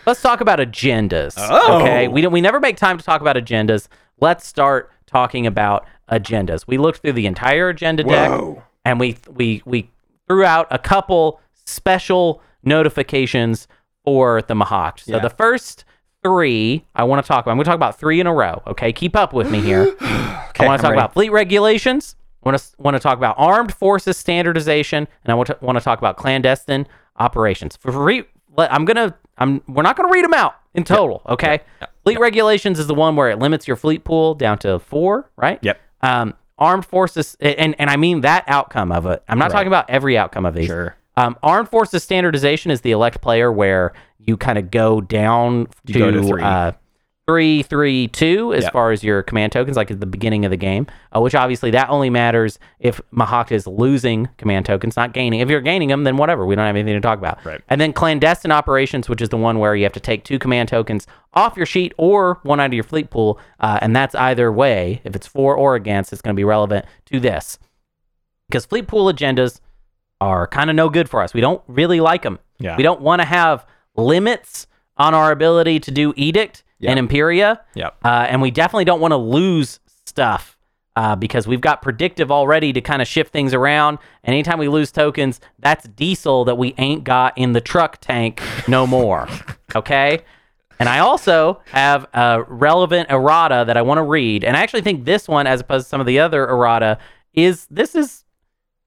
let's talk about agendas. Oh. Okay, we don't, we never make time to talk about agendas. Let's start talking about agendas. We looked through the entire agenda deck, Whoa. and we we we threw out a couple special notifications for the Mahact. So Yeah. the first three I want to talk about. I'm going to talk about three in a row. Okay, keep up with me here. [sighs] I want to talk about fleet regulations. I want to want to talk about armed forces standardization, and I want to want to talk about clandestine operations. For re, let- I'm gonna I'm we're not gonna read them out in total. Okay, fleet regulations is the one where it limits your fleet pool down to four, right? Yep. Um, armed forces, and and I mean that outcome of it. I'm not Right. talking about every outcome of these. Sure. Um, armed forces standardization is the elect player where you kind of go down to, go to three. Uh, three, three, two as Yep. far as your command tokens, like at the beginning of the game. Uh, which obviously that only matters if Mahact is losing command tokens, not gaining. If you're gaining them, then whatever. We don't have anything to talk about. Right. And then clandestine operations, which is the one where you have to take two command tokens off your sheet or one out of your fleet pool, uh, and that's either way. If it's for or against, it's going to be relevant to this because fleet pool agendas are kind of no good for us. We don't really like them. Yeah. We don't want to have limits on our ability to do edict Yep. and imperia. Yep. Uh, and we definitely don't want to lose stuff uh, because we've got predictive already to kind of shift things around. And anytime we lose tokens, that's diesel that we ain't got in the truck tank no more. [laughs] okay. And I also have a relevant errata that I want to read. And I actually think this one, as opposed to some of the other errata, is this is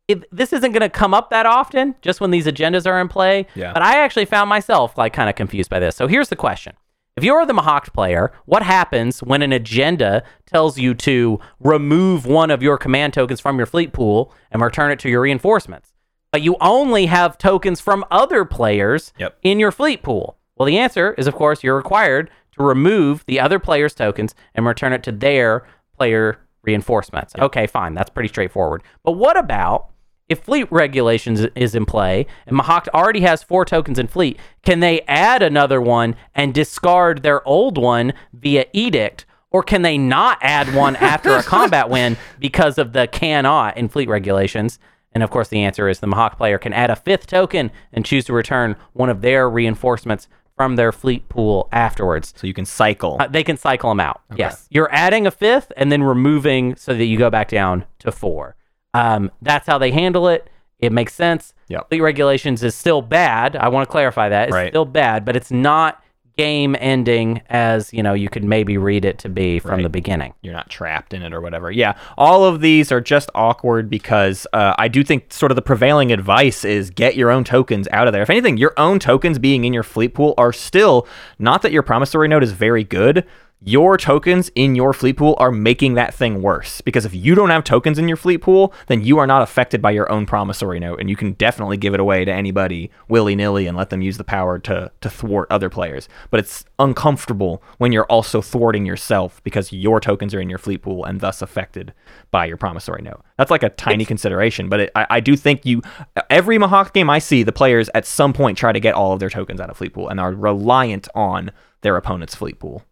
it, this isn't going to come up that often just when these agendas are in play. Yeah. But I actually found myself like kind of confused by this. So here's the question. If you're the Mahact player, what happens when an agenda tells you to remove one of your command tokens from your fleet pool and return it to your reinforcements? But you only have tokens from other players Yep. in your fleet pool. Well, the answer is, of course, you're required to remove the other player's tokens and return it to their player reinforcements. Okay, fine. That's pretty straightforward. But what about if fleet regulations is in play and Mahact already has four tokens in fleet? Can they add another one and discard their old one via edict? Or can they not add one after a combat win [laughs] because of the cannot in fleet regulations? And of course, the answer is the Mahact player can add a fifth token and choose to return one of their reinforcements from their fleet pool afterwards. So you can cycle. Uh, they can cycle them out. Yes. You're adding a fifth and then removing so that you go back down to four. Um, that's how they handle it. It makes sense. Yep. Fleet regulations is still bad. I want to clarify that. It's Right. still bad, but it's not game ending as, you know, you could maybe read it to be from Right. the beginning. you're not trapped in it or whatever. Yeah, all of these are just awkward because uh, I do think sort of the prevailing advice is get your own tokens out of there. If anything, your own tokens being in your fleet pool are still not that your promissory note is very good. Your tokens in your fleet pool are making that thing worse because if you don't have tokens in your fleet pool, then you are not affected by your own promissory note, and you can definitely give it away to anybody willy nilly and let them use the power to to thwart other players. But it's uncomfortable when you're also thwarting yourself because your tokens are in your fleet pool and thus affected by your promissory note. That's like a tiny consideration, but it, I, I do think you every Mahact game I see, the players at some point try to get all of their tokens out of fleet pool and are reliant on their opponent's fleet pool.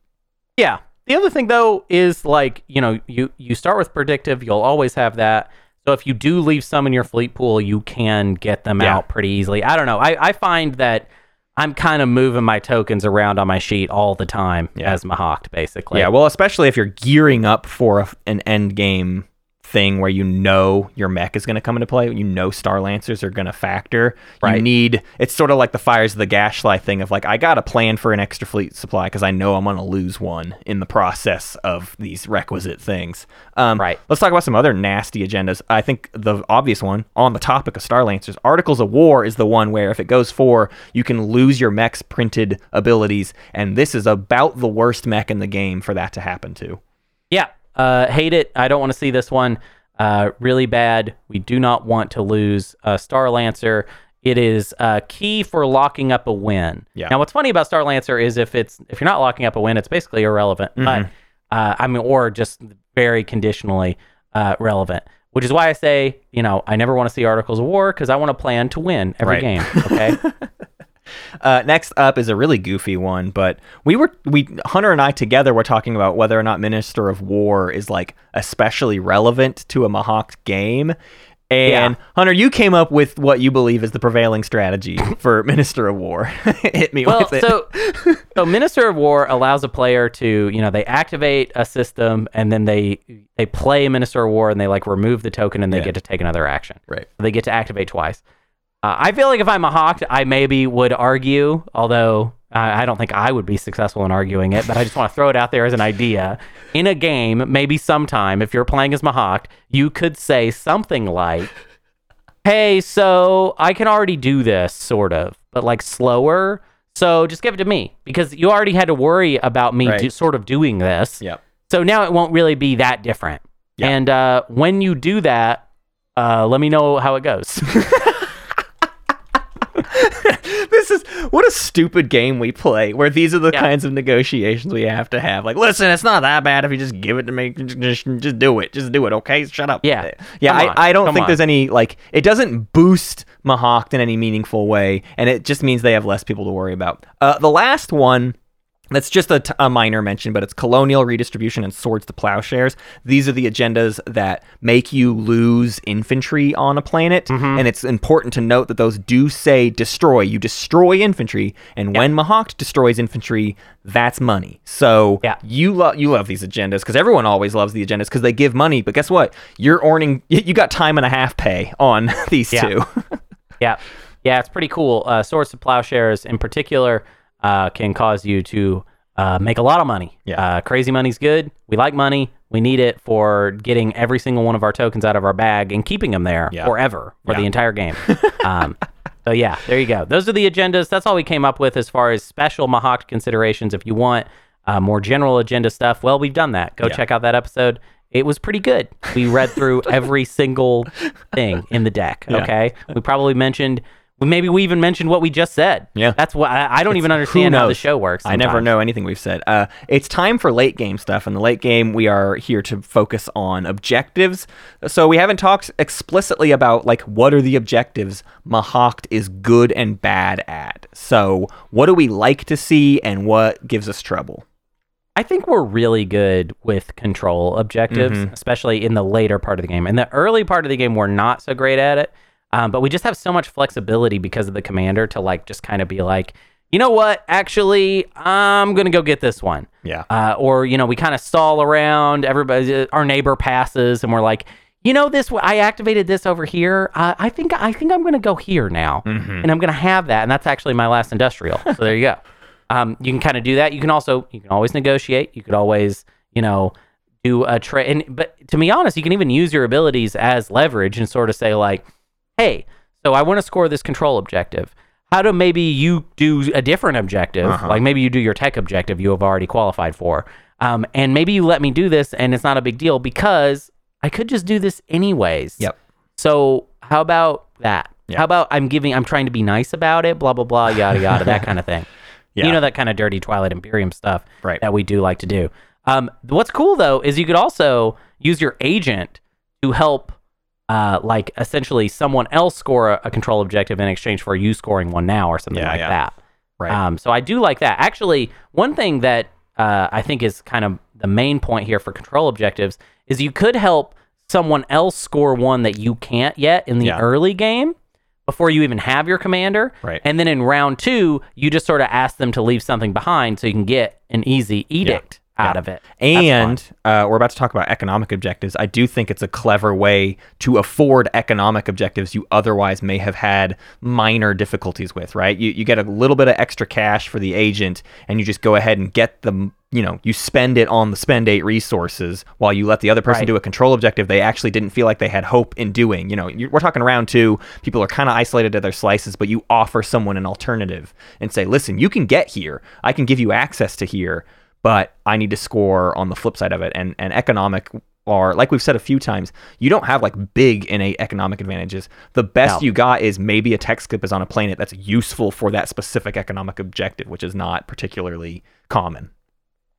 Yeah. The other thing though is like, you know, you you start with predictive, you'll always have that. So if you do leave some in your fleet pool, you can get them Yeah. out pretty easily. I don't know. I, I find that I'm kind of moving my tokens around on my sheet all the time Yeah. as Mahact, basically. Yeah, well, especially if you're gearing up for a, an end game thing where you know your mech is going to come into play, you know Star Lancers are going to factor. You need it's sort of like the fires of the Gashlai thing of like I got to plan for an extra fleet supply because I know I'm going to lose one in the process of these requisite things. Um, Right. Let's talk about some other nasty agendas. I think the obvious one on the topic of Star Lancers, Articles of War is the one where if it goes four, you can lose your mech's printed abilities, and this is about the worst mech in the game for that to happen to. Yeah. Uh, hate it. I don't want to see this one. Uh, really bad. We do not want to lose uh, Star Lancer. It is uh, key for locking up a win. Yeah. Now, what's funny about Star Lancer is if it's if you're not locking up a win, it's basically irrelevant. Mm-hmm. But uh, I mean, or just very conditionally uh, relevant. Which is why I say, you know, I never want to see Articles of War because I want to plan to win every Right. game. Okay. [laughs] Uh, next up is a really goofy one, but we were we Hunter and I together were talking about whether or not Minister of War is like especially relevant to a Mahact game. And Yeah. Hunter, you came up with what you believe is the prevailing strategy [laughs] for Minister of War. [laughs] Hit me well, with it. so so Minister of War allows a player to, you know, they activate a system and then they they play Minister of War and they like remove the token and they Yeah. get to take another action. right. They get to activate twice. Uh, I feel like if I'm Mahact, I maybe would argue, although uh, I don't think I would be successful in arguing it, but I just want to throw it out there as an idea. In a game, maybe sometime, if you're playing as Mahact, you could say something like, Hey, so I can already do this, sort of, but like slower. So just give it to me because you already had to worry about me Right. do, sort of doing this. Yep. So now it won't really be that different. Yeah. And uh, when you do that, uh, let me know how it goes. [laughs] [laughs] this is what a stupid game we play where these are the Yeah. kinds of negotiations we have to have like listen it's not that bad if you just give it to me just, just, do it just do it okay shut up Yeah. yeah Come. I, I don't Come think on. there's any like it doesn't boost Mahact in any meaningful way and it just means they have less people to worry about uh, the last one that's just a, t- a minor mention, but it's colonial redistribution and swords to plowshares. These are the agendas that make you lose infantry on a planet, Mm-hmm. and it's important to note that those do say destroy. You destroy infantry, and when Mahact destroys infantry, that's money. So Yeah. you love you love these agendas because everyone always loves the agendas because they give money. But guess what? You're earning you got time and a half pay on [laughs] these Yeah. two. [laughs] yeah. Yeah, it's pretty cool. Uh, swords to plowshares in particular uh, can cause you to uh, make a lot of money. Yeah. Uh, crazy money's good. We like money. We need it for getting every single one of our tokens out of our bag and keeping them there Yeah. forever for the entire game. [laughs] um, so yeah, there you go. Those are the agendas. That's all we came up with as far as special Mahact considerations. If you want uh, more general agenda stuff, well, we've done that. Go Yeah. check out that episode. It was pretty good. We read through [laughs] every single thing in the deck. Yeah. Okay, we probably mentioned. Maybe we even mentioned what we just said. Yeah. that's what I, I don't even understand how the show works. I never know anything we've said. Uh, it's time for late game stuff. In the late game, we are here to focus on objectives. So we haven't talked explicitly about like what are the objectives Mahact is good and bad at. So what do we like to see and what gives us trouble? I think we're really good with control objectives, Mhm. especially in the later part of the game. In the early part of the game, we're not so great at it, um, but we just have so much flexibility because of the commander to like just kind of be like, you know what? Actually, I'm gonna go get this one. Yeah. Uh, or you know, we kind of stall around. Everybody, our neighbor passes, and we're like, you know, this I activated this over here. Uh, I think I think I'm gonna go here now, and I'm gonna have that, and that's actually my last industrial. So there you go. [laughs] Um, you can kind of do that. You can also you can always negotiate. You could always you know do a trade. And but to be honest, you can even use your abilities as leverage and sort of say like, hey, so I want to score this control objective. How do maybe you do a different objective? Uh-huh. Like maybe you do your tech objective you have already qualified for. Um, and maybe you let me do this and it's not a big deal because I could just do this anyways. Yep. So how about that? Yeah. How about I'm giving, I'm trying to be nice about it, blah, blah, blah, yada, yada, that kind of thing. [laughs] Yeah. You know, that kind of dirty Twilight Imperium stuff Right. that we do like to do. Um, what's cool though is you could also use your agent to help, uh, like essentially someone else score a, a control objective in exchange for you scoring one now or something Yeah, like yeah. that. Right. Um, so I do like that. Actually, one thing that uh, I think is kind of the main point here for control objectives is you could help someone else score one that you can't yet in the Yeah. early game before you even have your commander. Right. And then in round two, you just sort of ask them to leave something behind so you can get an easy edict out Yeah. of it. And uh, we're about to talk about economic objectives. I do think it's a clever way to afford economic objectives you otherwise may have had minor difficulties with, right? You, you get a little bit of extra cash for the agent, and you just go ahead and get the you know, you spend it on the spend eight resources while you let the other person Right. do a control objective they actually didn't feel like they had hope in doing. You know, you we're talking round two, people are kind of isolated to their slices, but you offer someone an alternative and say, listen, you can get here. I can give you access to here but I need to score on the flip side of it. And and economic are like we've said a few times, you don't have like big innate economic advantages. The best No. you got is maybe a tech skip is on a planet that's useful for that specific economic objective, which is not particularly common.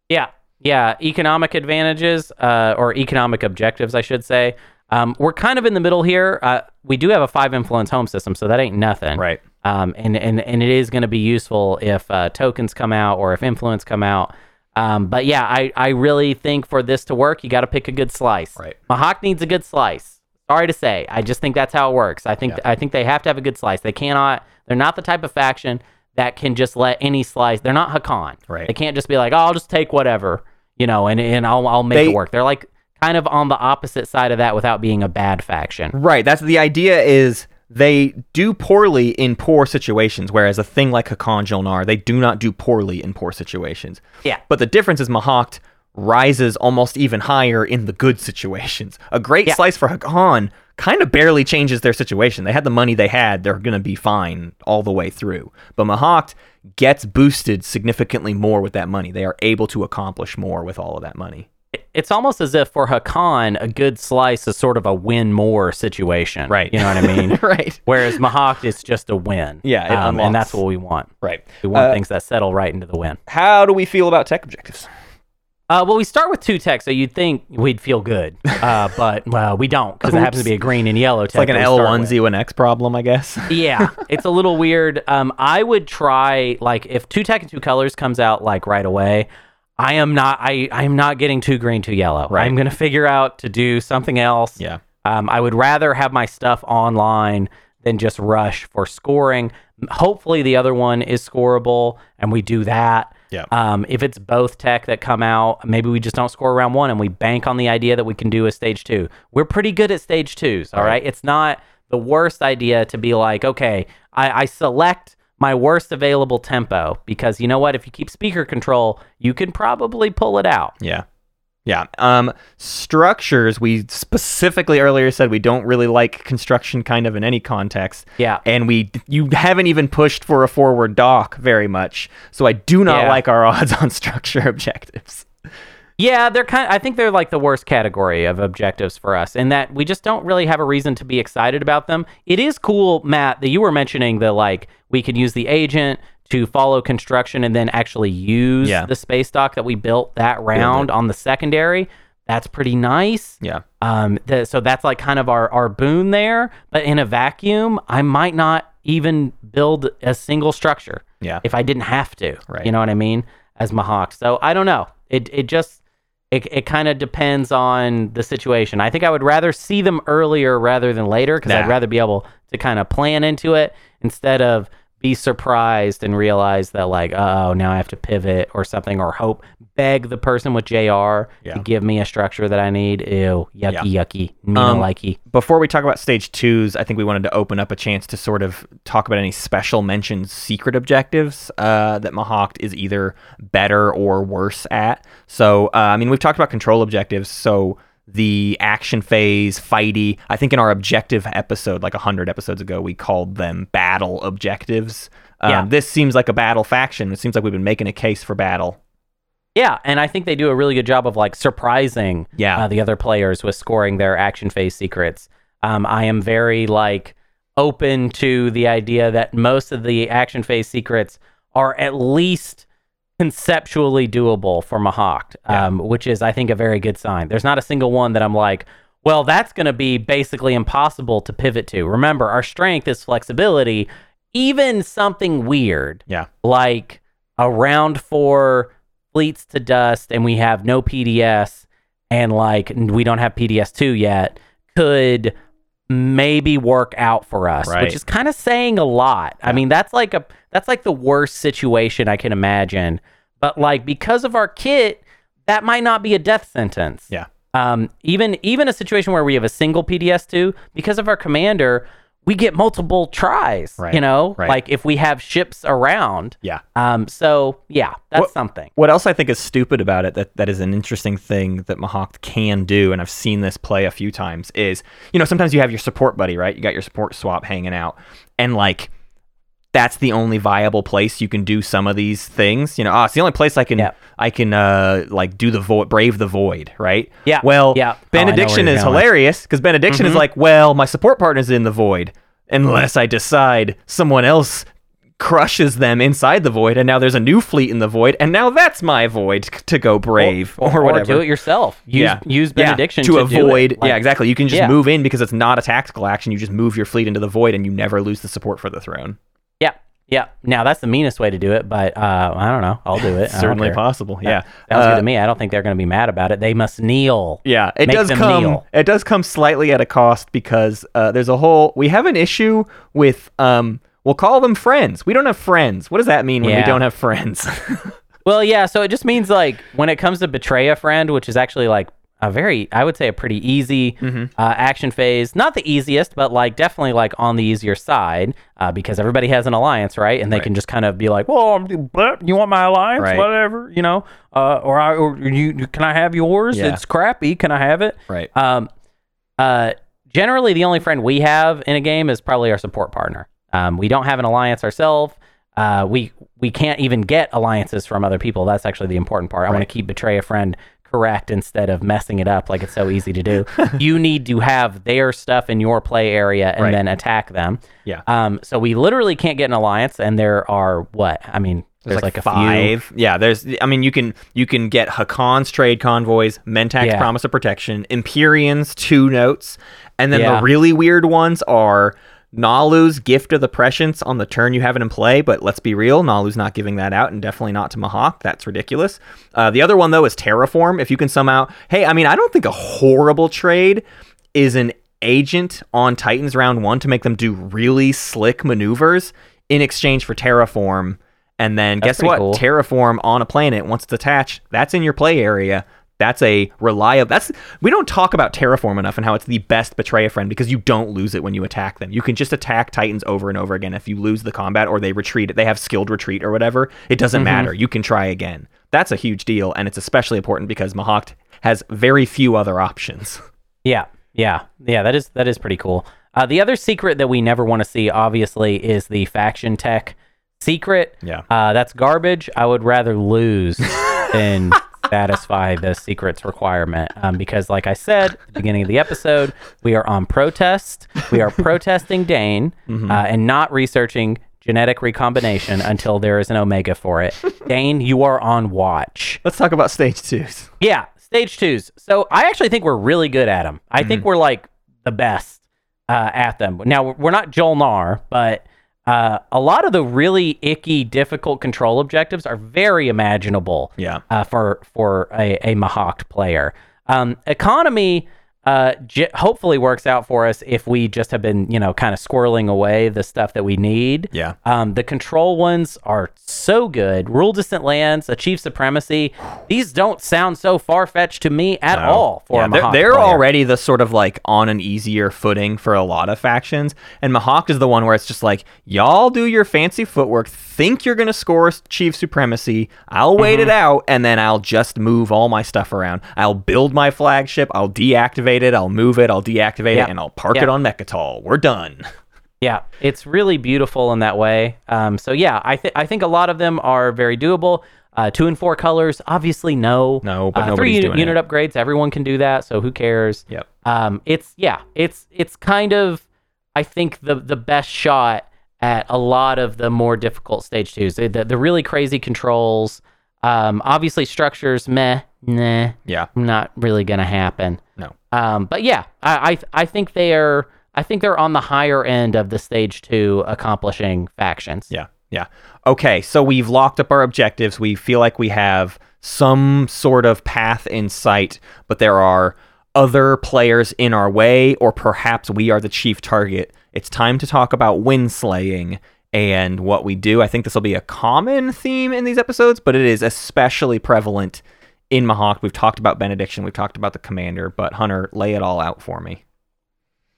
Yeah, yeah. Economic advantages uh, or economic objectives, I should say. Um, we're kind of in the middle here. Uh, we do have a five influence home system, so that ain't nothing. Right. Um, and, and, and it is going to be useful if uh, tokens come out or if influence come out. Um, but yeah, I, I really think for this to work, you got to pick a good slice. Right. Mahact needs a good slice. Sorry to say, I just think that's how it works. I think Yeah. I think they have to have a good slice. They cannot. They're not the type of faction that can just let any slice. They're not Hacan. Right. They can't just be like, oh, I'll just take whatever, you know, and and I'll I'll make They- it work. They're like kind of on the opposite side of that without being a bad faction. Right. That's the idea is they do poorly in poor situations, whereas a thing like Hacan Jol-Nar, they do not do poorly in poor situations. Yeah. But the difference is Mahact rises almost even higher in the good situations. A great Yeah. slice for Hacan kind of barely changes their situation. They had the money they had, they're going to be fine all the way through. But Mahact gets boosted significantly more with that money. They are able to accomplish more with all of that money. It's almost as if for Hacan, a good slice is sort of a win more situation. Right. You know what I mean? [laughs] right. Whereas Mahact is just a win. Yeah, Um, and that's what we want. Right. We want Uh, things that settle right into the win. How do we feel about tech objectives? Uh, well, we start with two techs, so you'd think we'd feel good, [laughs] uh, but well, we don't because it happens to be a green and yellow tech. It's like an we start L1 with. Z1X problem, I guess. [laughs] yeah, it's a little weird. Um, I would try like if two tech and two colors comes out like right away. I am not. I I am not getting too green, too yellow. Right. I'm gonna figure out to do something else. Yeah. Um, I would rather have my stuff online than just rush for scoring. Hopefully, the other one is scoreable, and we do that. Yeah. Um, if it's both tech that come out, maybe we just don't score round one and we bank on the idea that we can do a stage two. We're pretty good at stage twos. All Right. right. It's not the worst idea to be like, okay, I, I select my worst available tempo because you know what? If you keep speaker control, you can probably pull it out. Yeah. Yeah. Um, structures, we specifically earlier said we don't really like construction kind of in any context. Yeah. And we, you haven't even pushed for a forward dock very much. So I do not Yeah. like our [laughs] odds on structure objectives. Yeah, they're kind. I think they're like the worst category of objectives for us, in that we just don't really have a reason to be excited about them. It is cool, Matt, that you were mentioning that like we could use the agent to follow construction and then actually use Yeah. the space dock that we built that round on the secondary. That's pretty nice. Yeah. Um, th- so that's like kind of our, our boon there. But in a vacuum, I might not even build a single structure Yeah. if I didn't have to. Right. You know what I mean? As Mahact. So I don't know. It it just it, it kind of depends on the situation. I think I would rather see them earlier rather than later because I'd rather be able to kind of plan into it instead of be surprised and realize that like oh now I have to pivot or something or hope beg the person with JR Yeah. to give me a structure that I need. Ew, yucky, yucky, me Um, likey. Before we talk about stage twos, I think we wanted to open up a chance to sort of talk about any special mentioned secret objectives uh, that Mahact is either better or worse at. So, uh, I mean, we've talked about control objectives. So, the action phase, fighty, I think in our objective episode, like 100 episodes ago, we called them battle objectives. Um, Yeah. This seems like a battle faction. It seems like we've been making a case for battle. Yeah, and I think they do a really good job of like surprising Yeah. uh, the other players with scoring their action phase secrets. Um, I am very like open to the idea that most of the action phase secrets are at least conceptually doable for Mahact, um, which is I think a very good sign. There's not a single one that I'm like, well, that's going to be basically impossible to pivot to. Remember, our strength is flexibility. Even something weird Yeah. like a round four fleets to dust and we have no PDS and like we don't have PDS two yet could maybe work out for us, Right. which is kind of saying a lot. I mean, that's like a that's like the worst situation I can imagine. But like because of our kit, that might not be a death sentence. Yeah. Um, even even a situation where we have a single PDS two, because of our commander, we get multiple tries. Right, You know, right. like if we have ships around. Yeah. Um, so yeah, that's What- something. What else I think is stupid about it that, that is an interesting thing that Mahact can do, and I've seen this play a few times, is you know, sometimes you have your support buddy, right? You got your support swap hanging out, and like that's the only viable place you can do some of these things. You know, oh, it's the only place I can Yeah. I can uh like do the void brave the void, right? Yeah, Well yeah. Oh, benediction you're is going. Mm-hmm. hilarious because benediction is like, well, my support partner's in the void. Unless I decide someone else crushes them inside the void, and now there's a new fleet in the void, and now that's my void to go brave or, whatever. do it yourself. Use, yeah, use Yeah, benediction to, do avoid. Like, yeah, exactly. You can just Yeah. move in because it's not a tactical action. You just move your fleet into the void, and you never lose the support for the throne. Yeah, yeah. Now that's the meanest way to do it, but uh, I don't know. I'll do it. Certainly possible. Yeah, Sounds Uh, good to me. I don't think they're going to be mad about it. They must kneel. Yeah, it Make does come. kneel. It does come slightly at a cost because uh, there's a whole. We have an issue with. Um, we'll call them friends. We don't have friends. What does that mean when we don't have friends? [laughs] Well, yeah. So it just means like when it comes to betray a friend, which is actually like a very, I would say, a pretty easy Mm-hmm. uh, action phase. Not the easiest, but like definitely like on the easier side uh, because everybody has an alliance, right? And they Right. can just kind of be like, "Well, I'm, you want my alliance, Right. whatever, you know, uh, or I, or you, can I have yours? Yeah. It's crappy. Can I have it? Right. Um, uh, generally, the only friend we have in a game is probably our support partner. Um, we don't have an alliance ourselves. Uh, we we can't even get alliances from other people. That's actually the important part. I want to keep betray a friend correct instead of messing it up like it's so easy to do. [laughs] you need to have their stuff in your play area and Right. then attack them. Yeah. Um, so we literally can't get an alliance, and there are what? I mean, there's, like, a few. five. Yeah, there's. I mean, you can you can get Hacan's trade convoys, Mentak's Yeah. promise of protection, Empyrean's two notes, and then Yeah. the really weird ones are Naalu's gift of the prescience on the turn you have it in play. But let's be real, Naalu's not giving that out, and definitely not to Mahact. That's ridiculous. Uh, the other one though is Terraform. If you can somehow, hey, I mean, I don't think a horrible trade is an agent on Titans round one to make them do really slick maneuvers in exchange for Terraform. And then That's guess what? cool. Terraform on a planet once it's attached, that's in your play area. That's a reliable. That's we don't talk about Terraform enough and how it's the best betray a friend because you don't lose it when you attack them. You can just attack Titans over and over again. If you lose the combat or they retreat, they have skilled retreat or whatever. It doesn't Mm-hmm. matter. You can try again. That's a huge deal, and it's especially important because Mahact has very few other options. [laughs] Yeah, yeah, yeah. That is that is pretty cool. Uh, the other secret that we never want to see, obviously, is the faction tech secret. Yeah. uh, that's garbage. I would rather lose [laughs] than satisfy the secrets requirement um, because, like I said at the beginning of the episode, we are on protest. We are protesting Dane Mm-hmm. uh, and not researching genetic recombination until there is an omega for it. Dane, you are on watch. Let's talk about stage twos. Yeah, stage twos. So I actually think we're really good at them. I think we're like the best uh, at them. Now we're not Jol-Nar, but uh, a lot of the really icky, difficult control objectives are very imaginable. Yeah. Uh, for for a, a Mahact player, um, economy. Uh, j- hopefully works out for us if we just have been, you know, kind of squirreling away the stuff that we need. Yeah. Um, the control ones are so good. Rule distant lands, achieve supremacy. These don't sound so far fetched to me at all for Yeah, a they're, they're already the sort of like on an easier footing for a lot of factions, and Mahact is the one where it's just like y'all do your fancy footwork, think you're gonna score chief supremacy. I'll wait Mm-hmm. it out, and then I'll just move all my stuff around. I'll build my flagship. I'll deactivate it. I'll move it. I'll deactivate Yeah. it, and I'll park Yeah. it on Mecatol. We're done. [laughs] Yeah, it's really beautiful in that way. Um, so yeah, I think I think a lot of them are very doable. Uh, two and four colors, obviously no. No, but uh, three unit, doing unit it. upgrades, everyone can do that. So who cares? Yep. Um, it's yeah, it's it's kind of I think the the best shot at a lot of the more difficult stage twos. The, the, the really crazy controls. Um, obviously structures, meh, nah, Yeah. not really gonna happen. No. Um, but yeah, I, I I think they are. I think they're on the higher end of the stage two accomplishing factions. Yeah. Yeah. Okay. So we've locked up our objectives. We feel like we have some sort of path in sight, but there are other players in our way, or perhaps we are the chief target. It's time to talk about wind slaying and what we do. I think this will be a common theme in these episodes, but it is especially prevalent in Mahact. We've talked about Benediction, we've talked about the commander, but Hunter, lay it all out for me.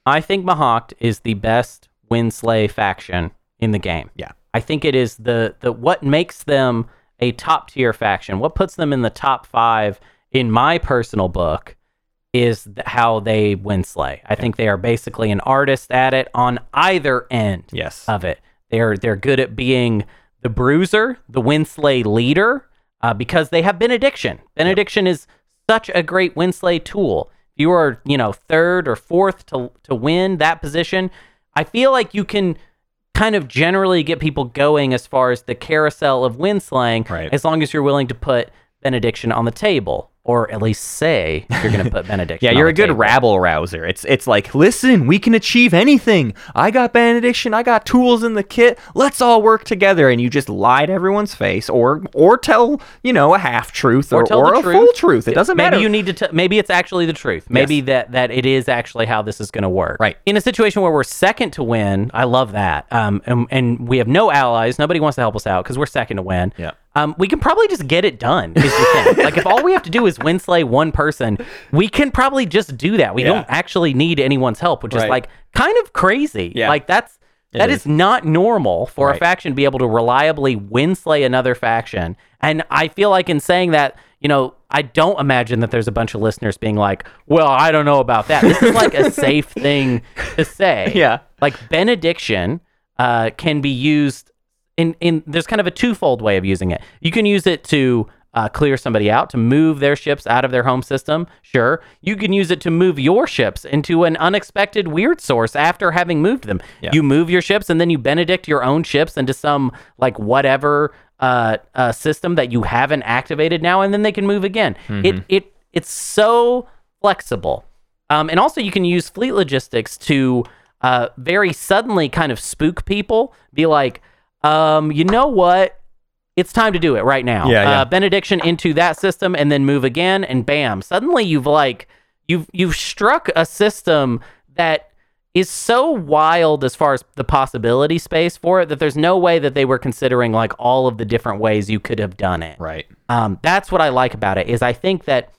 I think Mahawk is the best Winslay faction in the game. Yeah. I think it is the the what makes them a top tier faction. What puts them in the top five in my personal book is th- how they Winslay. I think they are basically an artist at it on either end. Yes. of it. They're they're good at being the bruiser, the Winslay leader, uh, because they have benediction. Benediction is such a great Winslay tool. If you are you know third or fourth to to win that position, I feel like you can kind of generally get people going as far as the carousel of winslaying, Right. as long as you're willing to put benediction on the table. Or at least say you're going to put [laughs] benediction. Yeah, you're a good table. rabble rouser. It's it's like, listen, we can achieve anything. I got benediction, I got tools in the kit. Let's all work together. And you just lie to everyone's face, or or tell you know a half truth, or, or tell or the a truth. full truth. It doesn't maybe matter. you need to. T- maybe it's actually the truth. Maybe that that it is actually how this is going to work. Right. In a situation where we're second to win, I love that. Um, and, and we have no allies. Nobody wants to help us out because we're second to win. Yeah. Um, we can probably just get it done. Is the thing. like if all we have to do is win slay one person, we can probably just do that. We Yeah. don't actually need anyone's help, which is like kind of crazy. Yeah. Like that's that is. is. not normal for a faction to be able to reliably win slay another faction. And I feel like in saying that, you know, I don't imagine that there's a bunch of listeners being like, "Well, I don't know about that." This is like a safe thing to say. [laughs] Yeah. Like benediction uh, can be used in in there's kind of a twofold way of using it. You can use it to uh, clear somebody out to move their ships out of their home system. Sure, you can use it to move your ships into an unexpected weird source after having moved them. Yeah. You move your ships and then you benedict your own ships into some like whatever uh, uh, system that you haven't activated now, and then they can move again. It it it's so flexible. Um, and also, you can use fleet logistics to uh, very suddenly kind of spook people. Be like, um, you know what? It's time to do it right now. Yeah, yeah. Uh, benediction into that system, and then move again, and bam! Suddenly, you've like you've you've struck a system that is so wild as far as the possibility space for it that there's no way that they were considering like all of the different ways you could have done it. Right. Um, that's what I like about it is I think that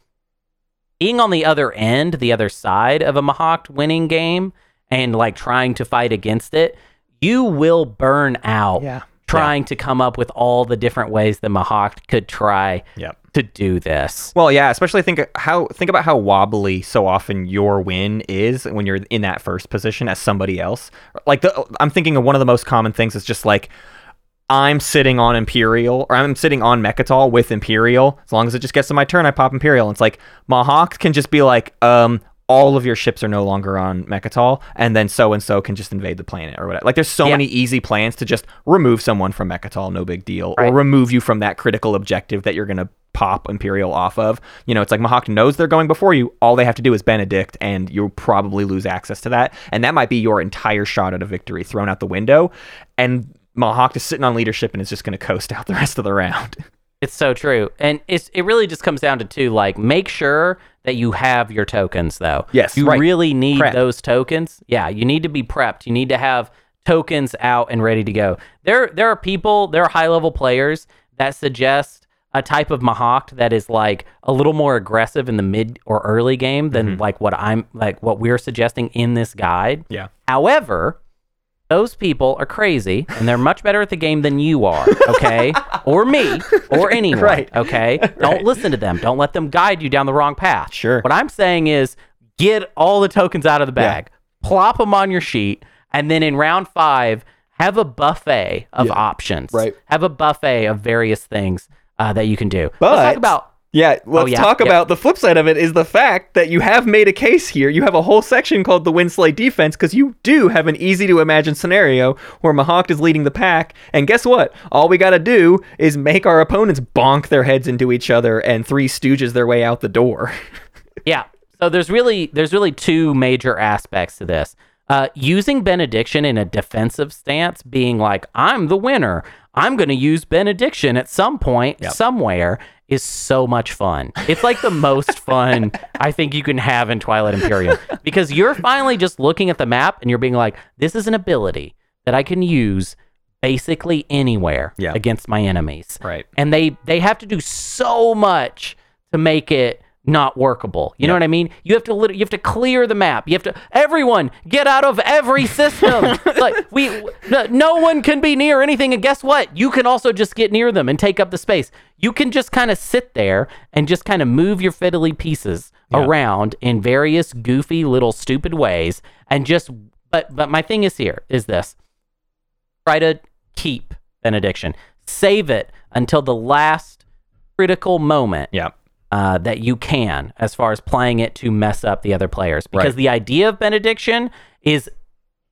being on the other end, the other side of a Mahact winning game, and like trying to fight against it, you will burn out Yeah. trying to come up with all the different ways that Mahact could try Yep. to do this. Well, yeah, especially think how think about how wobbly so often your win is when you're in that first position as somebody else. Like the, I'm thinking of one of the most common things is just like I'm sitting on Imperial or I'm sitting on Mecatol with Imperial. As long as it just gets to my turn, I pop Imperial. And it's like Mahact can just be like, um, all of your ships are no longer on Mecatol, and then so and so can just invade the planet or whatever. Like there's so Yeah. many easy plans to just remove someone from Mecatol, no big deal, Right. or remove you from that critical objective that you're gonna pop Imperial off of. You know, it's like Mahact knows they're going before you. All they have to do is Benedict, and you'll probably lose access to that. And that might be your entire shot at a victory thrown out the window. And Mahact is sitting on leadership and is just gonna coast out the rest of the round. [laughs] It's so true. And it's it really just comes down to two like make sure that you have your tokens though. Yes, You right. really need Prep. those tokens. Yeah, you need to be prepped. You need to have tokens out and ready to go. There there are people, there are high level players that suggest a type of Mahact that is like a little more aggressive in the mid or early game than Mm-hmm. like what I'm like what we're suggesting in this guide. Yeah. However, those people are crazy and they're much better at the game than you are, okay? [laughs] or me, or anyone, Right. okay? [laughs] Don't listen to them. Don't let them guide you down the wrong path. Sure. What I'm saying is get all the tokens out of the bag, plop them on your sheet, and then in round five, have a buffet of options. right. Have a buffet of various things uh, that you can do. Let's talk about Yeah, let's yeah, talk yeah. about the flip side of it is the fact that you have made a case here. You have a whole section called the Winslay defense because you do have an easy to imagine scenario where Mahact is leading the pack. And guess what? All we got to do is make our opponents bonk their heads into each other and three stooges their way out the door. [laughs] Yeah. So there's really there's really two major aspects to this. Uh, using benediction in a defensive stance, being like I'm the winner, I'm going to use benediction at some point somewhere, is so much fun. It's like the most fun I think you can have in Twilight Imperium because you're finally just looking at the map and you're being like, this is an ability that I can use basically anywhere Yeah. against my enemies Right. and they they have to do so much to make it not workable. You know what I mean? You have to lit- you have to clear the map. You have to everyone get out of every system. [laughs] like we no, no one can be near anything and guess what? You can also just get near them and take up the space. You can just kind of sit there and just kind of move your fiddly pieces around in various goofy little stupid ways and just but but my thing is here is this try to keep benediction. Save it until the last critical moment Yeah. Uh, that you can, as far as playing it to mess up the other players. Because Right. the idea of benediction is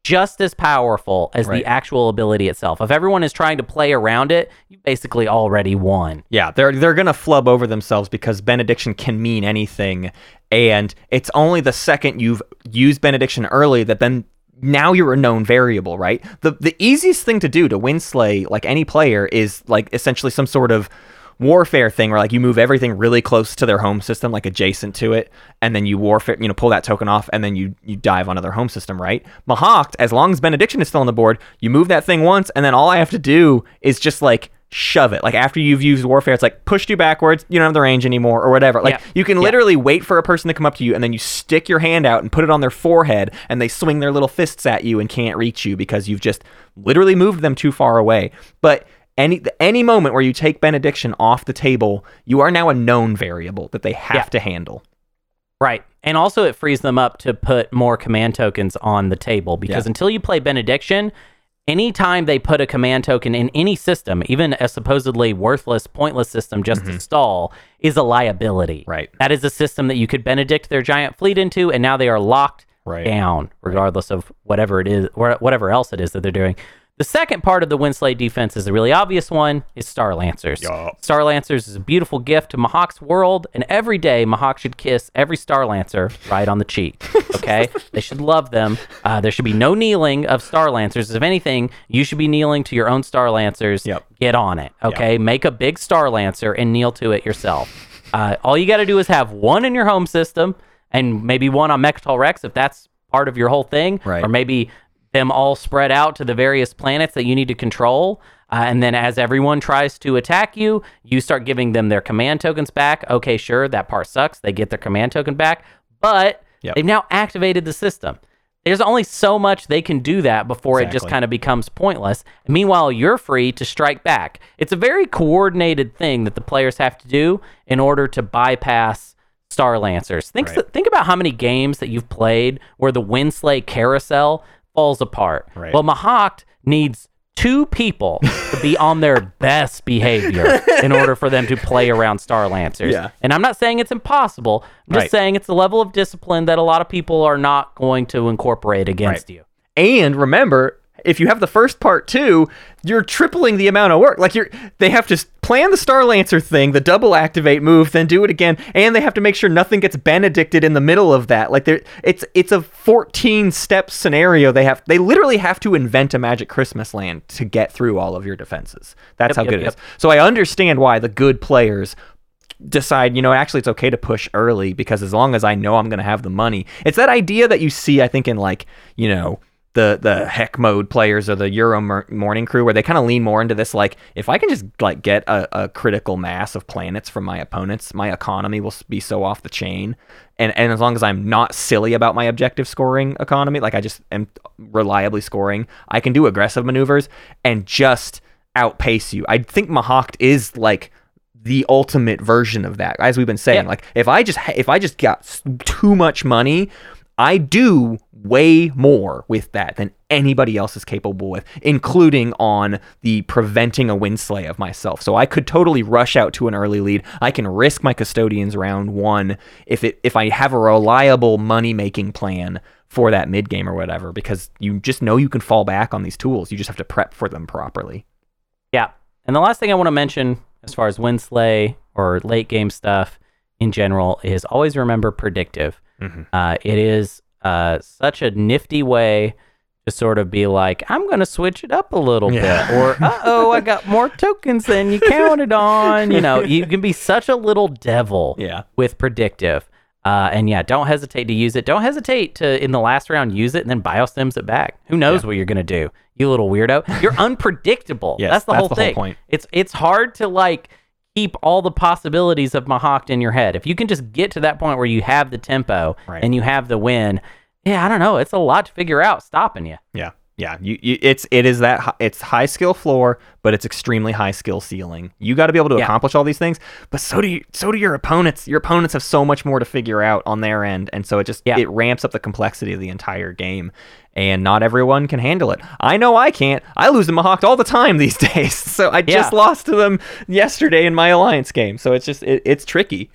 just as powerful as Right. the actual ability itself. If everyone is trying to play around it, you basically already won. Yeah, they're they're gonna flub over themselves because benediction can mean anything, and it's only the second you've used benediction early that then now you're a known variable, right? The the easiest thing to do to win slay like any player is like essentially some sort of warfare thing where like you move everything really close to their home system like adjacent to it and then you warfare you know pull that token off and then you you dive onto their home system right Mahact as long as benediction is still on the board you move that thing once and then all i have to do is just like shove it. Like after you've used warfare, it's like pushed you backwards. You don't have the range anymore, or whatever. Like Yeah. you can Yeah. literally wait for a person to come up to you, and then you stick your hand out and put it on their forehead, and they swing their little fists at you and can't reach you because you've just literally moved them too far away. But any any moment where you take benediction off the table, you are now a known variable that they have Yeah. to handle. Right. And also, it frees them up to put more command tokens on the table because Yeah. until you play Benediction, anytime they put a command token in any system, even a supposedly worthless, pointless system just to stall, is a liability. Mm-hmm. Right. That is a system that you could Benedict their giant fleet into, and now they are locked Right. down, regardless of whatever it is, or whatever else it is that they're doing. The second part of the Winslay defense is a really obvious one: is Star Lancers. Yup. Star Lancers is a beautiful gift to Mahact's world, and every day Mahact should kiss every Star Lancer right on the cheek. [laughs] Okay, they should love them. Uh, there should be no kneeling of Star Lancers. If anything, you should be kneeling to your own Star Lancers. Yep. Get on it. Okay, make a big Star Lancer and kneel to it yourself. Uh, all you got to do is have one in your home system, and maybe one on Mecatol Rex if that's part of your whole thing, Right. or maybe them all spread out to the various planets that you need to control. Uh, and then as everyone tries to attack you, you start giving them their command tokens back. Okay, sure, that part sucks. They get their command token back, but Yep. they've now activated the system. There's only so much they can do that before it just kind of becomes pointless. Meanwhile, you're free to strike back. It's a very coordinated thing that the players have to do in order to bypass Star Lancers. Think Right. think about how many games that you've played where the Winslay carousel falls apart. Right. Well, Mahact needs two people to be on their [laughs] best behavior in order for them to play around Star Lancers. Yeah. And I'm not saying it's impossible. I'm just Right. saying it's a level of discipline that a lot of people are not going to incorporate against you. And remember, if you have the first part too, you're tripling the amount of work. Like you're they have to plan the Star Lancer thing, the double activate move, then do it again, and they have to make sure nothing gets benedicted in the middle of that. Like there it's it's a 14 step scenario. They have they literally have to invent a magic Christmas land to get through all of your defenses. That's Yep, how yep, good it yep. is. So I understand why the good players decide, you know, actually it's okay to push early because as long as I know I'm going to have the money. It's that idea that you see I think in like, you know, the the heck mode players or the Euro morning crew where they kind of lean more into this like if I can just like get a, a critical mass of planets from my opponents, my economy will be so off the chain. And and as long as I'm not silly about my objective scoring economy, like I just am reliably scoring, I can do aggressive maneuvers and just outpace you. I think Mahact is like the ultimate version of that. As we've been saying, Yeah. like if I just if I just got too much money, I do way more with that than anybody else is capable with, including on the preventing a winslay of myself. So I could totally rush out to an early lead. I can risk my custodians round one if it if I have a reliable money making plan for that mid game or whatever, because you just know you can fall back on these tools. You just have to prep for them properly. Yeah. And the last thing I want to mention as far as Winslay or late game stuff in general is always remember predictive. Mhm. Uh, it is uh, such a nifty way to sort of be like, I'm going to switch it up a little Yeah. bit. Or, [laughs] uh oh, I got more tokens than you counted on. You know, you can be such a little devil [laughs] Yeah. with predictive. Uh, and yeah, don't hesitate to use it. Don't hesitate to, in the last round, use it and then biostims it back. Who knows what you're going to do, you little weirdo? You're [laughs] unpredictable. Yes, that's the that's whole the whole thing. point. It's it's hard to like keep all the possibilities of Mahact in your head. If you can just get to that point where you have the tempo Right. and you have the win, yeah, I don't know. It's a lot to figure out stopping you. Yeah, yeah. You, you it's it is that hi- it's high skill floor, but it's extremely high skill ceiling. You got to be able to Yeah. accomplish all these things, but so do you, so do your opponents. Your opponents have so much more to figure out on their end, and so it just Yeah. it ramps up the complexity of the entire game. And not everyone can handle it. I know I can't. I lose to Mahact all the time [laughs] these days. [laughs] So I just Yeah. lost to them yesterday in my alliance game. So it's just it, it's tricky.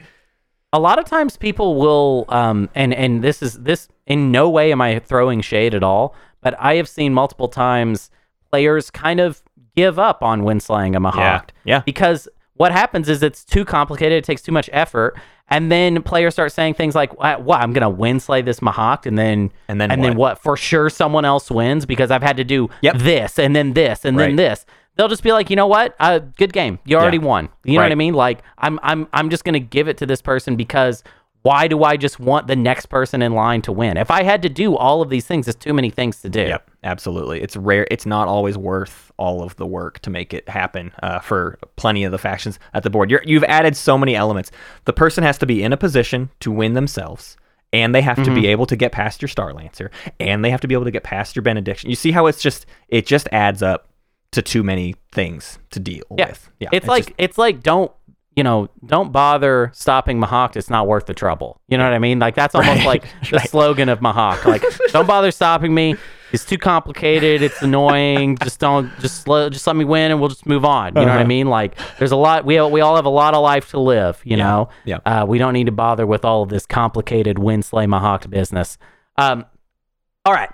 a lot of times people will um and and this is this in no way am i throwing shade at all but i have seen multiple times players kind of give up on winslaying a mahact yeah. yeah. because what happens is it's too complicated it takes too much effort and then players start saying things like what, what i'm gonna winslay this mahact and then And then and then what? what for sure someone else wins because i've had to do Yep. this and then this and then this they'll just be like, you know what? Uh, good game. You already won. You know what I mean? Like, I'm I'm I'm just gonna give it to this person because why do I just want the next person in line to win? If I had to do all of these things, it's too many things to do. Yep, absolutely. It's rare. It's not always worth all of the work to make it happen uh, for plenty of the factions at the board. You're, you've added so many elements. The person has to be in a position to win themselves, and they have to Mm-hmm. be able to get past your Star Lancer, and they have to be able to get past your Benediction. You see how it's just it just adds up to too many things to deal Yeah. with. Yeah, it's, like just- it's like don't you know don't bother stopping Mahact. It's not worth the trouble. You know what I mean? Like that's almost like [laughs] the slogan of Mahact. Like [laughs] don't bother stopping me. It's too complicated. It's annoying. just don't just let, just let me win and we'll just move on. You know what I Uh-huh. mean? Like there's a lot. We we all have a lot of life to live. You know. yeah. Uh, we don't need to bother with all of this complicated win slay Mahact business. Um. All right.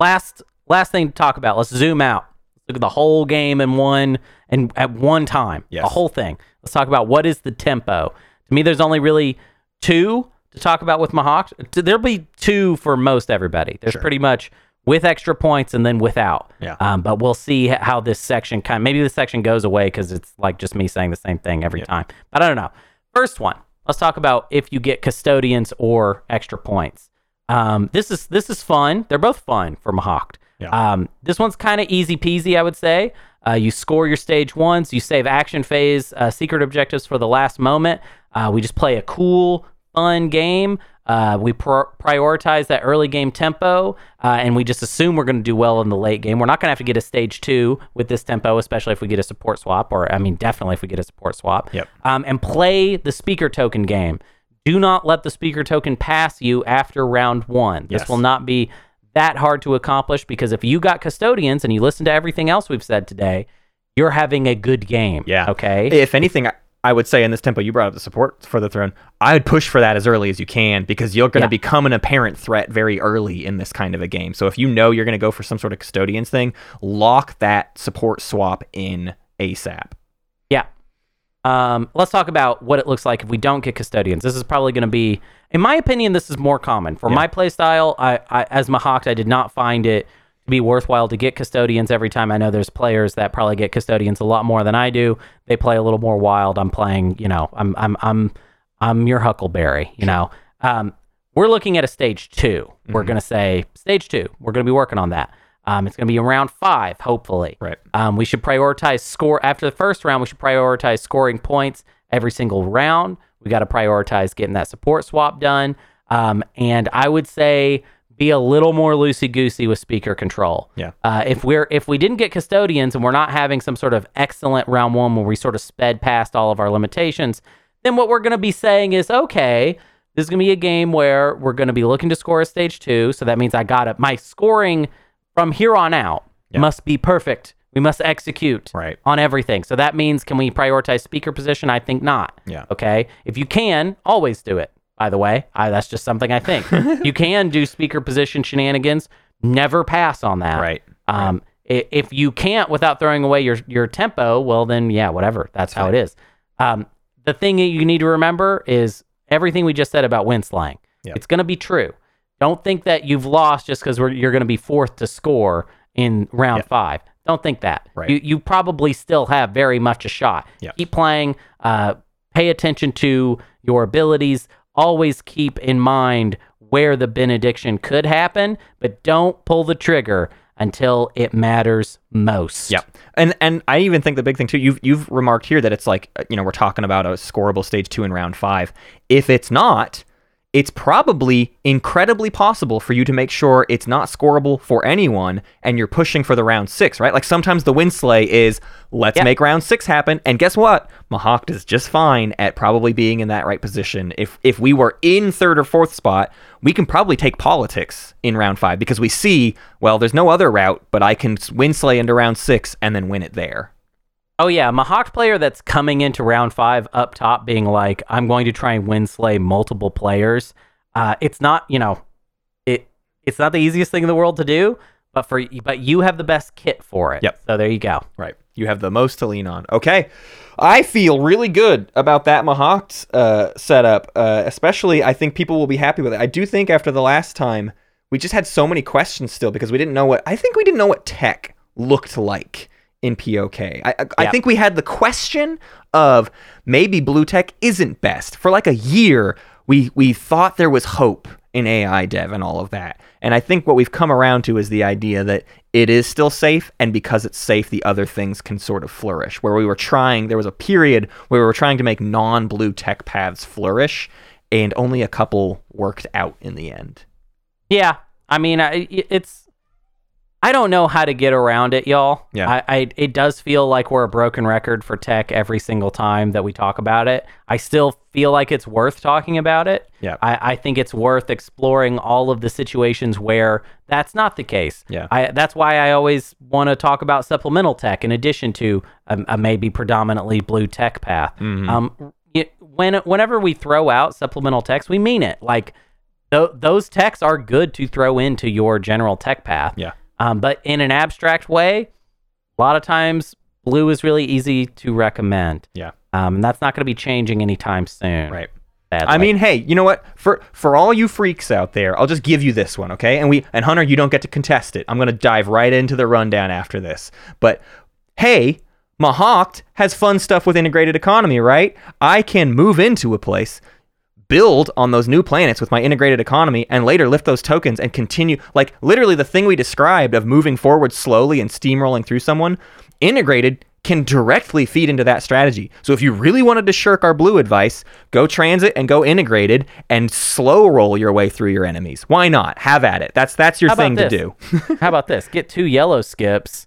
Last last thing to talk about. Let's zoom out. Look at the whole game in one and at one time. Yes. The whole thing. Let's talk about what is the tempo. To me, there's only really two to talk about with Mahacts. There'll be two for most everybody. There's pretty much with extra points and then without. Yeah. Um, but we'll see how this section kind. Of, Maybe this section goes away because it's like just me saying the same thing every time. But I don't know. First one. Let's talk about if you get custodians or extra points. Um, this is this is fun. They're both fun for Mahact. Yeah. Um, this one's kind of easy peasy, I would say. Uh, you score your stage ones, you save action phase uh, secret objectives for the last moment. Uh, we just play a cool, fun game. Uh, we pr- prioritize that early game tempo, uh, and we just assume we're going to do well in the late game. We're not going to have to get a stage two with this tempo, especially if we get a support swap, or I mean, definitely if we get a support swap. Yep. Um, and play the speaker token game. Do not let the speaker token pass you after round one. This Yes. will not be that hard to accomplish because if you got custodians and you listen to everything else we've said today, you're having a good game. Yeah. Okay. If anything, I, I would say in this tempo, you brought up the support for the throne. I would push for that as early as you can because you're going to Yeah. become an apparent threat very early in this kind of a game. So if you know you're going to go for some sort of custodians thing, lock that support swap in ASAP. Yeah. Um, let's talk about what it looks like if we don't get custodians. This is probably going to be, in my opinion, this is more common for my play style. I, I, as Mahact, I did not find it to be worthwhile to get custodians every time. I know there's players that probably get custodians a lot more than I do. They play a little more wild. I'm playing, you know, I'm, I'm, I'm, I'm your Huckleberry. You know, um, we're looking at a stage 2 we We're going to say stage two. We're going to be working on that. Um, it's going to be around five, hopefully. Right. Um, we should prioritize score after the first round. We should prioritize scoring points every single round. We got to prioritize getting that support swap done. Um, and I would say be a little more loosey goosey with speaker control. Yeah. Uh, if we're if we didn't get custodians and we're not having some sort of excellent round one where we sort of sped past all of our limitations, then what we're going to be saying is okay. This is going to be a game where we're going to be looking to score a stage two. So that means I got it. My scoring from here on out must be perfect. We must execute Right. on everything. So that means can we prioritize speaker position? I think not. Yeah. Okay. If you can, always do it. By the way, I, that's just something I think. [laughs] you can do speaker position shenanigans. Never pass on that. Right. Um, i- if you can't without throwing away your your tempo, well then yeah, whatever. That's how it is. Um, the thing that you need to remember is everything we just said about wind slaying. Yep. It's going to be true. Don't think that you've lost just because you're going to be fourth to score in round five. Don't think that. Right. You you probably still have very much a shot. Yep. Keep playing. Uh, pay attention to your abilities. Always keep in mind where the benediction could happen, but don't pull the trigger until it matters most. Yeah, and and I even think the big thing too. You've you've remarked here that it's like uh, you know we're talking about a scoreable stage two in round five. If it's not, it's probably incredibly possible for you to make sure it's not scoreable for anyone, and you're pushing for the round six, right? Like sometimes the Winslay is let's Yeah. make round six happen, and guess what? Mahact is just fine at probably being in that right position. If if we were in third or fourth spot, we can probably take politics in round five because we see well, there's no other route, but I can Winslay into round six and then win it there. Oh yeah, a Mahact player that's coming into round five up top, being like, "I'm going to try and win slay multiple players." Uh, it's not, you know, it it's not the easiest thing in the world to do, but for but you have the best kit for it. Yep. So there you go. Right. You have the most to lean on. Okay. I feel really good about that Mahact uh, setup. Uh, especially, I think people will be happy with it. I do think after the last time, we just had so many questions still because we didn't know what. I think we didn't know what tech looked like in POK. I, I, I think we had the question of maybe blue tech isn't best. For like a year, we we thought there was hope in AI dev and all of that. And I think what we've come around to is the idea that it is still safe, and because it's safe, the other things can sort of flourish. Where we were trying, there was a period where we were trying to make non-blue tech paths flourish, and only a couple worked out in the end. Yeah, I mean, I, it's. I don't know how to get around it, y'all. Yeah. I, I it does feel like we're a broken record for tech every single time that we talk about it. I still feel like it's worth talking about it. Yeah. I, I think it's worth exploring all of the situations where that's not the case. Yeah. I that's why I always want to talk about supplemental tech in addition to a, a maybe predominantly blue tech path. Mm-hmm. Um, y- when whenever we throw out supplemental techs, we mean it. Like th- those techs are good to throw into your general tech path. Yeah. Um, but in an abstract way, a lot of times blue is really easy to recommend. Yeah. Um, and that's not going to be changing anytime soon. Right. sadly. I mean, hey, you know what? For for all you freaks out there, I'll just give you this one, okay? And we and Hunter, you don't get to contest it. I'm gonna dive right into the rundown after this. But hey, Mahawked has fun stuff with integrated economy, right? I can move into a place, build on those new planets with my integrated economy, and later lift those tokens and continue. Like literally, the thing we described of moving forward slowly and steamrolling through someone, integrated can directly feed into that strategy. So if you really wanted to shirk our blue advice, go transit and go integrated and slow roll your way through your enemies. Why not? Have at it. That's that's your thing to do. [laughs] How about this? Get two yellow skips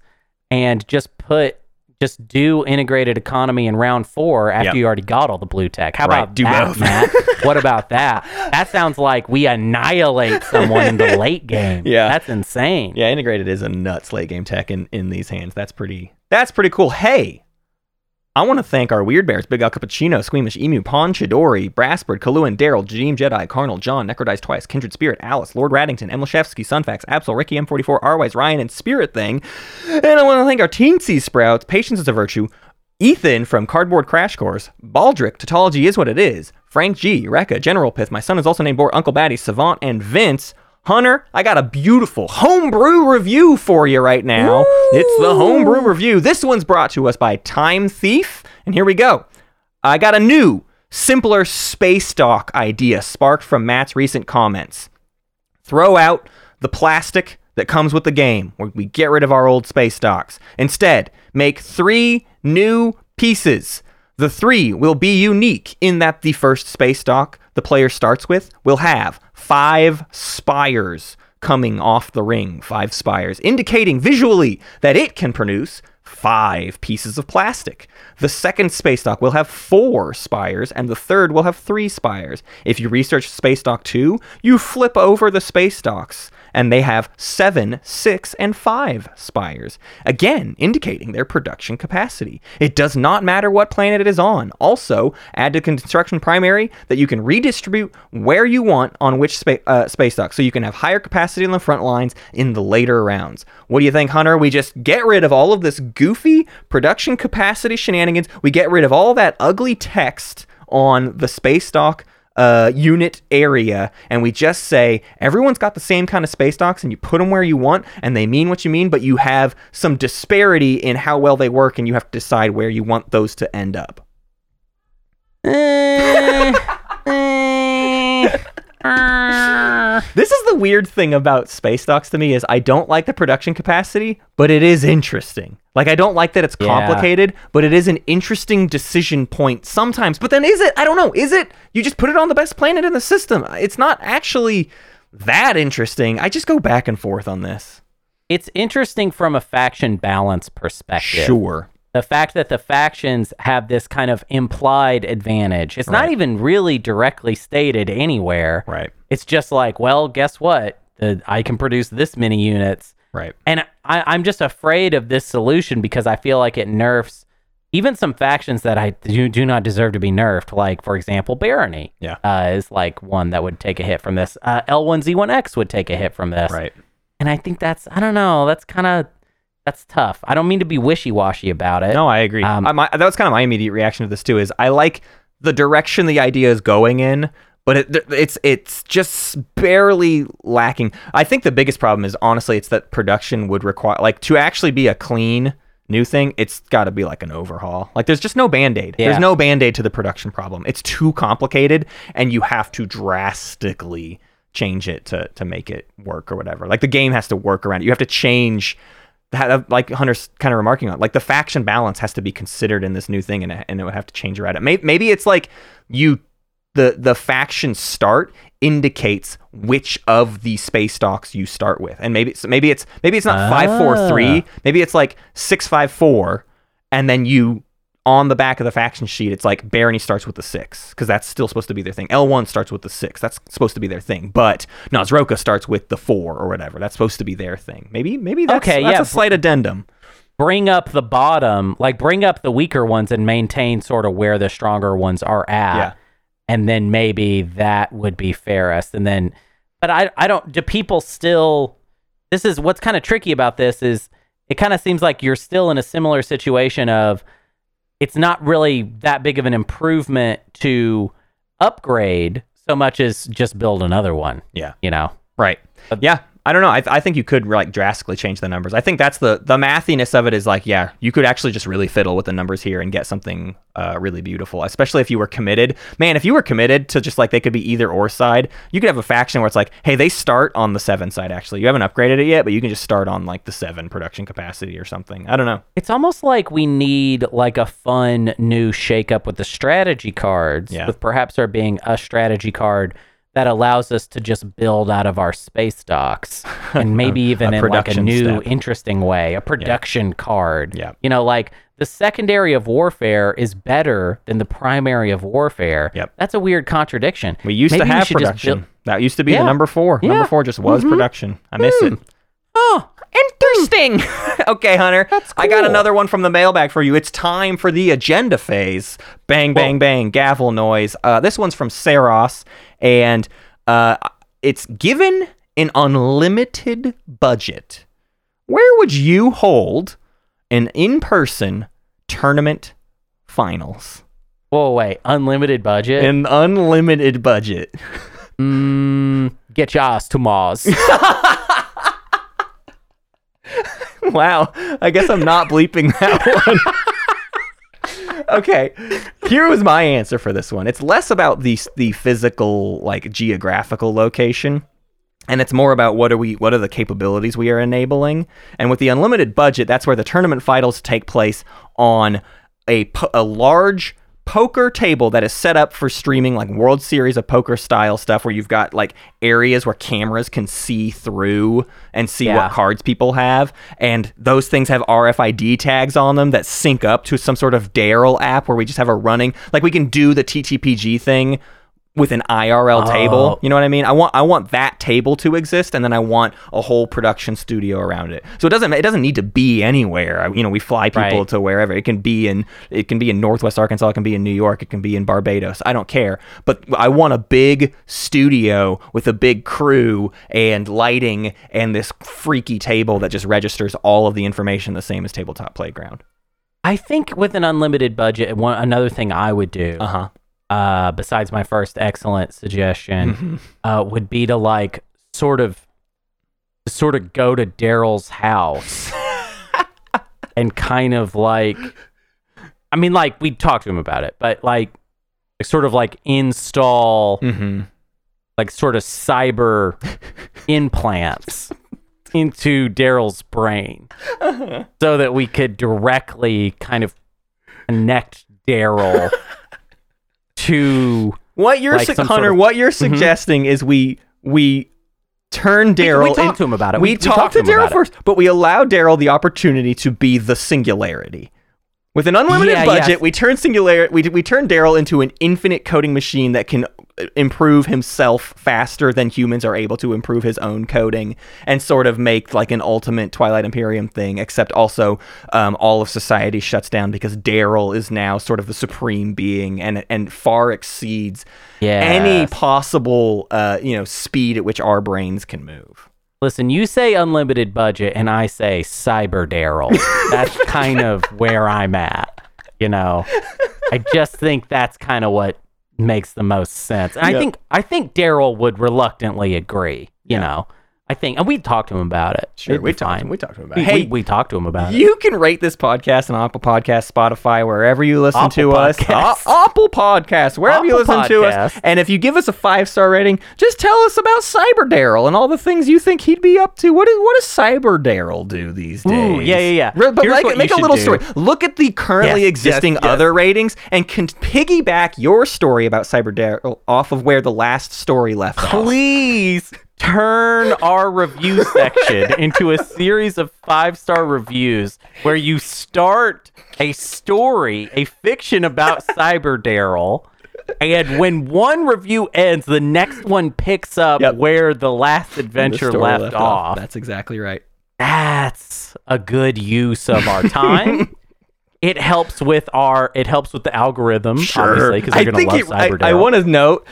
and just put just do integrated economy in round four after Yep. you already got all the blue tech. How Right, about do that, both. Matt? what about that? That sounds like we annihilate someone in the [laughs] late game. Yeah. That's insane. Yeah, integrated is a nuts late game tech in, in these hands. That's pretty that's pretty cool. Hey, I want to thank our Weird Bears, Big Al Cappuccino, Squeamish Emu, Pawn Chidori, Brassbird, Kaluan, Daryl, Jadeem Jedi, Carnal, John, Necrodice Twice, Kindred Spirit, Alice, Lord Raddington, Emlashevsky, Sunfax, Absol, Ricky M44, Rwise, Ryan, and Spirit Thing. And I want to thank our Teensy Sprouts, Patience is a Virtue, Ethan from Cardboard Crash Course, Baldric, Tautology is what it is, Frank G, Rekka, General Pith, my son is also named Bor, Uncle Batty, Savant, and Vince. Hunter, I got a beautiful homebrew review for you right now. It's the homebrew review. This one's brought to us by Time Thief, and here we go. I got a new, simpler space dock idea sparked from Matt's recent comments throw out the plastic that comes with the game, where we get rid of our old space docks. Instead, make three new pieces. The three will be unique in that the first space dock the player starts with will have five spires coming off the ring, five spires, indicating visually that it can produce five pieces of plastic. The second space dock will have four spires, and the third will have three spires. If you research Space Dock 2, you flip over the space docks, and they have seven, six, and five spires, again indicating their production capacity. It does not matter what planet it is on. Also, add to construction primary that you can redistribute where you want on which spa- uh, space dock, so you can have higher capacity on the front lines in the later rounds. What do you think, Hunter? We just get rid of all of this goofy production capacity shenanigans. We get rid of all that ugly text on the space dock uh, unit area, and we just say everyone's got the same kind of space docks, and you put them where you want, and they mean what you mean, but you have some disparity in how well they work, and you have to decide where you want those to end up. This [laughs] is [laughs] the weird thing about space docks to me is I don't like the production capacity, but it is interesting. Like I don't like that it's Yeah. complicated, but it is an interesting decision point sometimes. But then is it? I don't know. Is it? You just put it on the best planet in the system. It's not actually that interesting. I just go back and forth on this. It's interesting from a faction balance perspective. Sure. The fact that the factions have this kind of implied advantage. It's not even really directly stated anywhere. Right. It's just like, well, guess what? I can produce this many units. Right. And I, I'm just afraid of this solution because I feel like it nerfs even some factions that I do, do not deserve to be nerfed. Like, for example, Barony Yeah. uh, is like one that would take a hit from this. Uh, L1Z1X would take a hit from this. Right. And I think that's, I don't know, that's kind of, that's tough. I don't mean to be wishy washy about it. No, I agree. Um, I, my, that was kind of my immediate reaction to this too. Is I like the direction the idea is going in, but it, it's it's just barely lacking. I think the biggest problem is honestly it's that production would require like to actually be a clean new thing, it's got to be like an overhaul. Like there's just no band-aid. Yeah. There's no band-aid to the production problem. It's too complicated and you have to drastically change it to to make it work or whatever. Like the game has to work around it. You have to change like Hunter's kind of remarking on, like the faction balance has to be considered in this new thing, and it, and it would have to change around it. Maybe, maybe it's like you the the faction start indicates which of the space docks you start with, and maybe so maybe it's maybe it's not five four three, ah. maybe it's like six five four, and then you on the back of the faction sheet, it's like Barony starts with the six because that's still supposed to be their thing. L1 starts with the six. That's supposed to be their thing. But Naaz-Rokha starts with the four or whatever. That's supposed to be their thing. Maybe maybe that's, Okay, that's yeah. a slight addendum. bring up the bottom, like bring up the weaker ones and maintain sort of where the stronger ones are at. Yeah. And then maybe that would be fairest. And then, but I, I don't, do people still, this is what's kind of tricky about this is it kind of seems like you're still in a similar situation of it's not really that big of an improvement to upgrade so much as just build another one, Yeah. you know? Right. But yeah. I don't know. I, I think you could like drastically change the numbers. I think that's the the mathiness of it is like, yeah, you could actually just really fiddle with the numbers here and get something uh, really beautiful. Especially if you were committed. Man, if you were committed to just like they could be either or side, you could have a faction where it's like, hey, they start on the seven side. Actually, you haven't upgraded it yet, but you can just start on like the seven production capacity or something. I don't know. It's almost like we need like a fun new shakeup with the strategy cards, Yeah. with perhaps there being a strategy card that allows us to just build out of our space docks [laughs] and maybe even in like a new step. interesting way, a production card. Yeah. You know, like the secondary of warfare is better than the primary of warfare. Yep. That's a weird contradiction. We used Maybe to have production. build- that used to be Yeah. the number four. Yeah. Number four just was mm-hmm. production. I miss it. Oh, Interesting. [laughs] okay, Hunter. That's I got another one from the mailbag for you. It's time for the agenda phase. Bang, bang, bang. Gavel noise. Uh, this one's from Saros, and uh, it's given an unlimited budget. Where would you hold an in-person tournament finals? whoa, wait. Unlimited budget? An unlimited budget. [laughs] mm, get your ass to Mars. [laughs] [laughs] Wow. I guess I'm not bleeping that [laughs] one. okay. Here was my answer for this one. It's less about the the physical like geographical location and it's more about what are we what are the capabilities we are enabling. And with the unlimited budget, that's where the tournament finals take place on a a large poker table that is set up for streaming like World Series of Poker style stuff where you've got like areas where cameras can see through and see Yeah. what cards people have and those things have RFID tags on them that sync up to some sort of Daryl app where we just have a running like we can do the TTPG thing with an IRL table. Oh. You know what I mean? I want I want that table to exist, and then I want a whole production studio around it. So it doesn't it doesn't need to be anywhere. I- You know, we fly people Right. to wherever. It can be in it can be in Northwest Arkansas. It can be in New York. It can be in Barbados. I don't care. But I want a big studio with a big crew and lighting and this freaky table that just registers all of the information the same as Tabletop Playground. I think with an unlimited budget, one another thing I would do, Uh huh. Uh, besides my first excellent suggestion, Mm-hmm. uh, would be to like sort of, sort of go to Daryl's house [laughs] and kind of like, I mean, like we talked to him about it, but like, sort of like install Mm-hmm. like sort of cyber [laughs] implants into Daryl's brain so that we could directly kind of connect Daryl to What you're Like su- some sort of- Mm-hmm. what you're suggesting is we we turn we Daryl. talked to him about it. We, We- we talked talked to to Daryl first, but we allow Daryl the opportunity to be the singularity. With an unlimited Yeah, budget, yes. we turn singular we we turn Daryl into an infinite coding machine that can uh, improve himself faster than humans are able to improve his own coding, and sort of make like an ultimate Twilight Imperium thing. Except also, um, all of society shuts down because Daryl is now sort of the supreme being and and far exceeds any possible uh, you know speed at which our brains can move. Listen, you say unlimited budget, and I say cyber Daryl. [laughs] that's kind of where I'm at. You know, I just think that's kind of what makes the most sense. And I think I think Daryl would reluctantly agree. You know, I think, and we talked to him about it. Sure, It'd we talked. fine. We talked to him about. We, it. Hey, we, we talked to him about it. You can rate this podcast on Apple Podcast, Spotify, wherever you listen Apple to us. A- [laughs] Apple Podcast, wherever you Apple listen to us. And if you give us a five star rating, just tell us about Cyber Daryl and all the things you think he'd be up to. What is what does Cyber Daryl do these days? Ooh, yeah, yeah, yeah. But like, make a little do. story. Look at the currently Yes, existing yes, yes. other ratings and can piggyback your story about Cyber Daryl off of where the last story left off. Please turn our review section into a series of five star reviews where you start a story, a fiction about Cyber Daryl. And when one review ends, the next one picks up Yep. where the last adventure story left, off. That's exactly right. That's a good use of our time. [laughs] it helps with our it helps with the algorithm, obviously, because I they're gonna think love it- I, Cyber I Daryl. want to note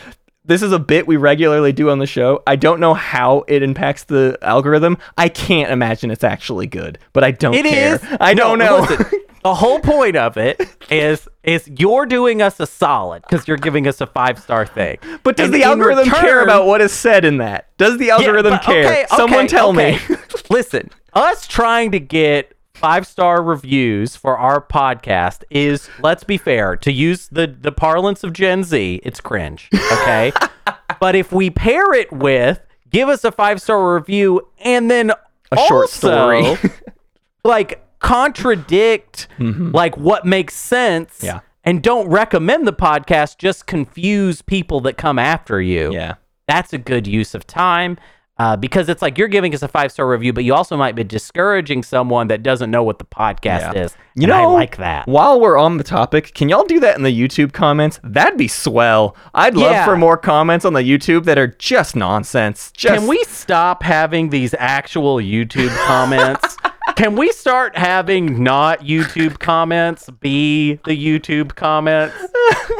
this is a bit we regularly do on the show. I don't know how it impacts the algorithm. I can't imagine it's actually good, but I don't It care. is. I don't know. listen, [laughs] the whole point of it is is you're doing us a solid because you're giving us a five star thing. but does And the algorithm care about what is said in that? Does the Yeah, algorithm but- care? okay, Someone okay, tell okay. me. [laughs] Listen, us trying to get five star reviews for our podcast is, let's be fair, to use the the parlance of Gen Z, it's cringe. Okay, [laughs] but if we pair it with give us a five star review and then A short also, story. [laughs] like contradict like what makes sense Mm-hmm. Yeah. and don't recommend the podcast just confuse people that come after you yeah. that's a good use of time uh, because it's like you're giving us a five star review, but you also might be discouraging someone that doesn't know what the podcast Yeah. is. You know, I like that. While we're on the topic, can y'all do that in the YouTube comments? That'd be swell. I'd love Yeah. for more comments on the YouTube that are just nonsense. Just Can we stop having these actual YouTube comments? [laughs] Can we start having not YouTube comments be the YouTube comments?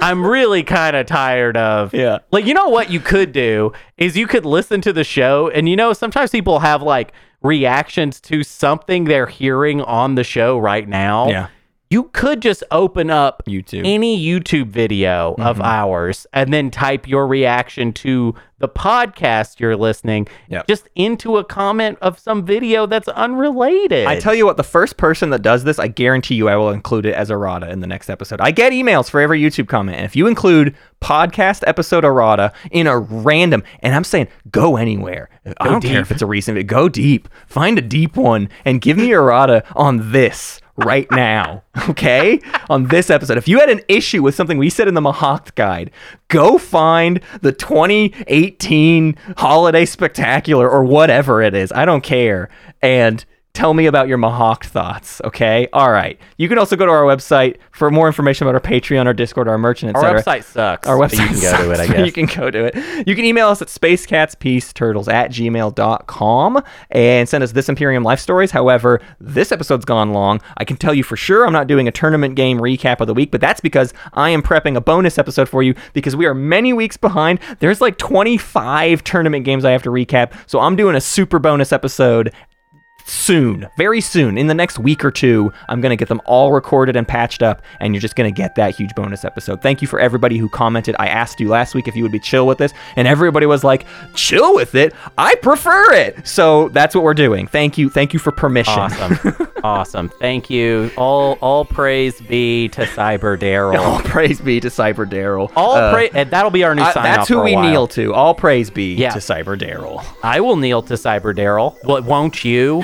I'm really kind of tired of. Yeah. Like, you know what you could do is you could listen to the show, and you know, sometimes people have like reactions to something they're hearing on the show right now. Yeah. You could just open up YouTube. any YouTube video of mm-hmm. ours and then type your reaction to the podcast you're listening Yep. just into a comment of some video that's unrelated. I tell you what, the first person that does this, I guarantee you I will include it as errata in the next episode. I get emails for every YouTube comment. And if you include podcast episode errata in a random, and I'm saying go anywhere. I don't care if it's a recent video. Go deep. Find a deep one and give me errata on this right now. Okay? on this episode. If you had an issue with something we said in the Mahact guide, go find the 2018 holiday spectacular or whatever it is. I don't care. And tell me about your Mahact thoughts. Okay? All right. You can also go to our website for more information about our Patreon, our Discord, our merchant, Our etc. website sucks. Our but website You can go to it, I sucks, guess. You can go to it. You can email us at spacecatspeaceturtles at gmail.com and send us this Imperium life stories. However, this episode's gone long. I can tell you for sure I'm not doing a tournament game recap of the week, but that's because I am prepping a bonus episode for you because we are many weeks behind. There's like 25 tournament games I have to recap. So I'm doing a super bonus episode soon, very soon, in the next week or two, I'm going to get them all recorded and patched up, and you're just going to get that huge bonus episode. Thank you for everybody who commented. I asked you last week if you would be chill with this, and everybody was like, chill with it? I prefer it. So that's what we're doing. Thank you. Thank you for permission. Awesome. [laughs] awesome. Thank you. All all praise be to Cyber Daryl. All praise be to Cyber Daryl. All Uh, praise and that'll be our new I- sign that's who we while. kneel to. All praise be Yeah. to Cyber Daryl. I will kneel to Cyber Daryl. Well, won't you?